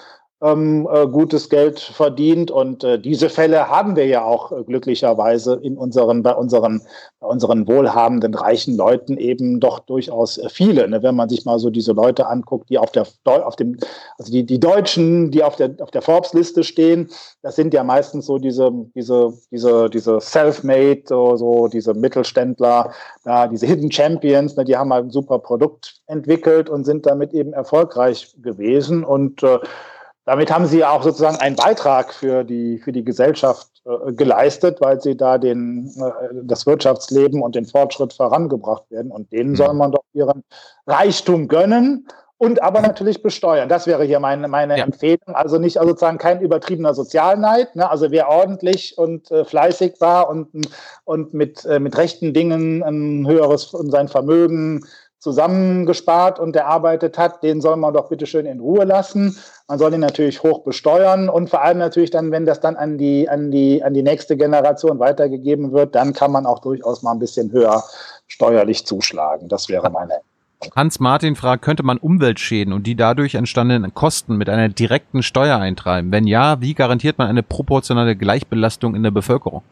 [SPEAKER 3] ähm, äh, gutes Geld verdient. Und äh, diese Fälle haben wir ja auch äh, glücklicherweise in unseren, bei unseren, bei unseren wohlhabenden, reichen Leuten eben doch durchaus äh, viele. Ne? Wenn man sich mal so diese Leute anguckt, die auf der, auf dem, also die, die Deutschen, die auf der, auf der Forbes-Liste stehen, das sind ja meistens so diese, diese, diese, diese Self-Made, so, so diese Mittelständler, da, diese Hidden Champions, ne? die haben halt ein super Produkt entwickelt und sind damit eben erfolgreich gewesen und äh, damit haben sie auch sozusagen einen Beitrag für die, für die Gesellschaft äh, geleistet, weil sie da den, äh, das Wirtschaftsleben und den Fortschritt vorangebracht werden. Und denen mhm. soll man doch ihren Reichtum gönnen und aber natürlich besteuern. Das wäre hier meine, meine ja. Empfehlung. Also nicht also sozusagen kein übertriebener Sozialneid. Ne? Also wer ordentlich und äh, fleißig war und, und mit, äh, mit rechten Dingen ein höheres sein Vermögen zusammengespart und erarbeitet hat, den soll man doch bitte schön in Ruhe lassen. Man soll ihn natürlich hoch besteuern und vor allem natürlich dann, wenn das dann an die, an die, an die nächste Generation weitergegeben wird, dann kann man auch durchaus mal ein bisschen höher steuerlich zuschlagen. Das wäre meine
[SPEAKER 1] Hans Martin fragt, könnte man Umweltschäden und die dadurch entstandenen Kosten mit einer direkten Steuer eintreiben? Wenn ja, wie garantiert man eine proportionale Gleichbelastung in der Bevölkerung?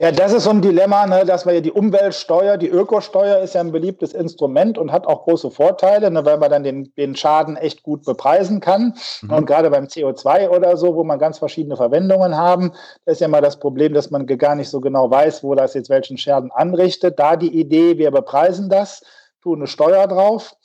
[SPEAKER 3] Ja, das ist so ein Dilemma, ne, dass wir ja die Umweltsteuer, die Ökosteuer ist ja ein beliebtes Instrument und hat auch große Vorteile, ne, weil man dann den, den Schaden echt gut bepreisen kann. Mhm. Und gerade beim CO2 oder so, wo man ganz verschiedene Verwendungen haben, da ist ja mal das Problem, dass man gar nicht so genau weiß, wo das jetzt welchen Schaden anrichtet. Da die Idee, wir bepreisen das tun eine Steuer drauf.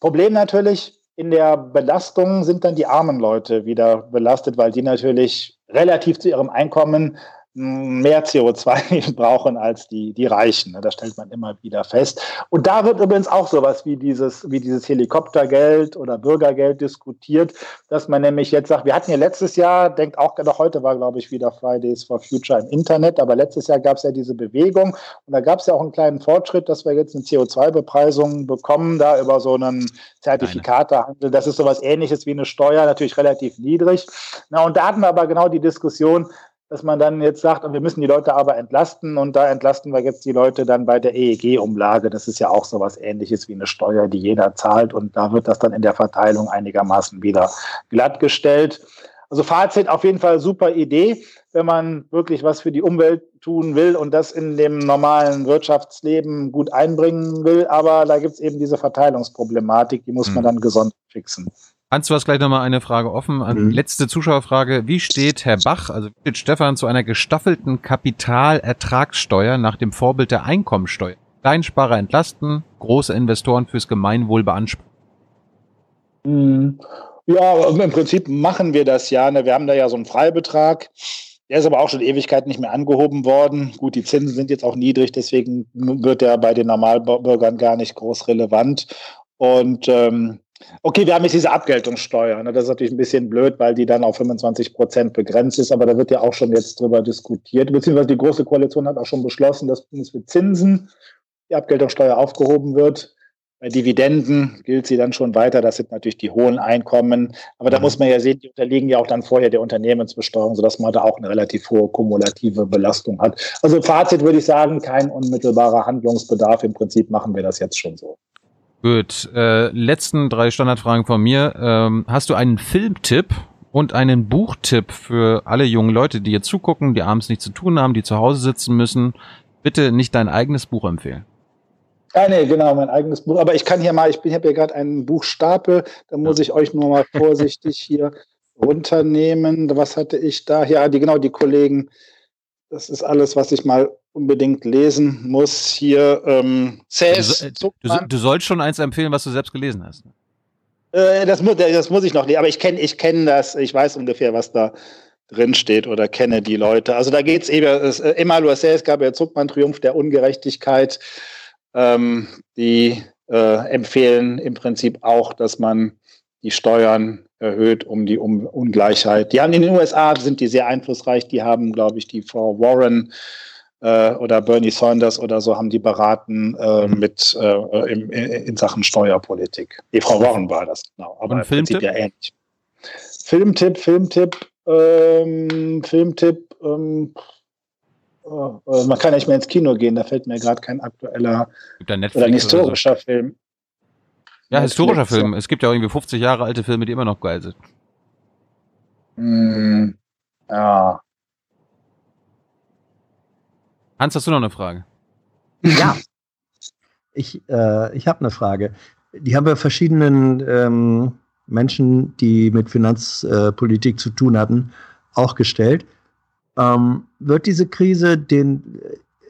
[SPEAKER 3] Problem natürlich, in der Belastung sind dann die armen Leute wieder belastet, weil die natürlich relativ zu ihrem Einkommen mehr CO2 brauchen als die, die Reichen. Ne? Das stellt man immer wieder fest. Und da wird übrigens auch sowas wie dieses, wie dieses Helikoptergeld oder Bürgergeld diskutiert, dass man nämlich jetzt sagt, wir hatten ja letztes Jahr, denkt auch, doch heute war, glaube ich, wieder Fridays for Future im Internet, aber letztes Jahr gab es ja diese Bewegung und da gab es ja auch einen kleinen Fortschritt, dass wir jetzt eine CO2-Bepreisung bekommen, da über so einen Zertifikatehandel. Das ist sowas ähnliches wie eine Steuer, natürlich relativ niedrig. Na, und da hatten wir aber genau die Diskussion, dass man dann jetzt sagt, wir müssen die Leute aber entlasten und da entlasten wir jetzt die Leute dann bei der EEG-Umlage. Das ist ja auch so was ähnliches wie eine Steuer, die jeder zahlt und da wird das dann in der Verteilung einigermaßen wieder glattgestellt. Also Fazit auf jeden Fall super Idee, wenn man wirklich was für die Umwelt tun will und das in dem normalen Wirtschaftsleben gut einbringen will. Aber da gibt es eben diese Verteilungsproblematik, die muss man hm. dann gesondert fixen.
[SPEAKER 1] Hans, du hast gleich nochmal eine Frage offen. Mhm. Letzte Zuschauerfrage. Wie steht Herr Bach, also wie steht Stefan zu einer gestaffelten Kapitalertragssteuer nach dem Vorbild der Einkommensteuer? Kleinsparer entlasten, große Investoren fürs Gemeinwohl beanspruchen.
[SPEAKER 3] Mhm. Ja, im Prinzip machen wir das ja. Ne? Wir haben da ja so einen Freibetrag. Der ist aber auch schon Ewigkeit nicht mehr angehoben worden. Gut, die Zinsen sind jetzt auch niedrig, deswegen wird der bei den Normalbürgern gar nicht groß relevant. Und ähm, Okay, wir haben jetzt diese Abgeltungssteuer. Ne? Das ist natürlich ein bisschen blöd, weil die dann auf 25 Prozent begrenzt ist. Aber da wird ja auch schon jetzt drüber diskutiert. Beziehungsweise die Große Koalition hat auch schon beschlossen, dass für Zinsen die Abgeltungssteuer aufgehoben wird. Bei Dividenden gilt sie dann schon weiter. Das sind natürlich die hohen Einkommen. Aber da mhm. muss man ja sehen, die unterliegen ja auch dann vorher der Unternehmensbesteuerung, sodass man da auch eine relativ hohe kumulative Belastung hat. Also Fazit würde ich sagen, kein unmittelbarer Handlungsbedarf. Im Prinzip machen wir das jetzt schon so.
[SPEAKER 1] Gut, äh, letzten drei Standardfragen von mir. Ähm, hast du einen Filmtipp und einen Buchtipp für alle jungen Leute, die jetzt zugucken, die abends nichts zu tun haben, die zu Hause sitzen müssen? Bitte nicht dein eigenes Buch empfehlen.
[SPEAKER 3] Ja, nee, genau, mein eigenes Buch. Aber ich kann hier mal, ich bin, habe ja gerade einen Buchstapel, da muss ich euch nur mal vorsichtig hier runternehmen. Was hatte ich da? Ja, die, genau, die Kollegen das ist alles, was ich mal unbedingt lesen muss. Hier ähm,
[SPEAKER 1] Cäs, du, du, du, sollst schon eins empfehlen, was du selbst gelesen hast.
[SPEAKER 3] Äh, das, muss, das muss ich noch lesen, aber ich kenne ich kenn das, ich weiß ungefähr, was da drin steht oder kenne die Leute. Also da geht es eben, äh, Emmanuel Cäs gab ja Zuckmann Triumph der Ungerechtigkeit. Ähm, die äh, empfehlen im Prinzip auch, dass man die Steuern erhöht, um die um Ungleichheit. Die haben in den USA sind die sehr einflussreich. Die haben, glaube ich, die Frau Warren äh, oder Bernie Sanders oder so haben die beraten äh, mhm. mit äh, in, in, Sachen Steuerpolitik. Die Frau Warren war das genau.
[SPEAKER 1] Aber Und Filmtipp? ja ähnlich.
[SPEAKER 3] Filmtipp, Filmtipp, ähm, Filmtipp. Ähm, äh, man kann nicht mehr ins Kino gehen. Da fällt mir gerade kein aktueller oder ein historischer oder so. Film.
[SPEAKER 1] Ja, historischer Film. Es gibt ja auch irgendwie 50 Jahre alte Filme, die immer noch geil sind.
[SPEAKER 3] Mm, ja.
[SPEAKER 1] Hans, hast du noch eine Frage?
[SPEAKER 2] Ja. Ich, äh, ich habe eine Frage. Die haben wir verschiedenen ähm, Menschen, die mit Finanzpolitik äh, zu tun hatten, auch gestellt. Ähm, wird diese Krise den,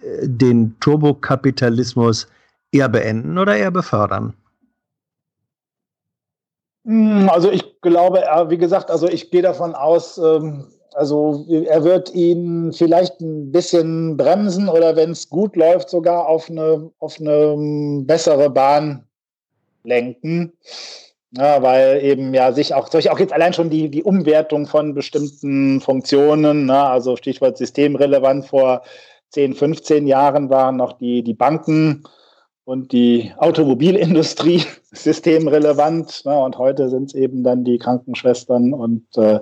[SPEAKER 2] äh, den Turbokapitalismus eher beenden oder eher befördern?
[SPEAKER 3] Hm, also ich glaube, wie gesagt, also ich gehe davon aus, ähm, also er wird ihn vielleicht ein bisschen bremsen oder wenn es gut läuft, sogar auf eine, auf eine hm, bessere Bahn lenken. Ja, weil eben ja sich auch, solche auch jetzt allein schon die, die Umwertung von bestimmten Funktionen, ne, also Stichwort systemrelevant vor 10, 15 Jahren waren noch die, die Banken und die Automobilindustrie systemrelevant. Ne? Und heute sind es eben dann die Krankenschwestern und äh,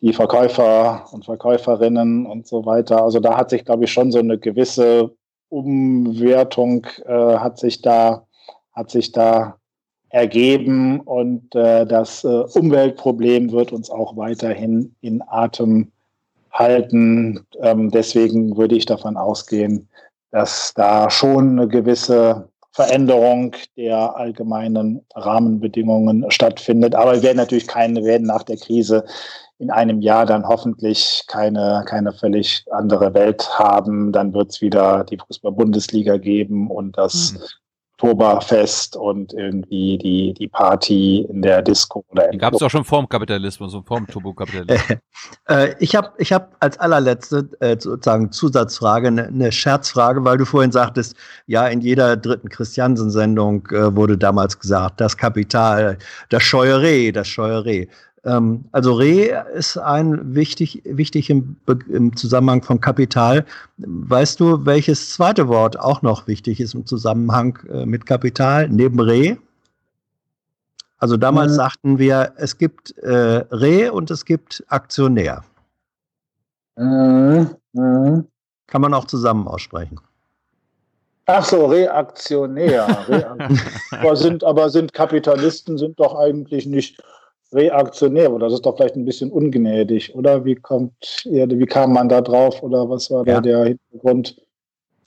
[SPEAKER 3] die Verkäufer und Verkäuferinnen und so weiter. Also da hat sich, glaube ich, schon so eine gewisse Umwertung äh, hat sich da hat sich da ergeben und äh, das äh, Umweltproblem wird uns auch weiterhin in Atem halten. Ähm, deswegen würde ich davon ausgehen, dass da schon eine gewisse Veränderung der allgemeinen Rahmenbedingungen stattfindet. Aber wir werden natürlich keine, werden nach der Krise in einem Jahr dann hoffentlich keine, keine völlig andere Welt haben. Dann wird es wieder die Fußball-Bundesliga geben und das mhm. Oktoberfest und irgendwie die, die Party in der Disco.
[SPEAKER 1] Oder die gab es auch schon vorm Kapitalismus und vorm Turbokapitalismus.
[SPEAKER 2] äh, ich habe ich hab als allerletzte äh, sozusagen Zusatzfrage, eine ne Scherzfrage, weil du vorhin sagtest, ja, in jeder dritten Christiansen-Sendung äh, wurde damals gesagt, das Kapital, das Scheueré, das Scheueré. Ähm, also Re ist ein wichtig, wichtig im, im, Zusammenhang von Kapital. Weißt du, welches zweite Wort auch noch wichtig ist im Zusammenhang äh, mit Kapital neben Re? Also damals mhm. sagten wir, es gibt äh, Re und es gibt Aktionär. Mhm. Mhm. Kann man auch zusammen aussprechen.
[SPEAKER 3] Ach so, Reaktionär. Reaktionär. aber, sind, aber sind Kapitalisten sind doch eigentlich nicht reaktionär, oder das ist doch vielleicht ein bisschen ungnädig, oder? Wie kommt wie kam man da drauf oder was war ja. da der Hintergrund?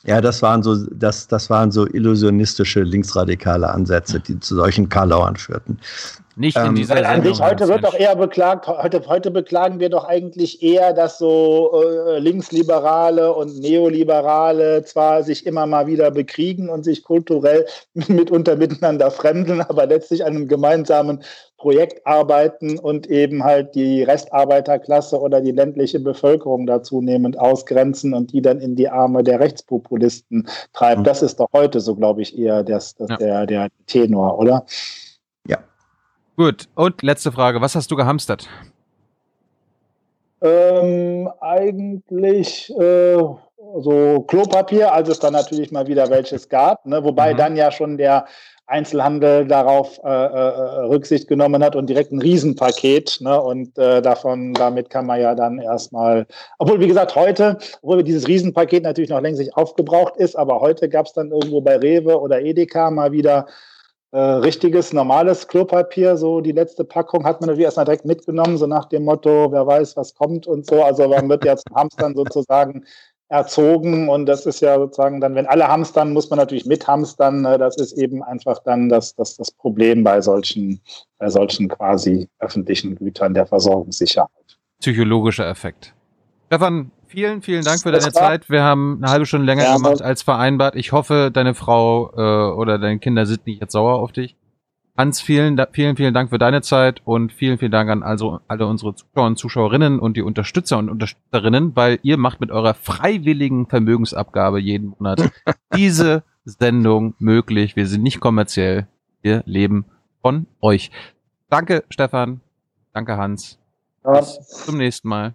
[SPEAKER 2] Ja, das waren so, das, das waren so illusionistische linksradikale Ansätze, die zu solchen Karlauern führten.
[SPEAKER 3] Nicht in ähm, dieser ähm, Sendung. Heute wird doch eher beklagt, heute, heute beklagen wir doch eigentlich eher, dass so äh, Linksliberale und Neoliberale zwar sich immer mal wieder bekriegen und sich kulturell mitunter miteinander fremdeln, aber letztlich an einem gemeinsamen Projekt arbeiten und eben halt die Restarbeiterklasse oder die ländliche Bevölkerung da zunehmend ausgrenzen und die dann in die Arme der Rechtspopulisten treiben. Mhm. Das ist doch heute so, glaube ich, eher das, das ja. der, der Tenor, oder?
[SPEAKER 1] Gut, und letzte Frage. Was hast du gehamstert?
[SPEAKER 3] Ähm, eigentlich äh, so Klopapier, als es dann natürlich mal wieder welches gab, ne? wobei mhm. dann ja schon der Einzelhandel darauf äh, äh, Rücksicht genommen hat und direkt ein Riesenpaket. Ne? Und äh, davon, damit kann man ja dann erstmal, obwohl, wie gesagt, heute, obwohl dieses Riesenpaket natürlich noch längst aufgebraucht ist, aber heute gab es dann irgendwo bei Rewe oder Edeka mal wieder äh, richtiges, normales Klopapier, so die letzte Packung hat man natürlich erstmal direkt mitgenommen, so nach dem Motto, wer weiß, was kommt und so. Also man wird ja zum Hamstern sozusagen erzogen und das ist ja sozusagen dann, wenn alle hamstern, muss man natürlich mit hamstern. Ne? Das ist eben einfach dann das, das, das Problem bei solchen, bei solchen quasi öffentlichen Gütern der Versorgungssicherheit.
[SPEAKER 1] Psychologischer Effekt. Stefan, vielen, vielen Dank für deine Zeit. Wir haben eine halbe Stunde länger ja, gemacht als vereinbart. Ich hoffe, deine Frau äh, oder deine Kinder sind nicht jetzt sauer auf dich. Hans, vielen, vielen, vielen Dank für deine Zeit und vielen, vielen Dank an also alle unsere Zuschauer und Zuschauerinnen und die Unterstützer und Unterstützerinnen, weil ihr macht mit eurer freiwilligen Vermögensabgabe jeden Monat diese Sendung möglich. Wir sind nicht kommerziell. Wir leben von euch. Danke, Stefan. Danke, Hans. Ja. Bis zum nächsten Mal.